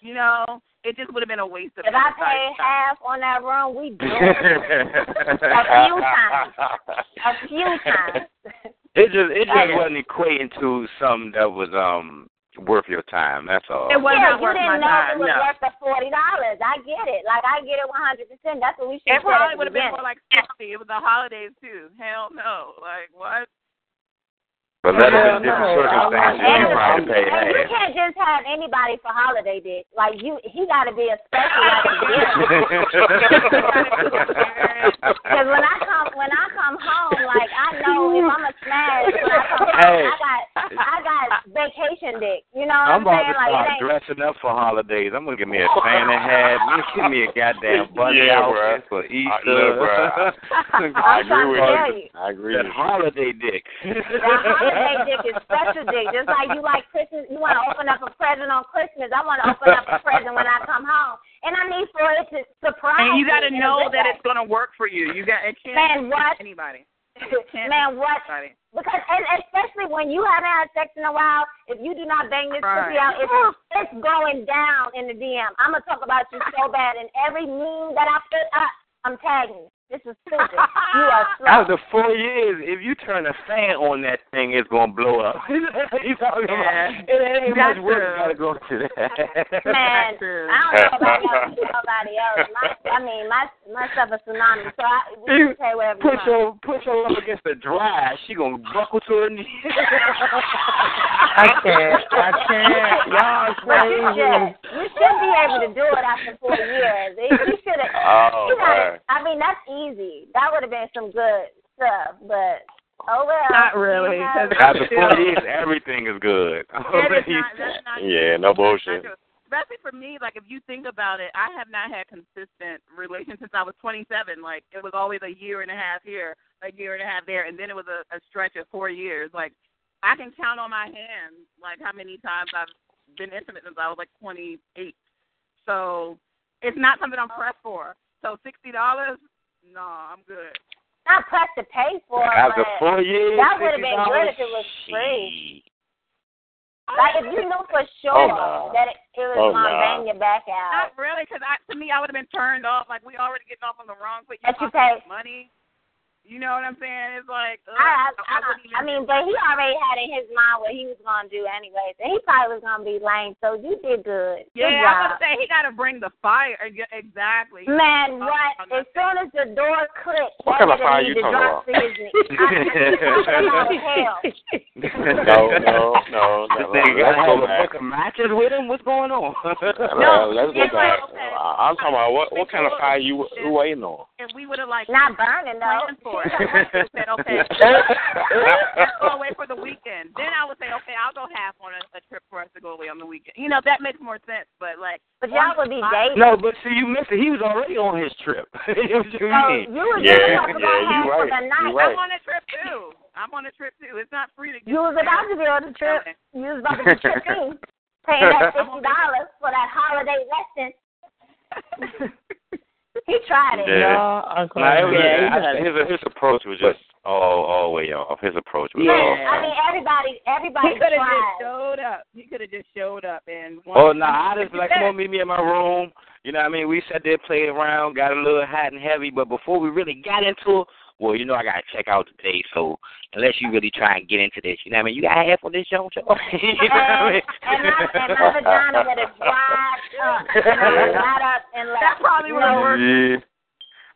You know, it just would have been a waste of. If I everybody's pay half on that room, we do it. A few times. A few times. It just it just wasn't equating to something that was um worth your time. That's all. It was yeah, not you worth didn't my know time. it was no. worth the forty dollars. I get it. Like I get it one hundred percent. That's what we should It have said probably would have been more like sixty. It was the holidays too. Hell no. Like what? But let Yeah, it in different circumstances. I- You And, probably pay and you can't just have anybody for holiday dick. Like you, he got to be a special like a Because when I come, when I come home, like I know if I'm a smash, when I come home, Hey. I got, I got vacation dick. You know what I'm I'm, about saying? to Like it start ain't. dressing up for holidays. I'm gonna give me a Santa hat. You give me a goddamn bunny Yeah, outfit bruh. for I- Easter. look, bruh, I'm I agree with you. you. I agree that with you. holiday dick. Holiday dick is special dick. Just like you like Christmas, you want to open up a present on Christmas. I want to open up a present when I come home, and I need for it to surprise And you got to a know that it's gonna work for you. You got it can't Man, what? anybody. Man, what? Anybody. Because and especially when you haven't had sex in a while, if you do not bang this Right. pussy out, it's it's going down in the DM. I'm gonna talk about you so bad, and every meme that I put up, I'm tagging. You. This is stupid. you are slow. After four years, if you turn a fan on that thing, it's gonna blow up. you talking Yeah. about? It ain't That's much work. true. Gotta go to that. Man, That's. I don't know about nobody else. My, I mean, my my stuff is tsunami, so I, we You can say whatever. Push you want. her, push her up against the dry. She gonna buckle to her knee. I can't. I can't. Y'all But you should, you should be able to do it after four years. You should have. Oh, you gotta. I mean, that's easy. That would have been some good stuff, but oh well. Not really, You have- 'cause After four years, everything is good. That is not, that's not Yeah, no bullshit. Especially for me, like if you think about it, I have not had consistent relations since I was 27. Like it was always a year and a half here, a year and a half there, and then it was a, a stretch of four years. Like I can count on my hands, like how many times I've been intimate since I was like 28. So it's not something I'm pressed for. So sixty dollars, no, I'm good. not pressed to pay for it, After four years, that would have been good if it was free. Like if you knew for sure Oh, no. that it, it was Oh, gonna no. bang your back out. Not really, because I, to me, I would have been turned off. Like we already getting off on the wrong foot. But you talking pay- money. You know what I'm saying? It's like ugh, I, I, I wouldn't I mean, but he already had in his mind what he was gonna do anyways, and he probably was gonna be lame. So you did good. Good Yeah, I'm job. gonna say he got to bring the fire. Exactly. Man, what? As soon as the door clicked, What kind of fire you to talking about? to his knee. I- no, no, no, This no. nigga Let's go a back. matches with him. What's going on? Uh, let's go back. I- I'm talking about what what kind of fire you you waiting on? If we would have like Not burning though. Planned for it, I would have said okay. Let's go away for the weekend. Then I would say okay, I'll go half on a, a trip for us to go away on the weekend. You know that makes more sense. But like, But y'all would be dating. No, but see, you missed it. He was already on his trip. what you So mean? you was Yeah, supposed to yeah, go you half for right. the night. You right. I'm on a trip too. I'm on a trip too. It's not free to get. You was about to be on the trip. You was about to be tripping, paying that fifty dollars for that holiday lesson. He tried it. Yeah. No, Uncle. Nah, it was, yeah, I- his his approach was just all all way off. His approach was Yeah. all. I mean, everybody, everybody He could have just showed up. He could have just showed up and. Oh no, nah, I just like, come on, meet me in my room. You know what I mean? We sat there, played around, got a little hot and heavy, but before we really got into it, well, you know, I gotta check out today. So unless you really try and get into this, you know what I mean? You got half on this show, show. you know what I uh, mean? And my, and my vagina would have dried up, and not up and left. That probably would have worked. Yeah.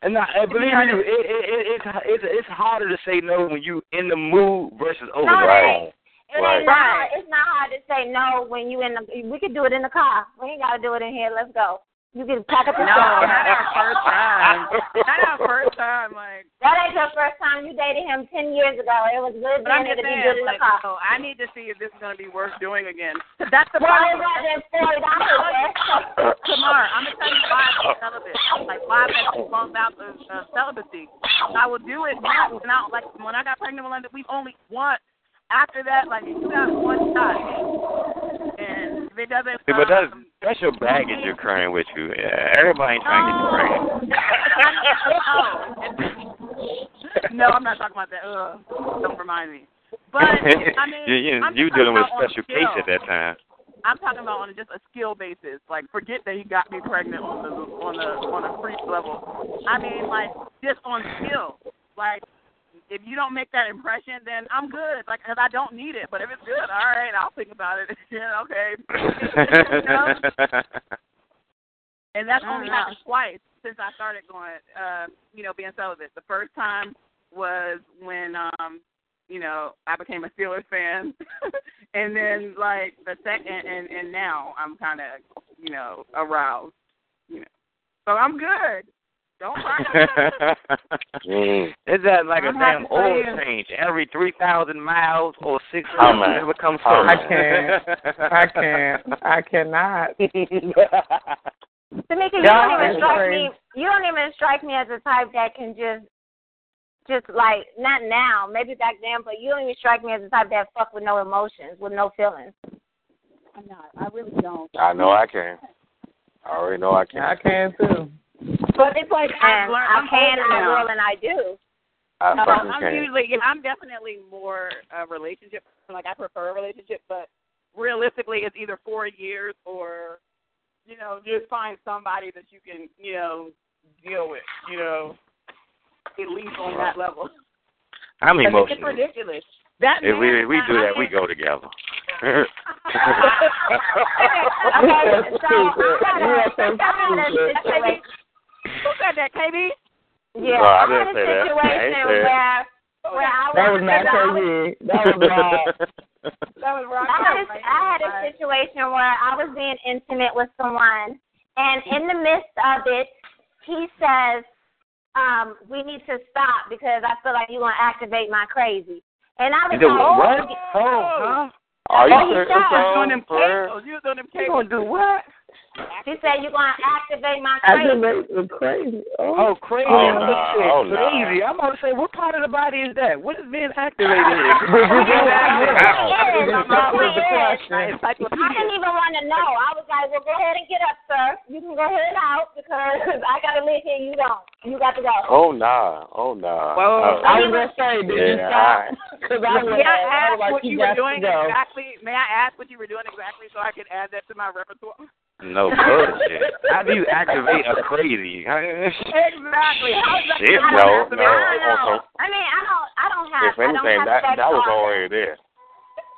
And not, and believe me, it, it, it, it's it's it's harder to say no when you in the mood versus over No, the it phone. It ain't not hard. It's not hard to say no when you in the. We could do it in the car. We ain't gotta do it in here. Let's go. You can pack up your No, stuff. not our first time. Not our first time. Like, That ain't your first time. You dated him ten years ago. It was good but I'm just It'll saying, good in like, so I need to see if this is gonna be worth doing again. 'Cause That's the Well, it problem. wasn't forty dollars. Tamar, I'm gonna tell you why I'm celibate. Like why I've been bumped out of uh, celibacy. I will do it once, and I like when I got pregnant with Linda, we've only once. After that, like you got one shot, and if it doesn't, but that's that's your baggage you're carrying with you. Yeah, everybody ain't trying to get you oh. pregnant. no, I'm not talking about that. Ugh, don't remind me. But I mean, you you, you dealing with special case at that time. I'm talking about on just a skill basis. Like, forget that he got me pregnant on the on the on a freak level. I mean, like, just on skill. Like, if you don't make that impression, then I'm good. Like, cause I don't need it. But if it's good, all right, I'll think about it. yeah, okay. You know? And that's only happened twice since I started going, uh, you know, being celibate. The first time was when, um, you know, I became a Steelers fan, and then like the second, and and now I'm kind of, you know, aroused. You know, so I'm good. Don't cry. Mm. Is that like a I'm damn happy oil you. change? Every three thousand miles or six Oh, months, man. it Oh. I can't. I can't. I cannot. Tamika, you Y'all don't even strike me. You don't even strike me as a type that can just, just like not now, maybe back then, but you don't even strike me as a type that fuck with no emotions, with no feelings. I'm not. I really don't. I know I can. I already know I can. I can too. But it's like I've learned, I I'm can, older I now. will, and I do. I No, I'm can. usually yeah, I'm definitely more a relationship. Like I prefer a relationship, but realistically, it's either four years or you know just find somebody that you can you know deal with. You know, at least on that level. I'm 'Cause emotional. It's ridiculous. That If we if we do that, we go together. Okay, so I had a, I had a situation. Who said that, KB? Yeah, No, I I had didn't a say that. I situation ain't where where I That was not I. That was not. That was wrong. I had, a, I had a situation where I was being intimate with someone, and in the midst of it, he says, um, "We need to stop because I feel like you're gonna activate my crazy." And I was like, what? "Oh, Oh, huh? Are you Oh, he serious, shot. bro? doing them For. You was doing them You gonna do what? He said you're gonna activate my I crazy." just crazy. Oh. oh, crazy. Oh, I nah. said Oh, nah. crazy. I'm about to say, what part of the body is that? What is being activated here? Did you do Yeah, that? it is. That was the It is. question. I didn't even want to know. I was like, well, go ahead and get up, sir. You can go ahead out because I got to live here. You don't. You got to go. Oh nah. Oh nah. Well, Oh. I was gonna say, did you Yeah, stop? Because I May I I was ask like, what you were doing exactly? May I ask what you were doing exactly so I can add that to my repertoire? No bullshit. How do you activate a crazy? Exactly. How is that Shit, gonna no, happen? no. I don't know. I mean, I don't, I don't have. If anything, I have that that was already there.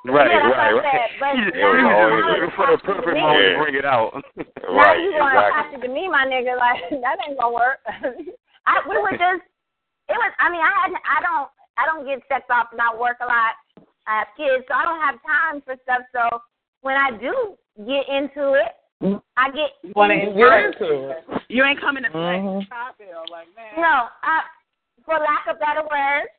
Right, Yeah, right, right. said, but He now was you always wanna looking for the perfect me. moment to bring it out. Now Right, you want to exactly. talk to me, my nigga? Like that ain't gonna work. I we were just. It was. I mean, I hadn't. I don't. I don't get sex off and I work a lot. I have kids, so I don't have time for stuff. So when I do get into it, I get. you Want to into enjoy it. it? You ain't coming to play. Mhm. I feel like man. No, I, for lack of better words,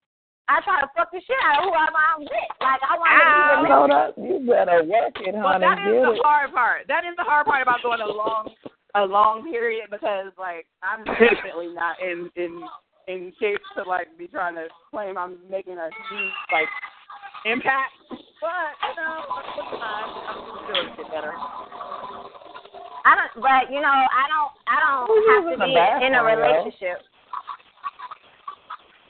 I try to fuck the shit out of whoever I'm with. Like I want to You be know with. you better work it, Well, honey. that is Get the it. hard part. That is the hard part about going a long, a long period because like I'm definitely not in in in shape to like be trying to claim I'm making a huge like impact. But you know, with time, I'm sure it'll get better. I don't, but you know, I don't, I don't have to be in a relationship.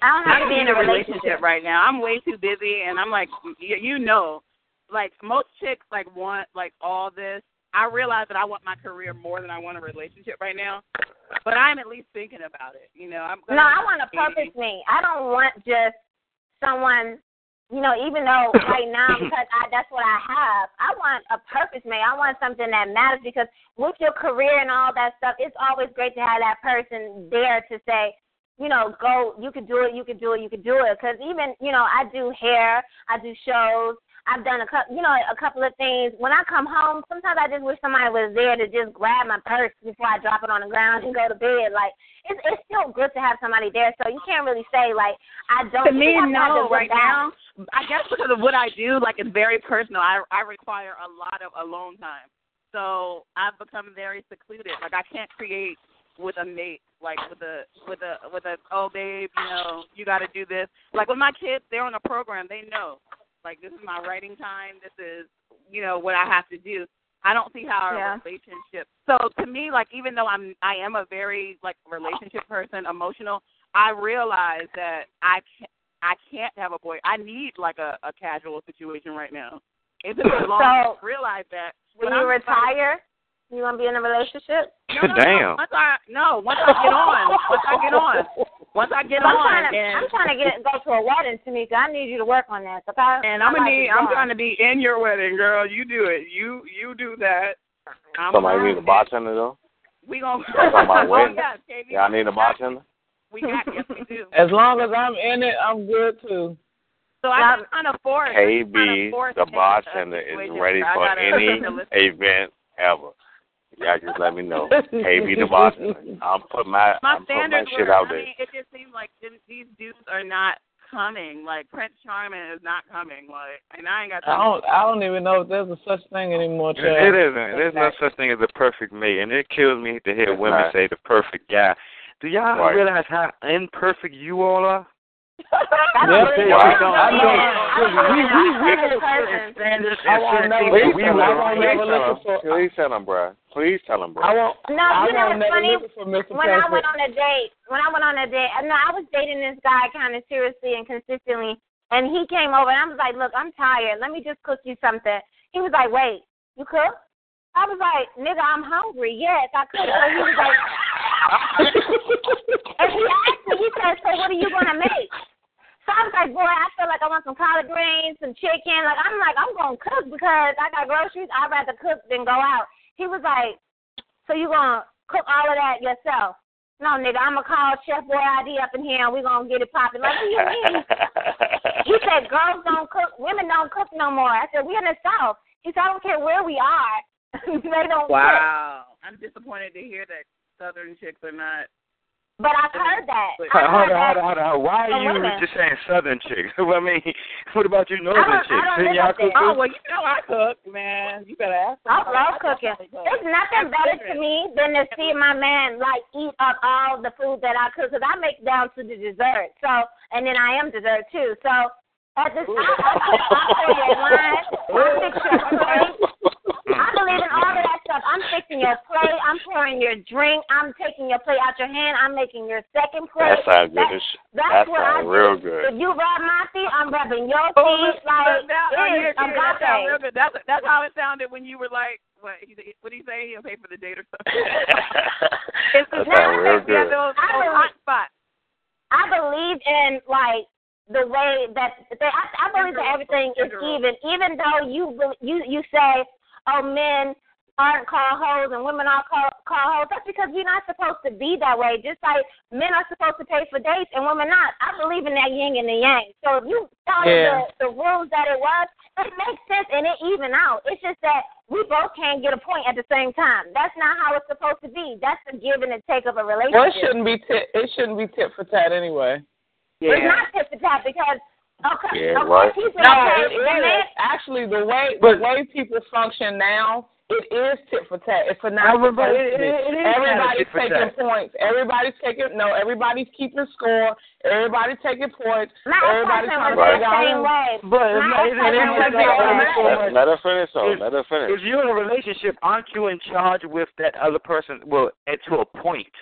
I don't have to be in a relationship. right now. I'm way too busy, and I'm like, you, you know, like most chicks like want like all this. I realize that I want my career more than I want a relationship right now, but I'm at least thinking about it. You know, I'm. No, I want a purpose me. I don't want just someone, you know, even though right now because I that's what I have. I want a purpose man. I want something that matters because with your career and all that stuff, it's always great to have that person there to say, you know, go, you can do it, you can do it, you can do it. Because even, you know, I do hair, I do shows. I've done a couple, you know, a couple of things. When I come home, sometimes I just wish somebody was there to just grab my purse before I drop it on the ground and go to bed. Like it's it's still good to have somebody there. So you can't really say like I don't. To me, no. Right now, I guess because of what I do, like it's very personal. I I require a lot of alone time, so I've become very secluded. Like I can't create with a mate, like with a with a with a oh babe, you know, you got to do this. Like with my kids, they're on a program. They know, like this is my writing time. This is you know what I have to do. I don't see how a Yeah. relationship. So to me, like even though I'm I am a very like relationship person, emotional, I realize that I can't I can't have a boy. I need like a, a casual situation right now. It's been a long So- to realize that. When But you I'm- retire, you want to be in a relationship? No, no, no. Once I no, once I get on, once I get on, once I get I'm on, trying to, and I'm trying to get go to a wedding, Tamika. I need you to work on that, okay? and I'm gonna need. I'm trying to be in your wedding, girl. You do it. You you do that. I'm Somebody around need a bartender though. We gonna. Talking about oh wedding. yes, KB. Yeah, I need a bartender. We got yes, we do. As long as I'm in it, I'm good too. So I just kind of force. KB, the bartender, is ready for any event ever. Y'all just let me know. KB, the bartender. I'm put my, My I'm put my standards shit were. out I there. mean, it just seems like these dudes are not coming. Like Prince Charming is not coming. Like, and I ain't got. I don't. I don't even know if there's a such thing anymore. It, Chad. it isn't. There's no such thing as a perfect mate, and it kills me to hear It's women not. say the perfect guy. Do y'all Right. realize how imperfect you all are? I Yeah, don't really I know. know. I know. I don't We- we- we- I'm a person. Standards I and won't certain Please we tell him. Please tell him. for. Please tell him, bro. Please tell him, bro. I won't. No, I you know what's funny? looking for Mr. When I went on a date, when I went on a date, no, I was dating this guy kind of seriously and consistently, and he came over and I was like, "Look, I'm tired. Let me just cook you something." He was like, "Wait, you cook?" I was like, "Nigga, I'm hungry. Yes, I cook." So he was like, and he asked me, he said, "So what are you gonna make?" So I was like, "Boy, I feel like I want some collard greens, some chicken. Like I'm like, I'm gonna cook because I got groceries. I'd rather cook than go out." He was like, "So you gonna cook all of that yourself?" No, nigga, I'm gonna call Chef Boyardee up in here and we gonna get it popping. Like, what do you mean? He said, girls don't cook, women don't cook no more. I said, we in the South. He said, I don't care where we are. they don't cook. Wow, I'm disappointed to hear that Southern chicks are not. But I've heard that. I've Hold heard on, hold that. on, hold on. Why are you women. just saying Southern chicks? I mean, what about you Northern chicks? don't Didn't live y'all cook Oh well, you know I cook, man. You better ask. I them. love cooking. There's nothing better to me than to see my man like eat up all the food that I cook because I make down to the dessert. So and then I am dessert too. So at this, I, I, I pour your wine, I fix your. I believe in all of that stuff. I'm fixing your plate. I'm pouring your drink. I'm taking your plate out your hand. I'm making your second plate. That sounds good. That- That's that what I sounds do. real good. If you rub my feet, I'm rubbing your Oh, feet. Like that, it oh, is yeah, yeah, that mm, sounds real good. That's that's how it sounded when you were like, what? He, what did he say? He'll pay for the date or something. it's that sounds real good. those, I those believe- hot spots. I believe in like the way that they, I, I believe that everything is even, even though you you you say, oh, men aren't called hoes and women are called called hoes. That's because we're not supposed to be that way. Just like men are supposed to pay for dates and women not. I believe in that yin and the yang. So if you follow Yeah. the, the rules that it was, it makes sense and it even out. It's just that we both can't get a point at the same time. That's not how it's supposed to be. That's the give and the take of a relationship. Well, it shouldn't be tit. It shouldn't be tit for tat anyway. It's not tit for tat because okay, Yeah, of course right. he's No, gonna it say the man is. Actually, the way the way people function now, it is tit for tat. It's a not Oh, but- but it- it- it is kinda Everybody's taking tat. points. Everybody's taking no. Everybody's keeping score. Everybody's taking points. My Everybody's ex-husband trying to the figure same out. way. But My it- it- ex-husband it- was it- the same it- Let, let her finish though. If- Let her finish. If you're in a relationship, aren't you in charge with that other person? Well, and to a point,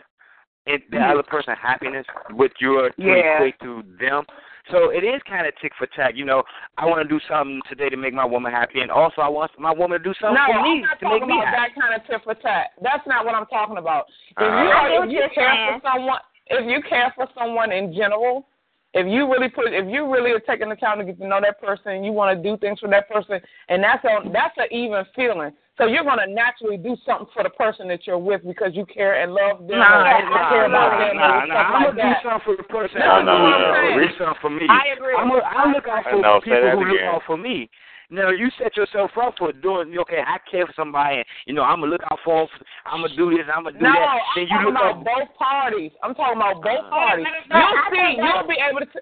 and the Mhm. other person's happiness with your to Yeah. equate to them. So it is kind of tick for tack. You know, I want to do something today to make my woman happy, and also I want my woman to do something No, for I'm me not to make talking me about happy. that kind of tick for tack. That's not what I'm talking about. If you Uh, I are, if you care for someone, if you care for someone in general, if you really put, if you really are taking the time to get to know that person, you want to do things for that person, and that's a that's an even feeling. So you're gonna naturally do something for the person that you're with because you care and love them. Nah, and nah, care about nah, them nah, and nah. I'm like gonna do something for the person. No, I'm no, gonna no, do no. something for me. I agree. I'm gonna, I look out for No, people that who look out for me. Now you set yourself up for doing. Okay, I care for somebody. And, you know, I'm gonna look out for. I'm gonna do this. I'm gonna do No, that. I'm Then you talking look about out. both parties. I'm talking about both Uh, parties. no, You'll I see. You'll be able to.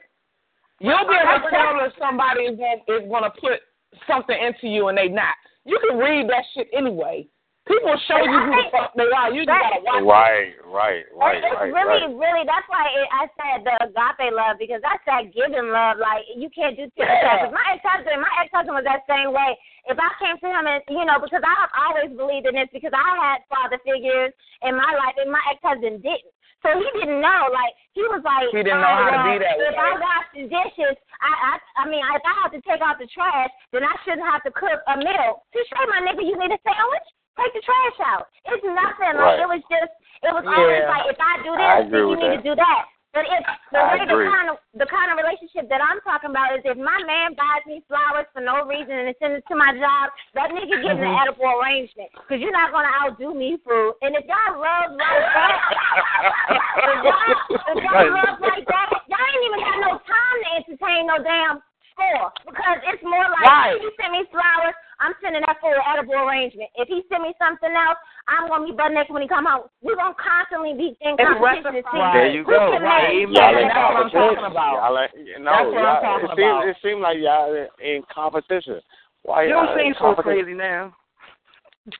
You'll be able to tell if somebody is going is going to put something into you and they not. You can read that shit anyway. People show you who the fuck they are. You just gotta watch. it. Right, right, right, it's right, really, right. really. That's why it, I said the agape love because that's that giving love. Like you can't do tit for Yeah. tat. 'Cause My ex husband, my ex husband was that same way. If I came to him and you know, because I've always believed in this because I had father figures in my life and my ex husband didn't. So he didn't know. Like he was like, He didn't oh, know how to well, be that If way. I wash the dishes, I, I, I mean, if I have to take out the trash, then I shouldn't have to cook a meal. To show my nigga, you need a sandwich. Take the trash out. It's nothing. Like it was just. It was always Yeah. like if I do this, agree then you need that. to do that. But if the way the kind of the kind of relationship that I'm talking about is if my man buys me flowers for no reason and sends it to my job, that nigga getting Mm-hmm. an edible arrangement because you're not gonna outdo me food. And if y'all love like that, if y'all, if y'all love like that, y'all ain't even got no time to entertain no damn score because it's more like Right. if he sent me flowers, I'm sending that for an edible arrangement. If he sent me something else, I'm gonna be butt naked when he come home. We're gonna constantly be in It's competition to see. There you go. can make Amen. Y'all That's what I'm competition. talking about. Y'all ain't, no, That's what I'm talking it seems about. it seems like y'all in- in competition. Why You don't in seem so crazy now. It's,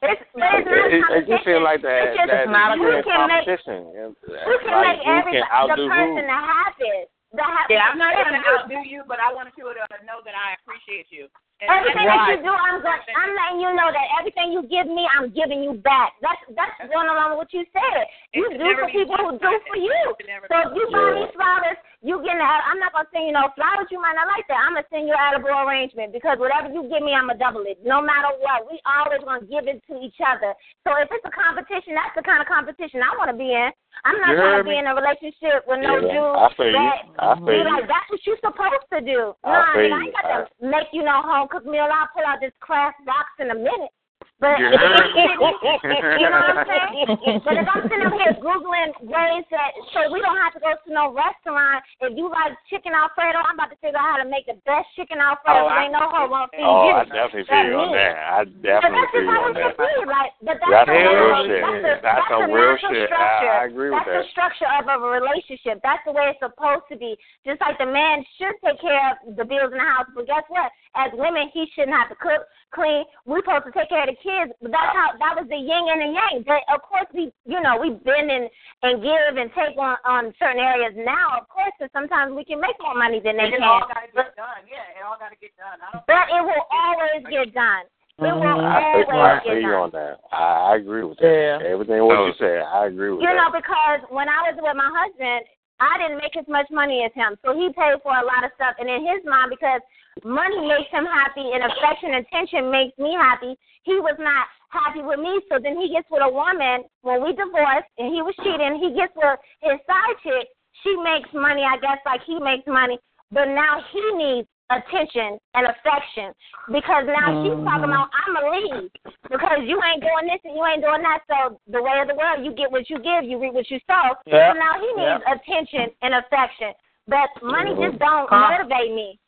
but it's not It, it, it competition. just seems like that It's just that not a you in can make- competition. and, who can like, make who every can the person who? the happiest. Happiest. Yeah, I'm not going to outdo you, but I want you to know that I appreciate you. And Everything that you do, I'm going. I'm letting you know that everything you give me, I'm giving you back. That's that's going along with what you said. You do for people who do for you. It should never So if you buy me flowers, you getting that. I'm not gonna send you no flowers. You might not like that. I'm gonna send you an edible arrangement because whatever you give me, I'm gonna double it. No matter what, we always gonna give it to each other. So if it's a competition, that's the kind of competition I want to be in. I'm not trying to be in a relationship with no Yeah, dude I feel you. I be feel you. like, that's what you're supposed to do. I nah, feel I you. ain't got to make you no home cooked meal. I'll pull out this craft box in a minute. But You if heard I'm me. sitting- you know what I'm saying? but if I'm sitting up here googling ways that so we don't have to go to no restaurant. If you like chicken alfredo, I'm about to figure out how to make the best chicken alfredo. Oh, I- ain't no hoe won't oh, feed Oh, you. I definitely feel you on that. I definitely that's feel you on that. be. Like, but that's, That's the some real shit. That's, the, That's some real shit. I- I agree with that's that. the structure of a relationship. That's the way it's supposed to be. Just like the man should take care of the bills in the house, but guess what? As women, he shouldn't have to cook, clean. We're supposed to take care of the kids. But that's how that was the yin and the yang. But of course, we you know we bend and and give and take on on certain areas now. Of course, because sometimes we can make more money than they it can. all got to get done. Yeah, it all got to get done. I don't But it will always get done. It will Mm-hmm. I feel, I always get you done. on that. I, I agree with that. Yeah. Everything what you said, I agree with You that. know, because when I was with my husband, I didn't make as much money as him, so he paid for a lot of stuff. And in his mind, because money makes him happy and affection and attention makes me happy, he was not happy with me. So then he gets with a woman when we divorced and he was cheating. He gets with his side chick. she makes money, I guess, like he makes money, but now he needs attention and affection because now she's talking about I'm a leave because you ain't doing this and you ain't doing that. So the way of the world, you get what you give, you reap what you sow. So now he needs attention and affection, but money just don't motivate me.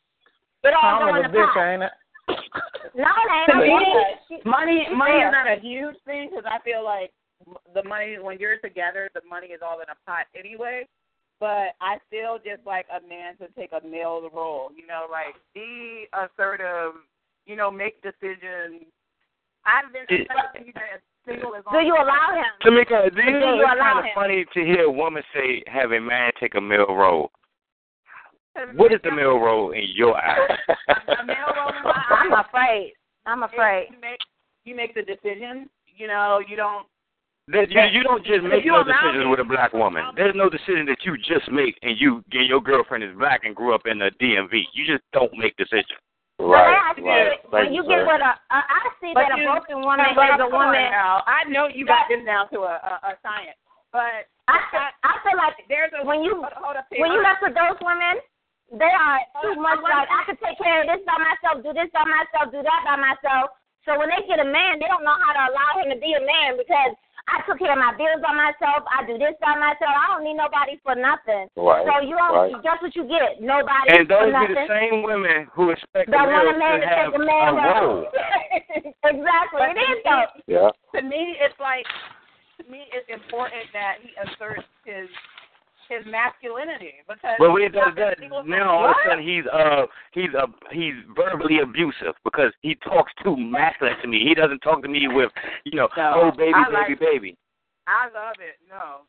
It all go Tom in is the a bitch, pot. ain't it? No, it ain't. To I'm me, saying she- money money is not a huge thing because I feel like the money when you're together, the money is all in a pot anyway. But I still just like a man to take a male role, you know, like be assertive, you know, make decisions. I've been It- especially as single as Do you allow him? Tamika, do you Do know you it's kind of funny to hear a woman say, have a man take a male role? What is the male role in your eyes? a male role in my I'm afraid. I'm afraid. You make you make the decision. You know, you don't. That you, you don't just make no decisions with a black woman. There's no decision that you just make and you and your girlfriend is black and grew up in the DMV. You just don't make decisions. The way I see it, when you get with a, a I see But that you- a broken woman is a woman. Now. I know you got this down to a, a, a science, but I feel, I feel like there's a when you hold, hold up, when you mess with those women, they are oh, too much like I could take care of this by myself, do this by myself, do that by myself. So when they get a man, they don't know how to allow him to be a man because I took care of my bills by myself. I do this by myself. I don't need nobody for nothing. Right, So you don't. right. Guess what you get? Nobody And for those be nothing. the same women who expect that the want a man to to take a man a role. exactly. But It to is me- though. Yeah. To me, it's like to me, it's important that he asserts his his masculinity because But when he he's does not that, now all of a sudden he's uh he's uh he's verbally abusive because he talks too masculine to me. He doesn't talk to me with you know No, oh baby I baby like- baby. I love it. No.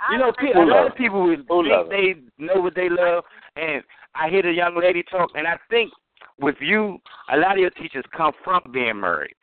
I You know, like pe- it. a lot of people would Who think love they know what they love, and I hear the young lady talk, and I think with you, a lot of your teachers come from being married.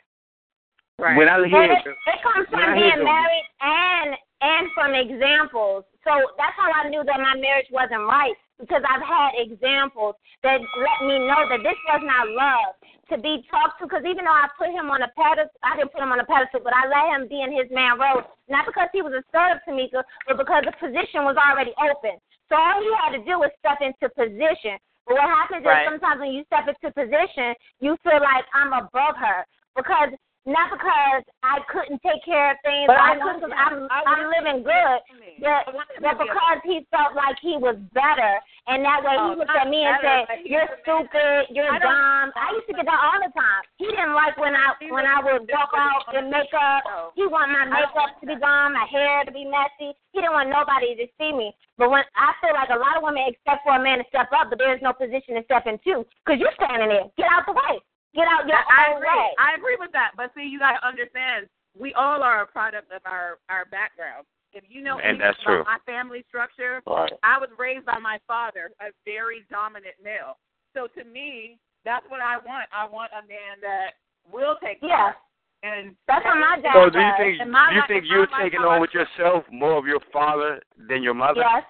Right. When I But hear it, it comes when from being married and and from examples. So that's how I knew that my marriage wasn't right because I've had examples that let me know that this was not love to be talked to. Because even though I put him on a pedestal, I didn't put him on a pedestal, but I let him be in his man role, not because he was assertive to me, but because the position was already open. So all he had to do was step into position. But what happens Right. is sometimes when you step into position, you feel like I'm above her because not because I couldn't take care of things, But I I couldn't because I'm I I'm living good, but I want him but to be a- because he felt like he was better, and that way Oh, he looked at me and said, "You're was a man. stupid, you're I dumb." I used to get that all the time. He didn't like when I when I would walk out in makeup. He want my makeup to be gone, my hair to be messy. He didn't want nobody to see me. But when I feel like a lot of women expect for a man to step up, but there's no position to step into because you're standing there. Get out the way. Get out your I own agree. way. I agree with that. But see, you gotta understand, we all are a product of our our background. If you know And that's about true. my family structure, Right. I was raised by my father, a very dominant male. So to me, that's what I want. I want a man that will take Yeah. care. And That's what my dad So do you does. think In my you life- think in my you're taking I on with yourself more of your father than your mother? Yes.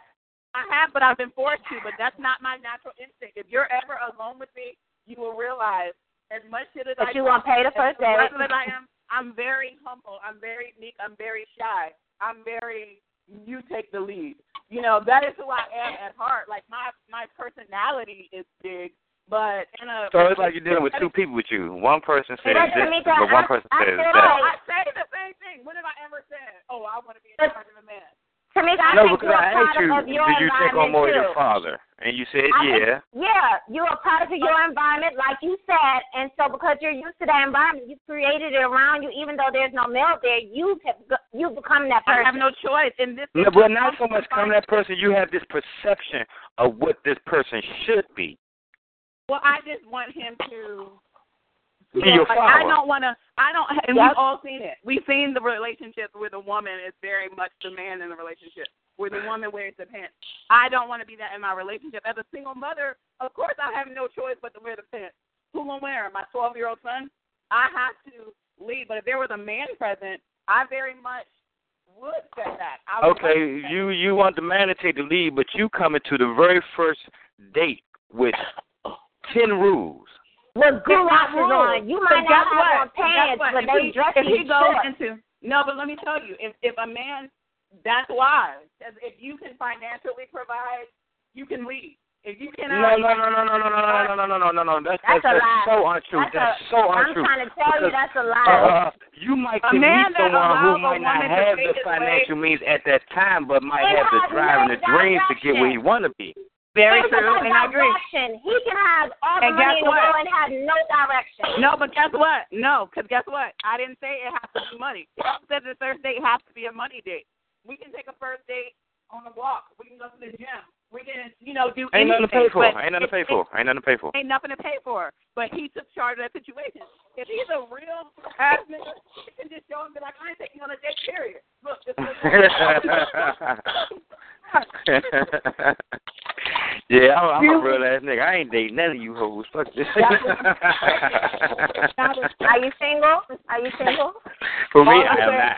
I have, but I've been forced to. But that's not my natural instinct. If you're ever alone with me, you will realize as much shit as But I you do, won't pay the first date. aggressive I am, I'm very humble. I'm very meek. I'm very shy. I'm very you take the lead. You know that is who I am at heart. Like my my personality is big, but in a So it's like you're dealing with two people with you. One person says But this, Tamika, but one person I says feel that. like- I say the same thing. When have I ever said, "Oh, I want to be in But- charge of a man"? Tamika, I no, think because you're I a asked you, of your did you take on more of too. your father? And you said I think- yeah. yeah, you're a product of your environment, like you said, and so because you're used to that environment, you created it around you. Even though there's no male there, you have you become that person. I have no choice. In this, No, but not so much coming that person. You have this perception of what this person should be. Well, I just want him to. Be your like, I don't want to. I don't. And Yep. we've all seen it. We've seen the relationship with a woman is very much the man in the relationship, where the woman wears the pants. I don't want to be that in my relationship. As a single mother, of course, I have no choice but to wear the pants. Who gonna wear 'em? My 12 year old son. I have to lead. But if there was a man present, I very much would say that. I would Okay, like that. you you want the man to take the lead, but you come into the very first date with ten rules. With goulashes on, you might guess not have what? on pants, but if they he, dress if you he goes short. into no, but let me tell you, if if a man That's why. if you can financially provide, you can leave. If you No, cannot, no, no, no, no, no, no, no, no, no, no, no, no. That's That's that's, a that's so untrue. That's That's, a- so I'm trying to tell you that's a lie. Uh, you might can meet someone who might not have the financial means at that time, but might It have the drive and the dreams to get where he want to be. Very true, and I agree. He can have all the And money in the world and have no direction. No, but guess what? No, because guess what? I didn't say it has to be money. I said the first date has to be a money date. We can take a first date on a walk. We can go to the gym. We can, you know, do anything. Ain't nothing to pay for. but Ain't nothing to pay for. Ain't nothing to pay for. Ain't nothing to pay for. But he took charge of that situation. If he's a real ass nigga, you can just show him that like, I ain't taking you on a date, period. Look, this yeah, I'm, I'm a real ass nigga. I ain't dating none of you hoes. Fuck this. Are you single? Are you single? For me, All I I am said- not.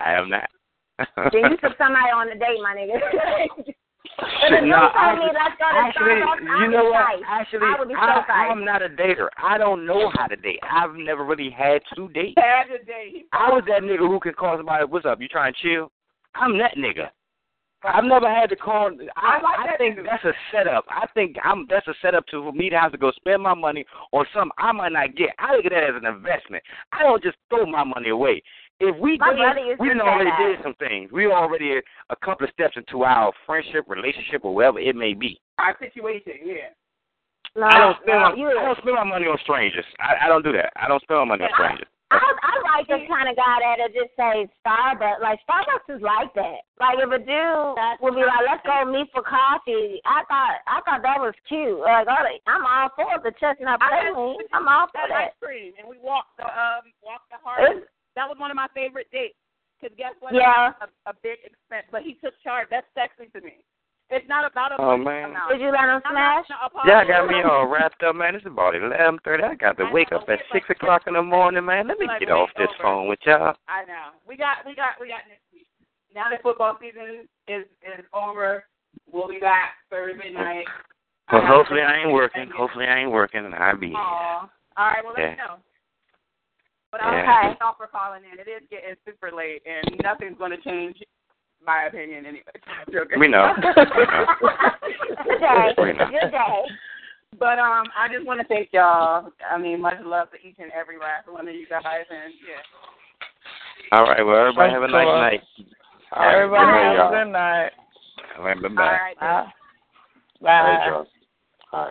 I am not. then you took somebody on a date, my nigga. You No, actually- let's go to Actually, I you know what? Actually, I would be so I, tight. I'm not a dater. I don't know how to date. I've never really had to date. Had a date. I was that nigga who can call somebody, "What's up? You trying to chill?" I'm that nigga. I've never had to call. I, I like I that think nigga. that's a setup. I think I'm that's a setup to for me to have to go spend my money on something I might not get. I look at that as an investment. I don't just throw my money away. If we My did, brother we to done already that. did some things. We already a couple of steps into our friendship, relationship, or whatever it may be. Our situation, yeah. No, I don't spend no, my you, I don't spend my money on strangers. I, I don't do that. I don't spend my money on strangers. I, I like the kind of guy that'll just say Starbucks. Like Starbucks is like that. Like if a dude would be like, "Let's go meet for coffee," I thought I thought that was cute. Like all right, I'm all for the chestnut I plain. I'm all for had that. ice cream, and we walked the um walked the It's- hard. That was one of my favorite dates. Cause guess what? Yeah. A, a big expense, but he took charge. That's sexy to me. It's not about a Oh, man. amount. Did you let him I'm smash? gonna. Yeah, I got me all wrapped up, man. It's about eleven thirty. I got to wake up at six o'clock in the morning, man. Let me Like, get off this over. phone with y'all. I know. We got we got we got next week. Now that football season is is over, we'll be back Thursday night. Well, hopefully I ain't working. Hopefully I ain't working, and I'll be. Aw. All right, well let me Yeah. know. But I'll Yeah. thank y'all for calling in. It is getting super late, and nothing's going to change my opinion anyway. I'm joking. We know. Good day. We know. Good day. But um, I just want to thank y'all. I mean, much love to each and every last one of you guys, and yeah. All right. Well, everybody have a nice Thanks, night. All right, Everybody good have a good night. All right. Bye All bye. right. Bye. All Bye.